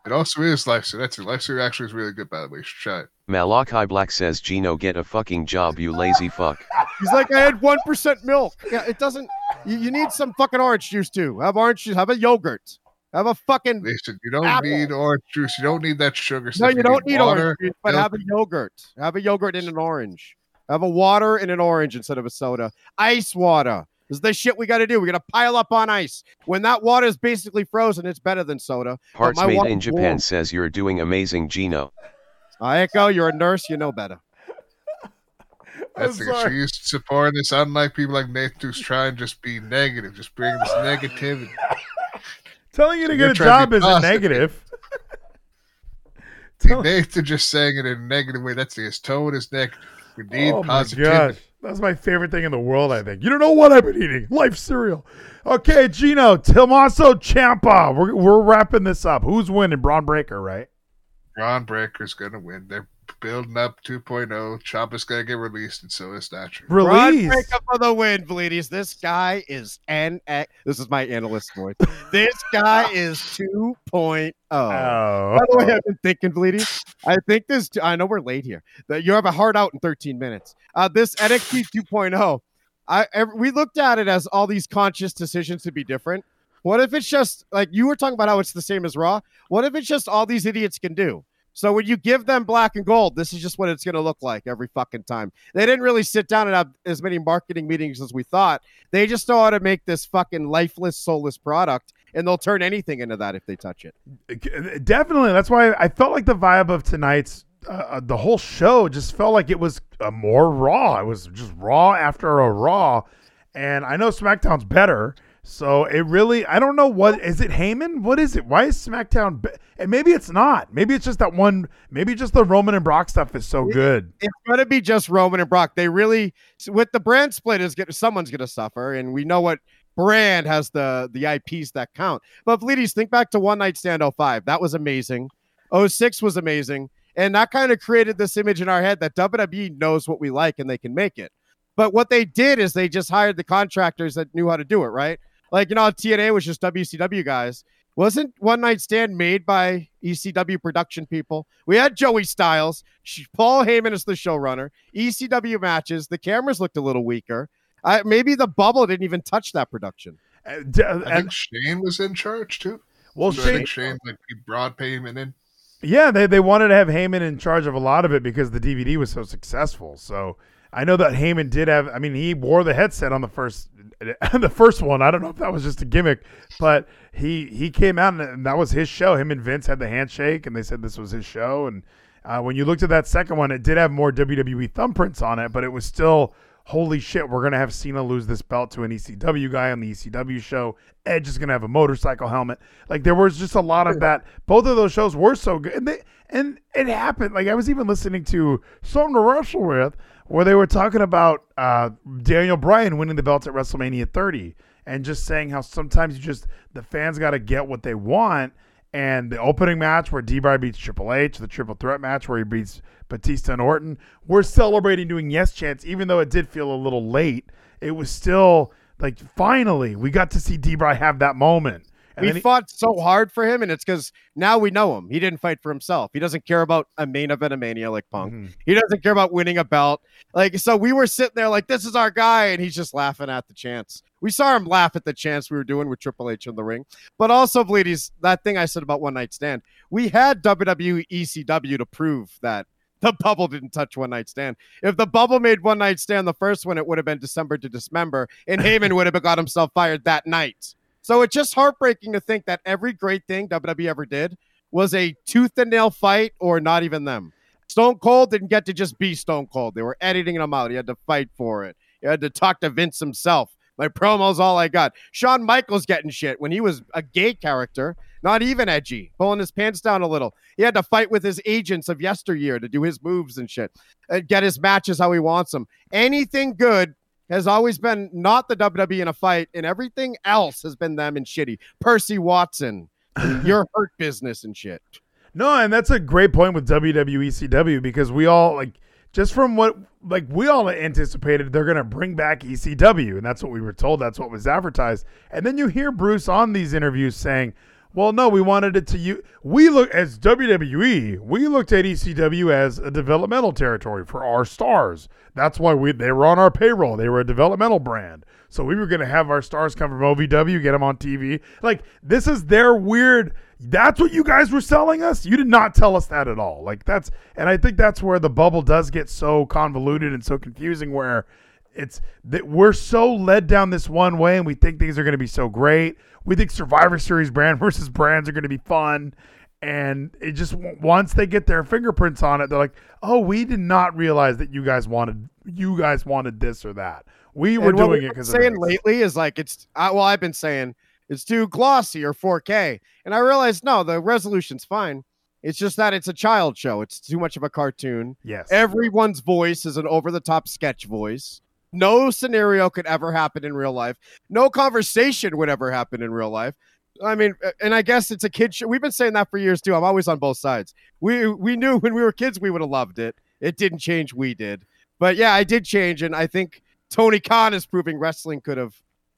Speaker 6: It also is life cereal. That's it. Life cereal actually is really good, by the way. You should try it.
Speaker 7: Malachi Black says Gino get a fucking job you lazy fuck.
Speaker 5: He's like, I had one percent milk. Yeah, it doesn't. You, you need some fucking orange juice too. Have orange juice. Have a yogurt. Have a fucking.
Speaker 6: Listen, you don't
Speaker 5: Apple.
Speaker 6: need orange juice. You don't need that sugar
Speaker 5: No,
Speaker 6: stuff.
Speaker 5: you don't need
Speaker 6: water.
Speaker 5: orange juice, but
Speaker 6: milk.
Speaker 5: have a yogurt. Have a yogurt in an orange. Have a water in an orange instead of a soda. Ice water. This is the shit we got to do. We got to pile up on ice. When that water is basically frozen, it's better than soda. But
Speaker 7: Hearts
Speaker 5: my
Speaker 7: made in Japan
Speaker 5: warm.
Speaker 7: says you're doing amazing Gino.
Speaker 5: Ayako, you're a nurse. You know better.
Speaker 6: That's
Speaker 4: I'm
Speaker 6: the
Speaker 4: sorry.
Speaker 6: she used to support this, unlike people like Nathan who's trying to just be negative, just bring this negativity. <laughs>
Speaker 4: Telling you to
Speaker 6: You're
Speaker 4: get a job isn't negative.
Speaker 6: See, Nathan just saying it in a negative way. That's his tone is negative. We need
Speaker 4: oh my
Speaker 6: positivity.
Speaker 4: gosh. That's my favorite thing in the world, I think. You don't know what I've been eating. Life cereal. Okay, Gino, Tommaso Ciampa. We're, we're wrapping this up. Who's winning? Bron Breakker, right?
Speaker 6: Bron Breakker's gonna win. They're building up 2.0. Ciampa's gonna get released, and so is Thatcher.
Speaker 5: Run
Speaker 4: Release.
Speaker 5: break up for the win, Bleedies. This guy is an This is my analyst voice. this guy <laughs> is 2.0.
Speaker 4: Oh.
Speaker 5: By the way, I've been thinking, Bleedy. I think this. I know we're late here. That you have a hard out in 13 minutes. Uh, this NXT 2.0. oh, I ev- we looked at it as all these conscious decisions to be different. What if it's just like you were talking about how it's the same as Raw? What if it's just all these idiots can do? So when you give them black and gold, this is just what it's going to look like every fucking time. They didn't really sit down and have as many marketing meetings as we thought. They just know how to make this fucking lifeless, soulless product, and they'll turn anything into that if they touch it.
Speaker 4: Definitely. That's why I felt like the vibe of tonight's uh, uh, the whole show just felt like it was a more raw. It was just raw after a raw, and I know SmackDown's better. So it really, I don't know what is it. Heyman, what is it? Why is SmackDown? Be- and maybe it's not. Maybe it's just that one. Maybe just the Roman and Brock stuff is so good.
Speaker 5: It's going to be just Roman and Brock. They really, with the brand split, is get, someone's going to suffer, and we know what brand has the the IPs that count. But please think back to One Night Stand 05. That was amazing. 06 was amazing. And that kind of created this image in our head that WWE knows what we like and they can make it. But what they did is they just hired the contractors that knew how to do it, right? Like, you know, TNA was just WCW guys. Wasn't One Night Stand made by ECW production people? We had Joey Styles, Sh- Paul Heyman is the showrunner, ECW matches. The cameras looked a little weaker. I, maybe the bubble didn't even touch that production.
Speaker 4: Uh, d-
Speaker 6: I
Speaker 4: and
Speaker 6: think Shane was in charge too.
Speaker 4: well,
Speaker 6: So I
Speaker 4: Shane,
Speaker 6: think Shane like he brought Heyman in.
Speaker 4: Yeah, they, they wanted to have Heyman in charge of a lot of it because the DVD was so successful. So I know that Heyman did have. I mean, he wore the headset on the first <laughs> the first one, I don't know if that was just a gimmick, but he he came out and that was his show. Him and Vince had the handshake, and they said this was his show. And uh, when you looked at that second one, it did have more WWE thumbprints on it, but it was still holy shit. We're gonna have Cena lose this belt to an ECW guy on the ECW show. Edge is gonna have a motorcycle helmet. Like there was just a lot of that. Both of those shows were so good, and they and it happened. Like I was even listening to something to wrestle with where they were talking about uh, Daniel Bryan winning the belt at WrestleMania 30 and just saying how sometimes you just the fans got to get what they want. And the opening match where D. Bry beats Triple H, the triple threat match where he beats Batista and Orton, we're celebrating doing yes chants, even though it did feel a little late. It was still like finally we got to see D. Bry have that moment.
Speaker 5: And we fought so hard for him, and it's because now we know him. He didn't fight for himself. He doesn't care about a main event of Mania like Punk. Mm-hmm. He doesn't care about winning a belt. Like so, we were sitting there like, "This is our guy," and he's just laughing at the chance. We saw him laugh at the chance we were doing with Triple H in the ring. But also, Bleedies, that thing I said about One Night Stand, we had WWE ECW to prove that the <laughs> bubble didn't touch One Night Stand. If the bubble made One Night Stand the first one, it would have been December to Dismember, and Heyman <laughs> would have got himself fired that night. So it's just heartbreaking to think that every great thing WWE ever did was a tooth and nail fight or not even them. Stone Cold didn't get to just be Stone Cold. They were editing him out. He had to fight for it. He had to talk to Vince himself. My promo's all I got. Shawn Michaels getting shit when he was a gay character, not even edgy, pulling his pants down a little. He had to fight with his agents of yesteryear to do his moves and shit, and get his matches how he wants them. Anything good has always been not the WWE in a fight, and everything else has been them and shitty. Percy Watson, <laughs> your hurt business and shit.
Speaker 4: No, and that's a great point with WWE CW because we all like just from what like we all anticipated they're going to bring back ECW and that's what we were told that's what was advertised and then you hear Bruce on these interviews saying well, no, we wanted it to you. We look as WWE. We looked at ECW as a developmental territory for our stars. That's why we they were on our payroll. They were a developmental brand. So we were going to have our stars come from OVW, get them on TV. Like this is their weird. That's what you guys were selling us. You did not tell us that at all. Like that's, and I think that's where the bubble does get so convoluted and so confusing. Where it's that we're so led down this one way, and we think things are going to be so great we think Survivor Series brand <laughs> versus brands are going to be fun. And it just once they get their fingerprints on it, they're like, "Oh, we did not realize that you guys wanted you guys wanted this or that. We were doing it because
Speaker 5: saying lately is like it's uh, well, I've been saying it's too glossy or 4K, and I realized no, the resolution's fine. It's just that it's a child show. It's too much of a cartoon.
Speaker 4: Yes.
Speaker 5: Everyone's voice is an over the top sketch voice. No scenario could ever happen in real life. No conversation would ever happen in real life. I mean, and I guess it's a kid show. We've been saying that for years too. I'm always on both sides. We we knew when we were kids we would have loved it. It didn't change. We did. But yeah, I did change, and I think Tony Khan is proving wrestling could have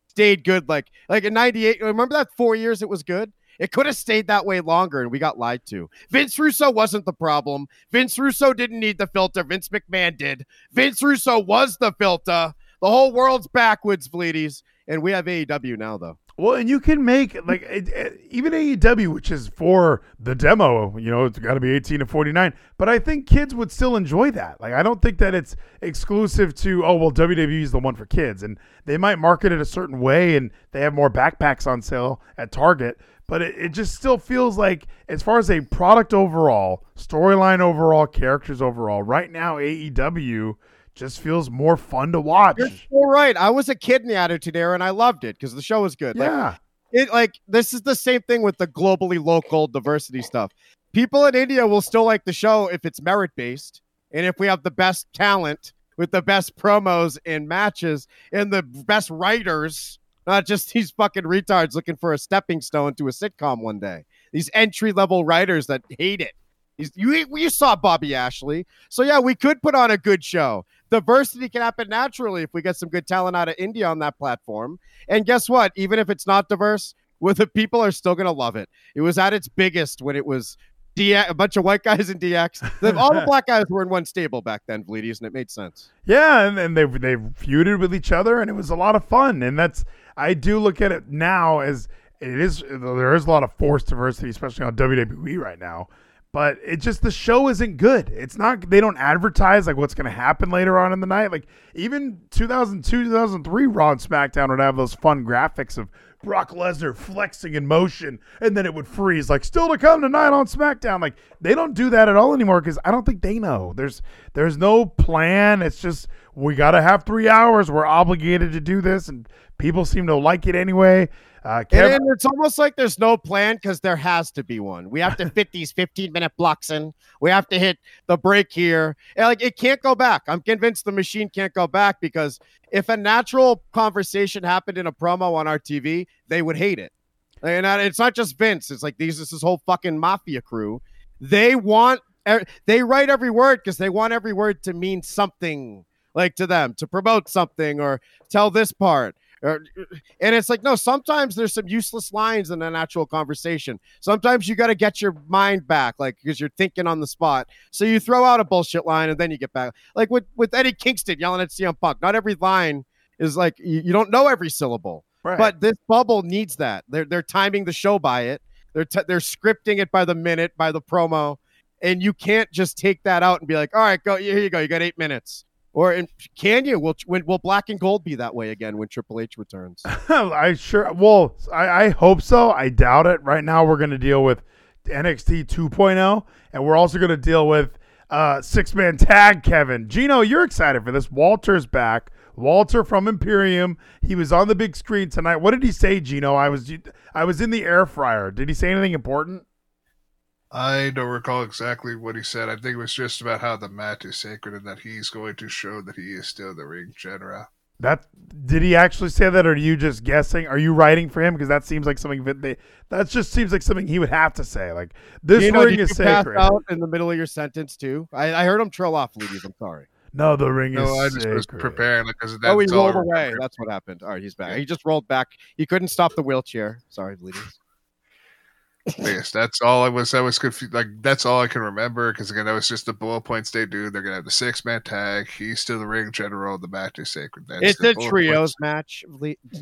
Speaker 5: stayed good. Like like in '98. Remember that four years it was good. It could have stayed that way longer, and we got lied to. Vince Russo wasn't the problem. Vince Russo didn't need the filter. Vince McMahon did. Vince Russo was the filter. The whole world's backwards, Bleedies. And we have AEW now, though.
Speaker 4: Well, and you can make like it, it, even AEW, which is for the demo. You know, it's got to be eighteen to forty nine. But I think kids would still enjoy that. Like, I don't think that it's exclusive to oh well, WWE is the one for kids, and they might market it a certain way, and they have more backpacks on sale at Target but it, it just still feels like as far as a product overall, storyline overall, characters overall, right now AEW just feels more fun to watch.
Speaker 5: You're so right. I was a kid in the Attitude Era and I loved it because the show was good.
Speaker 4: Yeah.
Speaker 5: Like, it like this is the same thing with the globally local diversity stuff. People in India will still like the show if it's merit based and if we have the best talent with the best promos and matches and the best writers not just these fucking retards looking for a stepping stone to a sitcom one day. These entry level writers that hate it. you you saw Bobby Ashley, so yeah, we could put on a good show. Diversity can happen naturally if we get some good talent out of India on that platform. And guess what? Even if it's not diverse, well, the people are still gonna love it. It was at its biggest when it was DX, a bunch of white guys in DX. all the <laughs> black guys were in one stable back then, Bleedies, and it made sense.
Speaker 4: Yeah, and, and they they feuded with each other, and it was a lot of fun. And that's I do look at it now as it is. There is a lot of forced diversity, especially on WWE right now. But it just the show isn't good. It's not. They don't advertise like what's going to happen later on in the night. Like even 2002, 2003 Raw and SmackDown would have those fun graphics of Brock Lesnar flexing in motion, and then it would freeze like still to come tonight on SmackDown. Like they don't do that at all anymore because I don't think they know. There's there's no plan. It's just we got to have three hours. We're obligated to do this, and people seem to like it anyway. Uh, Kev-
Speaker 5: and it's almost like there's no plan because there has to be one. We have to fit these 15 minute blocks in. We have to hit the break here. And like it can't go back. I'm convinced the machine can't go back because if a natural conversation happened in a promo on our TV, they would hate it. And it's not just Vince. It's like these this whole fucking mafia crew. They want they write every word because they want every word to mean something like to them to promote something or tell this part or, and it's like, no, sometimes there's some useless lines in an actual conversation. Sometimes you got to get your mind back, like, because you're thinking on the spot. So you throw out a bullshit line and then you get back. Like with, with Eddie Kingston yelling at CM Punk, not every line is like, you, you don't know every syllable. Right. But this bubble needs that. They're, they're timing the show by it, they're, t- they're scripting it by the minute, by the promo. And you can't just take that out and be like, all right, go, here you go. You got eight minutes. Or in, can you? Will will Black and Gold be that way again when Triple H returns? <laughs>
Speaker 4: I sure. Well, I, I hope so. I doubt it. Right now, we're going to deal with NXT 2.0, and we're also going to deal with uh, six man tag. Kevin, Gino, you're excited for this. Walter's back. Walter from Imperium. He was on the big screen tonight. What did he say, Gino? I was I was in the air fryer. Did he say anything important?
Speaker 6: I don't recall exactly what he said. I think it was just about how the mat is sacred and that he's going to show that he is still the ring general.
Speaker 4: That did he actually say that, or are you just guessing? Are you writing for him? Because that seems like something that they that just seems like something he would have to say. Like this you know, ring is sacred.
Speaker 5: out in the middle of your sentence too. I, I heard him trail off, ladies. I'm sorry.
Speaker 4: No, the ring
Speaker 6: no,
Speaker 4: is. No, I
Speaker 6: just
Speaker 4: sacred.
Speaker 6: was preparing because
Speaker 5: oh, that's. oh, he rolled away. That's what happened. All right, he's back. Yeah. He just rolled back. He couldn't stop the wheelchair. Sorry, ladies
Speaker 6: yes, that's all I was. I was confused. Like that's all I can remember because again, that was just the bullet points they do. They're gonna have the six man tag. He's still the ring general. The match is sacred. That's
Speaker 5: it's a trios points. match,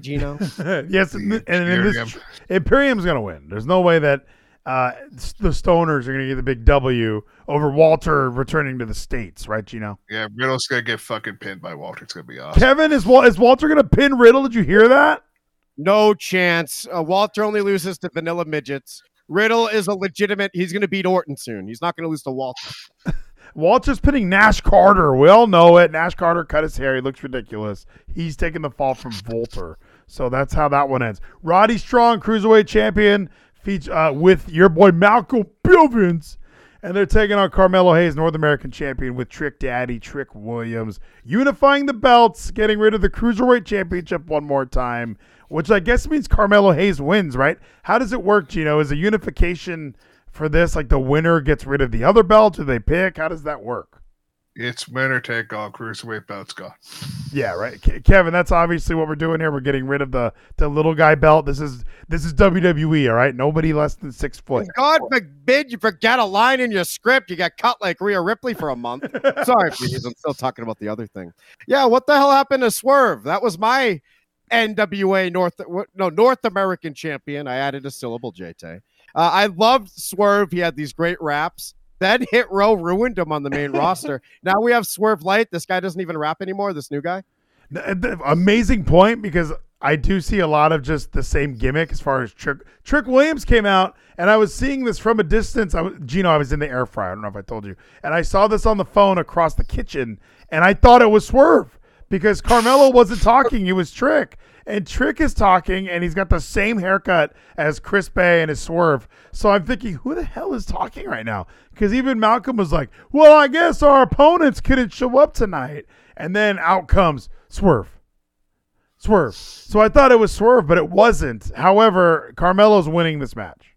Speaker 5: Gino. <laughs>
Speaker 4: yes, and, and in this, Imperium's gonna win. There's no way that uh, the Stoners are gonna get the big W over Walter returning to the states, right, Gino?
Speaker 6: Yeah, Riddle's gonna get fucking pinned by Walter. It's gonna be awesome.
Speaker 4: Kevin is is Walter gonna pin Riddle? Did you hear that?
Speaker 5: No chance. Uh, Walter only loses to vanilla midgets. Riddle is a legitimate. He's going to beat Orton soon. He's not going to lose to Walter. <laughs>
Speaker 4: Walter's pitting Nash Carter. We all know it. Nash Carter cut his hair. He looks ridiculous. He's taking the fall from Volter. So that's how that one ends. Roddy Strong, cruiserweight champion, feature, uh, with your boy Malcolm Bivens. And they're taking on Carmelo Hayes, North American champion, with Trick Daddy, Trick Williams, unifying the belts, getting rid of the Cruiserweight Championship one more time which I guess means Carmelo Hayes wins, right? How does it work, Gino? Is a unification for this like the winner gets rid of the other belt? Do they pick? How does that work?
Speaker 6: It's winner take all. Cruiserweight belts gone.
Speaker 4: Yeah, right, Ke- Kevin. That's obviously what we're doing here. We're getting rid of the the little guy belt. This is this is WWE. All right, nobody less than six foot.
Speaker 5: God forbid you forget a line in your script. You got cut like Rhea Ripley for a month. <laughs> Sorry, please. I'm still talking about the other thing. Yeah, what the hell happened to Swerve? That was my NWA North no North American champion. I added a syllable, JT. Uh, I loved Swerve. He had these great raps. Then <laughs> Hit Row ruined him on the main <laughs> roster. Now we have Swerve Light. This guy doesn't even rap anymore. This new guy.
Speaker 4: Uh, amazing point because I do see a lot of just the same gimmick as far as Trick Trick Williams came out, and I was seeing this from a distance. I was, Gino, I was in the air fryer. I don't know if I told you, and I saw this on the phone across the kitchen, and I thought it was Swerve because Carmelo wasn't talking. It was Trick. And Trick is talking, and he's got the same haircut as Chris Bey and his swerve. So I'm thinking, who the hell is talking right now? Because even Malcolm was like, well, I guess our opponents couldn't show up tonight. And then out comes Swerve. Swerve. So I thought it was Swerve, but it wasn't. However, Carmelo's winning this match.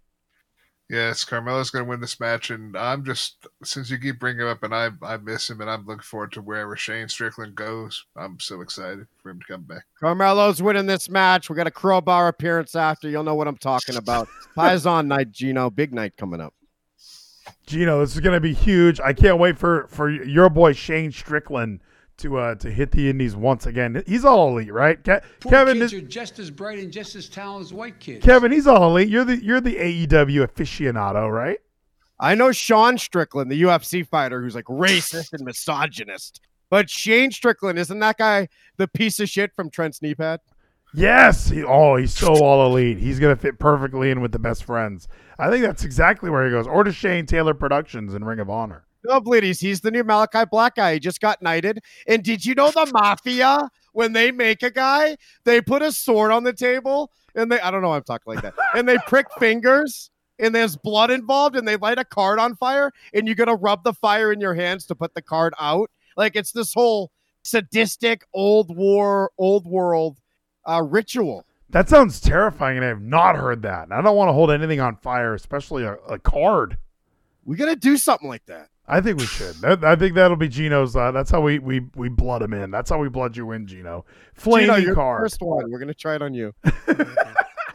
Speaker 6: Yes, Carmelo's going to win this match, and I'm just since you keep bringing him up, and I I miss him, and I'm looking forward to wherever Shane Strickland goes. I'm so excited for him to come back.
Speaker 5: Carmelo's winning this match. We got a crowbar appearance after. You'll know what I'm talking about. <laughs> Paisan night, Gino. Big night coming up.
Speaker 4: Gino, this is going to be huge. I can't wait for for your boy Shane Strickland to uh to hit the Indies once again. He's all elite, right? Ke-
Speaker 8: Kevin kids is, are just as bright and just as talented as white kids.
Speaker 4: Kevin, he's all elite. You're the you're the AEW aficionado, right?
Speaker 5: I know Sean Strickland, the UFC fighter, who's like racist and misogynist. But Shane Strickland, isn't that guy the piece of shit from Trent's knee pad?
Speaker 4: Yes. He, oh, he's so all elite. He's gonna fit perfectly in with the best friends. I think that's exactly where he goes. Or to Shane Taylor Productions in Ring of Honor.
Speaker 5: No, Bleedies, he's the new Malachi Black guy. He just got knighted. And did you know the mafia, when they make a guy, they put a sword on the table and they, I don't know why I'm talking like that, and they prick <laughs> fingers and there's blood involved and they light a card on fire and you're going to rub the fire in your hands to put the card out. Like it's this whole sadistic old war, old world uh, ritual.
Speaker 4: That sounds terrifying, and I have not heard that. I don't want to hold anything on fire, especially a, a card.
Speaker 5: We got to do something like that.
Speaker 4: I think we should. That, I think that'll be Gino's. Uh, that's how we, we we blood him in. That's how we blood you in, Gino. Flaming
Speaker 5: Gino,
Speaker 4: card.
Speaker 5: First one. We're gonna try it on you. <laughs>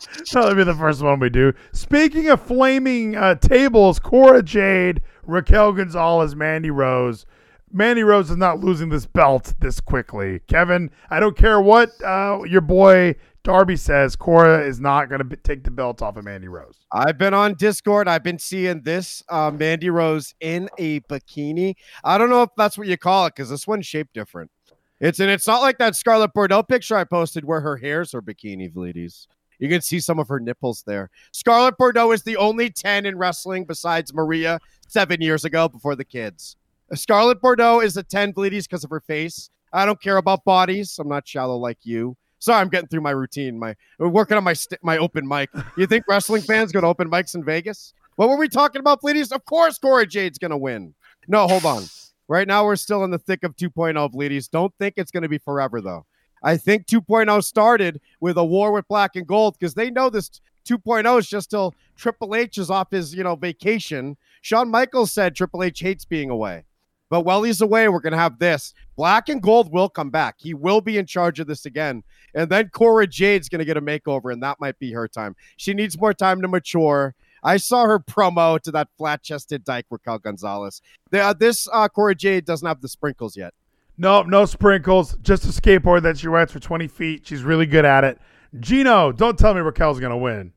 Speaker 5: <laughs>
Speaker 4: That'll be the first one we do. Speaking of flaming uh, tables, Cora Jade, Raquel Gonzalez, Mandy Rose. Mandy Rose is not losing this belt this quickly. Kevin, I don't care what uh, your boy Darby says. Cora is not going to take the belt off of Mandy Rose.
Speaker 5: I've been on Discord. I've been seeing this uh, Mandy Rose in a bikini. I don't know if that's what you call it because this one's shaped different. It's and it's not like that Scarlett Bordeaux picture I posted where her hair's her bikini, ladies. You can see some of her nipples there. Scarlett Bordeaux is the only 10 in wrestling besides Maria seven years ago before the kids. Scarlett Bordeaux is a 10 bleedies because of her face. I don't care about bodies. I'm not shallow like you. Sorry, I'm getting through my routine. My working on my st- my open mic. You think wrestling fans go to open mics in Vegas? What were we talking about, bleedies? Of course, Cora Jade's gonna win. No, hold on. Right now, we're still in the thick of 2.0, bleedies. Don't think it's gonna be forever though. I think 2.0 started with a war with black and gold because they know this 2.0 is just till Triple H is off his, you know, vacation. Shawn Michaels said Triple H hates being away. But while he's away, we're going to have this. Black and Gold will come back. He will be in charge of this again. And then Cora Jade's going to get a makeover, and that might be her time. She needs more time to mature. I saw her promo to that flat chested dyke, Raquel Gonzalez. The, uh, this uh, Cora Jade doesn't have the sprinkles yet.
Speaker 4: No, no sprinkles. Just a skateboard that she rides for 20 feet. She's really good at it. Gino, don't tell me Raquel's going to win.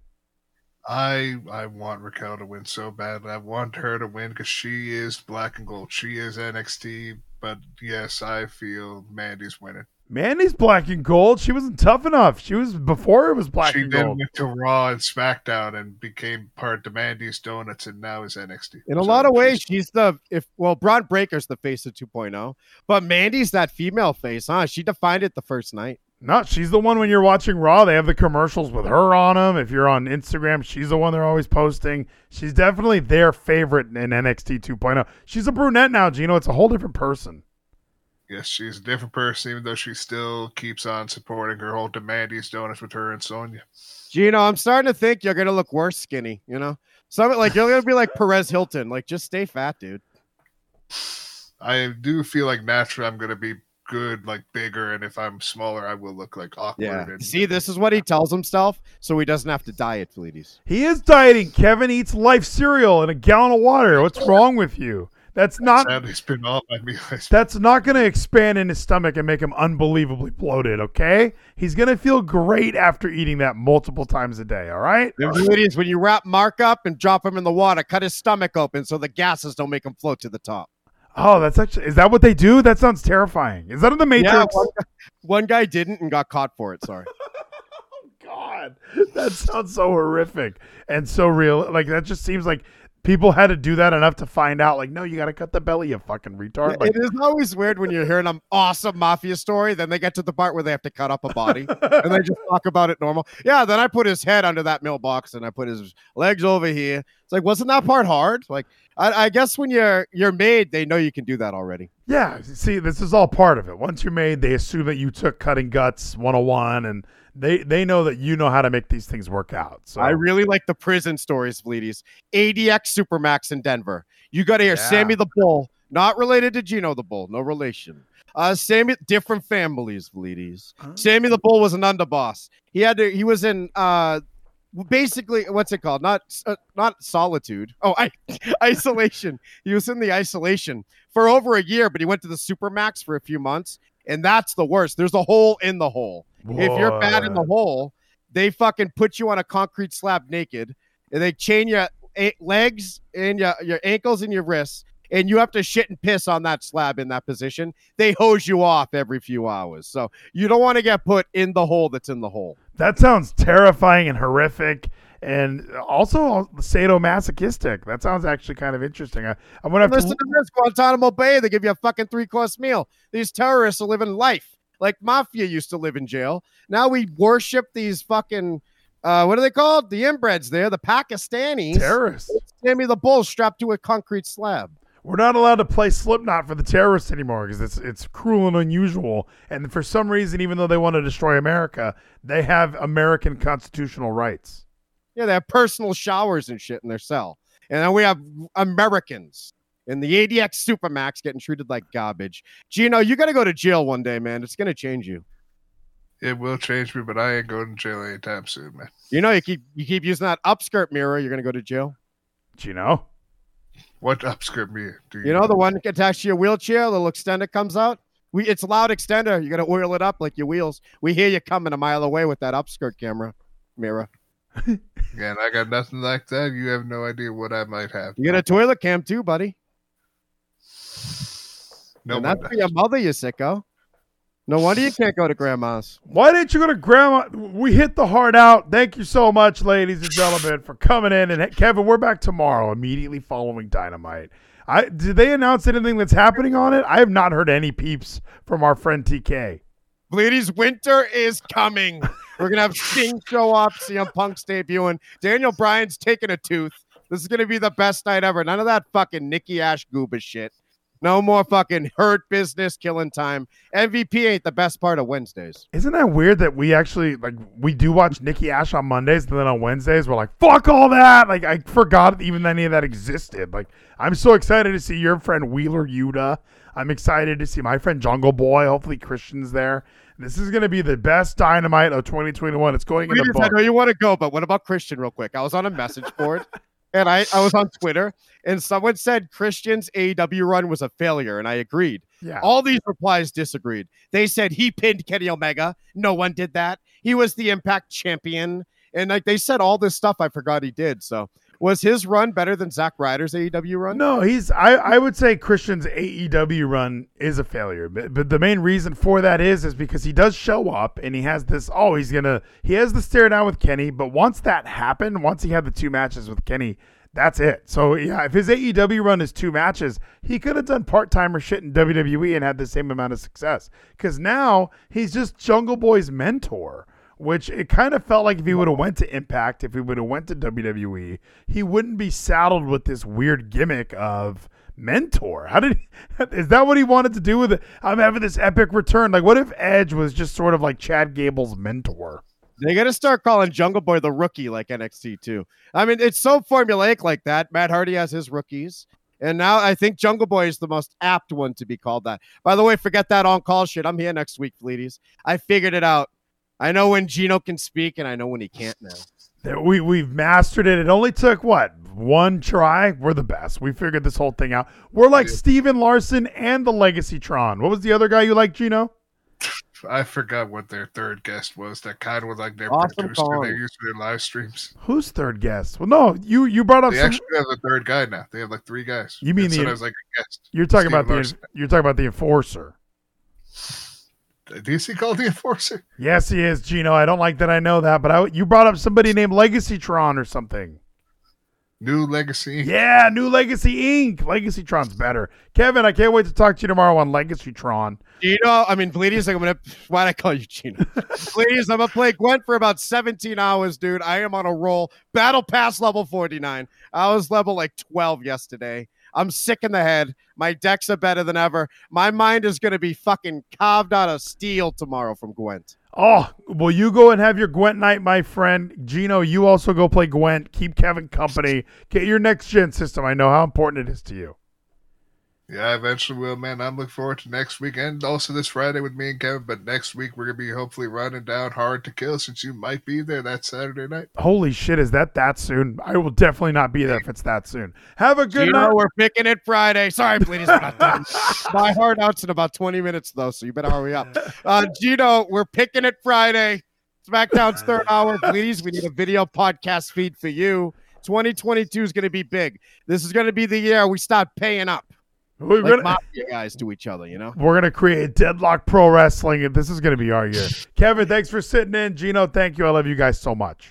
Speaker 6: I I want Raquel to win so bad. I want her to win because she is black and gold. She is NXT. But yes, I feel Mandy's winning.
Speaker 4: Mandy's black and gold. She wasn't tough enough. She was before it was black
Speaker 6: she
Speaker 4: and gold.
Speaker 6: She then
Speaker 4: gold.
Speaker 6: went to Raw and SmackDown and became part of Mandy's Donuts, and now is NXT.
Speaker 5: In a
Speaker 6: So
Speaker 5: lot of ways,
Speaker 6: she's-
Speaker 5: she's the if well, Bron Breakker's the face of 2.0, but Mandy's that female face, huh? She defined it the first night.
Speaker 4: No, she's the one when you're watching Raw. They have the commercials with her on them. If you're on Instagram, she's the one they're always posting. She's definitely their favorite in NXT 2.0. She's a brunette now, Gino. It's a whole different person.
Speaker 6: Yes, she's a different person, even though she still keeps on supporting her whole Mandy's Donuts with her and Sonya.
Speaker 5: Gino, I'm starting to think you're gonna look worse skinny. You know, some like you're gonna be like Perez Hilton. Like, just stay fat, dude.
Speaker 6: I do feel like naturally I'm going to be good, like bigger, and if I'm smaller, I will look like awkward.
Speaker 5: Yeah.
Speaker 6: And,
Speaker 5: See, this is what he tells himself, so he doesn't have to diet, Fleeties.
Speaker 4: He is dieting. Kevin eats life cereal and a gallon of water. What's wrong with you? That's not
Speaker 6: sadly, been all my meal.
Speaker 4: that's not going to expand in his stomach and make him unbelievably bloated, okay? He's going to feel great after eating that multiple times a day, all right?
Speaker 5: Fleeties, when you wrap Mark up and drop him in the water, cut his stomach open so the gases don't make him float to the top.
Speaker 4: Oh, that's actually is that what they do? That sounds terrifying. Is that in the Matrix?
Speaker 5: Yeah, one, guy, one guy didn't and got caught for it. Sorry.
Speaker 4: Oh <laughs> God, that sounds so horrific and so real. Like that just seems like people had to do that enough to find out. Like, no, you got to cut the belly, you fucking retard. Like,
Speaker 5: it is always weird when you're hearing an awesome mafia story, then they get to the part where they have to cut up a body and they just <laughs> talk about it normal. Yeah, then I put his head under that mailbox and I put his legs over here. It's like, wasn't that part hard? Like, I, I guess when you're you're made, they know you can do that already.
Speaker 4: yeah, see, this is all part of it. Once you're made, they assume that you took cutting guts 101 and they they know that you know how to make these things work out. So
Speaker 5: I really like the prison stories, Fleeties. ADX Supermax in Denver. You got to hear
Speaker 4: Yeah.
Speaker 5: Sammy the Bull, not related to Gino the Bull, no relation. Uh, Sammy, different families, Fleeties. Sammy the Bull was an underboss. He had to. He was in. Uh, basically, what's it called? Not uh, not solitude. Oh, I, <laughs> isolation. He was in the isolation for over a year, but he went to the Supermax for a few months, and that's the worst. There's a hole in the hole. If you're bad in the hole, they fucking put you on a concrete slab naked, and they chain your legs and your, your ankles and your wrists, and you have to shit and piss on that slab in that position, they hose you off every few hours. So you don't want to get put in the hole that's in the hole.
Speaker 4: That sounds terrifying and horrific, and also sadomasochistic. That sounds actually kind of interesting. I, I'm gonna have
Speaker 5: Listen
Speaker 4: to.
Speaker 5: to this Guantanamo Bay, they give you a fucking three course meal. These terrorists are living life like mafia used to live in jail. Now we worship these fucking. Uh, what are they called? The inbreds there, the Pakistanis.
Speaker 4: Terrorists.
Speaker 5: Sammy the Bull strapped to a concrete slab.
Speaker 4: We're not allowed to play Slipknot for the terrorists anymore because it's it's cruel and unusual. And for some reason, even though they want to destroy America, they have American constitutional rights.
Speaker 5: Yeah, they have personal showers and shit in their cell. And then we have Americans in the ADX Supermax getting treated like garbage. Gino, you got to go to jail one day, man. It's going to change you.
Speaker 6: It will change me, but I ain't going to jail anytime soon, man.
Speaker 5: You know, you keep you keep using that upskirt mirror, you're going to go to jail.
Speaker 4: Do you know?
Speaker 6: What upskirt me? Do
Speaker 5: You know the one attached to your wheelchair, the little extender comes out. We it's a loud extender. You got to oil it up like your wheels. We hear you coming a mile away with that upskirt camera mirror.
Speaker 6: Again, <laughs> I got nothing like that. You have no idea what I might have.
Speaker 5: You got a toilet cam too, buddy.
Speaker 6: No
Speaker 5: and that's for your mother, you sicko. No wonder you can't go to grandma's.
Speaker 4: Why didn't you go to grandma? We hit the heart out. Thank you so much, ladies and gentlemen, for coming in. And hey, Kevin, we're back tomorrow, immediately following Dynamite. I did they announce anything that's happening on it? I have not heard any peeps from our friend TK.
Speaker 5: Ladies, winter is coming. We're gonna have Sting show up, CM Punk's debuting. Daniel Bryan's taking a tooth. This is gonna be the best night ever. None of that fucking Nikki Ash gooba shit. No more fucking hurt business killing time. MVP ain't the best part of Wednesdays.
Speaker 4: Isn't that weird that we actually like we do watch Nikki Ash on Mondays and then on Wednesdays we're like fuck all that. Like I forgot even any of that existed. Like I'm so excited to see your friend Wheeler Yuta. I'm excited to see my friend Jungle Boy. Hopefully Christian's there. This is going to be the best dynamite of 2021. It's going in the
Speaker 5: Ladies, I
Speaker 4: book.
Speaker 5: know you want to go, but what about Christian, real quick? I was on a message board <laughs> and I, I was on Twitter, and someone said Christian's AEW run was a failure, and I agreed.
Speaker 4: Yeah.
Speaker 5: All these replies disagreed. They said he pinned Kenny Omega. No one did that. He was the Impact champion. And like they said all this stuff I forgot he did. So was his run better than Zack Ryder's AEW run?
Speaker 4: No, he's. I, I would say Christian's AEW run is a failure, but, but the main reason for that is is because he does show up and he has this. Oh, he's gonna. He has the stare down with Kenny, but once that happened, once he had the two matches with Kenny, that's it. So yeah, if his AEW run is two matches, he could have done part timer shit in WWE and had the same amount of success. Because now he's just Jungle Boy's mentor which it kind of felt like if he would have went to Impact, if he would have went to WWE, he wouldn't be saddled with this weird gimmick of mentor. How did he, <laughs> is that what he wanted to do with it? I'm having this epic return. Like, what if Edge was just sort of like Chad Gable's mentor?
Speaker 5: They got to start calling Jungle Boy the rookie like NXT too. I mean, it's so formulaic like that. Matt Hardy has his rookies. And now I think Jungle Boy is the most apt one to be called that. By the way, forget that on call shit. I'm here next week, ladies. I figured it out. I know when Gino can speak, and I know when he can't now.
Speaker 4: We we've mastered it. It only took what one try. We're the best. We figured this whole thing out. We're like Steven Larson and the Legacy Tron. What was the other guy you like, Gino?
Speaker 6: I forgot what their third guest was. That kind of was like their
Speaker 5: Awesome
Speaker 6: producer
Speaker 5: Kong.
Speaker 6: they use for their live streams.
Speaker 4: Who's third guest? Well, no, you you brought up.
Speaker 6: They
Speaker 4: Some,
Speaker 6: actually have a third guy now. They have like three guys.
Speaker 4: You mean
Speaker 6: And
Speaker 4: the-
Speaker 6: so I was like a guest.
Speaker 4: you're talking
Speaker 6: Steven
Speaker 4: about the you're talking about the enforcer.
Speaker 6: Is he called the enforcer?
Speaker 4: Yes, he is, Gino. I don't like that I know that, but I, you brought up somebody named Legacy Tron or something.
Speaker 6: New Legacy.
Speaker 4: Yeah, New Legacy Inc. Legacy Tron's better. Kevin, I can't wait to talk to you tomorrow on Legacy Tron.
Speaker 5: Gino, I mean, ladies, I'm gonna. Why'd I call you Gino? <laughs> ladies, I'm gonna play Gwent for about 17 hours, dude. I am on a roll. Battle Pass level 49. I was level like 12 yesterday. I'm sick in the head. My decks are better than ever. My mind is gonna be fucking carved out of steel tomorrow from Gwent.
Speaker 4: Oh, well, you go and have your Gwent night, my friend. Gino, you also go play Gwent. Keep Kevin company. Get your next gen system. I know how important it is to you.
Speaker 6: Yeah, I eventually will, man. I'm looking forward to next week and also this Friday with me and Kevin. But next week we're gonna be hopefully running down hard to kill since you might be there that Saturday night.
Speaker 4: Holy shit, is that that soon? I will definitely not be there if it's that soon. Have a good
Speaker 5: Gino,
Speaker 4: night.
Speaker 5: we're picking it Friday. Sorry, please. we're not. <laughs> My heart out's in about 20 minutes though, so you better hurry up. Uh, Gino, we're picking it Friday. SmackDown's third hour. Please, we need a video podcast feed for you. 2022 is going to be big. This is going to be the year we start paying up.
Speaker 4: We're
Speaker 5: like
Speaker 4: gonna,
Speaker 5: mafia guys to each other, you know?
Speaker 4: we're gonna create Deadlock Pro Wrestling, and this is gonna be our year. <laughs> Kevin, thanks for sitting in. Gino, thank you. I love you guys so much.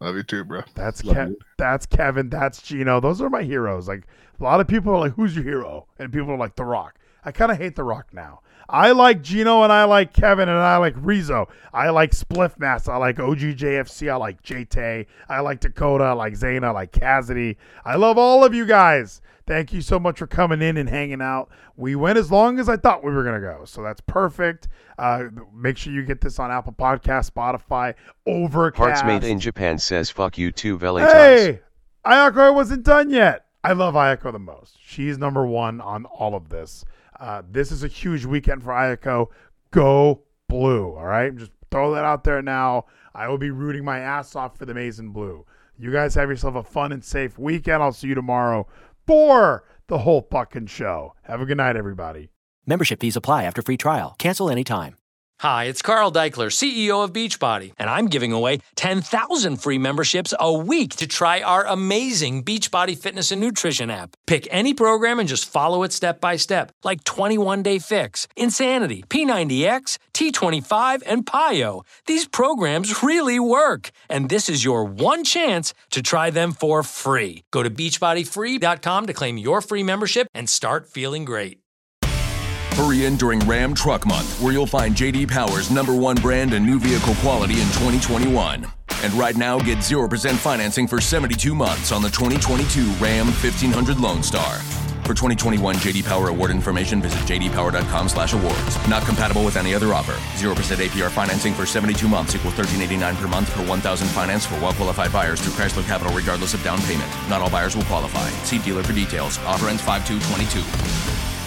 Speaker 6: Love you too, bro.
Speaker 4: That's
Speaker 6: Love
Speaker 4: Ke- that's Kevin. That's Gino. Those are my heroes. Like a lot of people are like, "Who's your hero?" And people are like, "The Rock." I kind of hate The Rock now. I like Gino and I like Kevin and I like Rizzo. I like Spliff Master. I like OGJFC. I like JT. I like Dakota. I like Zayna. I like Cassidy. I love all of you guys. Thank you so much for coming in and hanging out. We went as long as I thought we were going to go. So that's perfect. Uh, make sure you get this on Apple Podcast, Spotify, Overcast.
Speaker 7: Hearts Made in Japan says fuck you too, Velitas.
Speaker 4: Hey, Ayako wasn't done yet. I love Ayako the most. She's number one on all of this. Uh, this is a huge weekend for Ayako. Go blue. All right. Just throw that out there now. I will be rooting my ass off for the and Blue. You guys have yourself a fun and safe weekend. I'll see you tomorrow for the whole fucking show. Have a good night, everybody.
Speaker 1: Membership fees apply after free trial. Cancel anytime.
Speaker 2: Hi, it's Carl Daikeler, CEO of Beachbody, and I'm giving away 10,000 free memberships a week to try our amazing Beachbody fitness and nutrition app. Pick any program and just follow it step by step, like 21 Day Fix, Insanity, P90X, T25, and PiYo. These programs really work, and this is your one chance to try them for free. Go to beachbodyfree.com to claim your free membership and start feeling great.
Speaker 3: Hurry in during Ram Truck Month, where you'll find JD Power's number one brand and new vehicle quality in 2021. And right now, get 0% financing for 72 months on the 2022 Ram 1500 Lone Star. For 2021 JD Power award information, visit jdpower.com/awards. Not compatible with any other offer. 0% APR financing for 72 months equals 13.89 per month per 1,000 finance for well-qualified buyers through Chrysler Capital, regardless of down payment. Not all buyers will qualify. See dealer for details. Offer ends 5/2/22.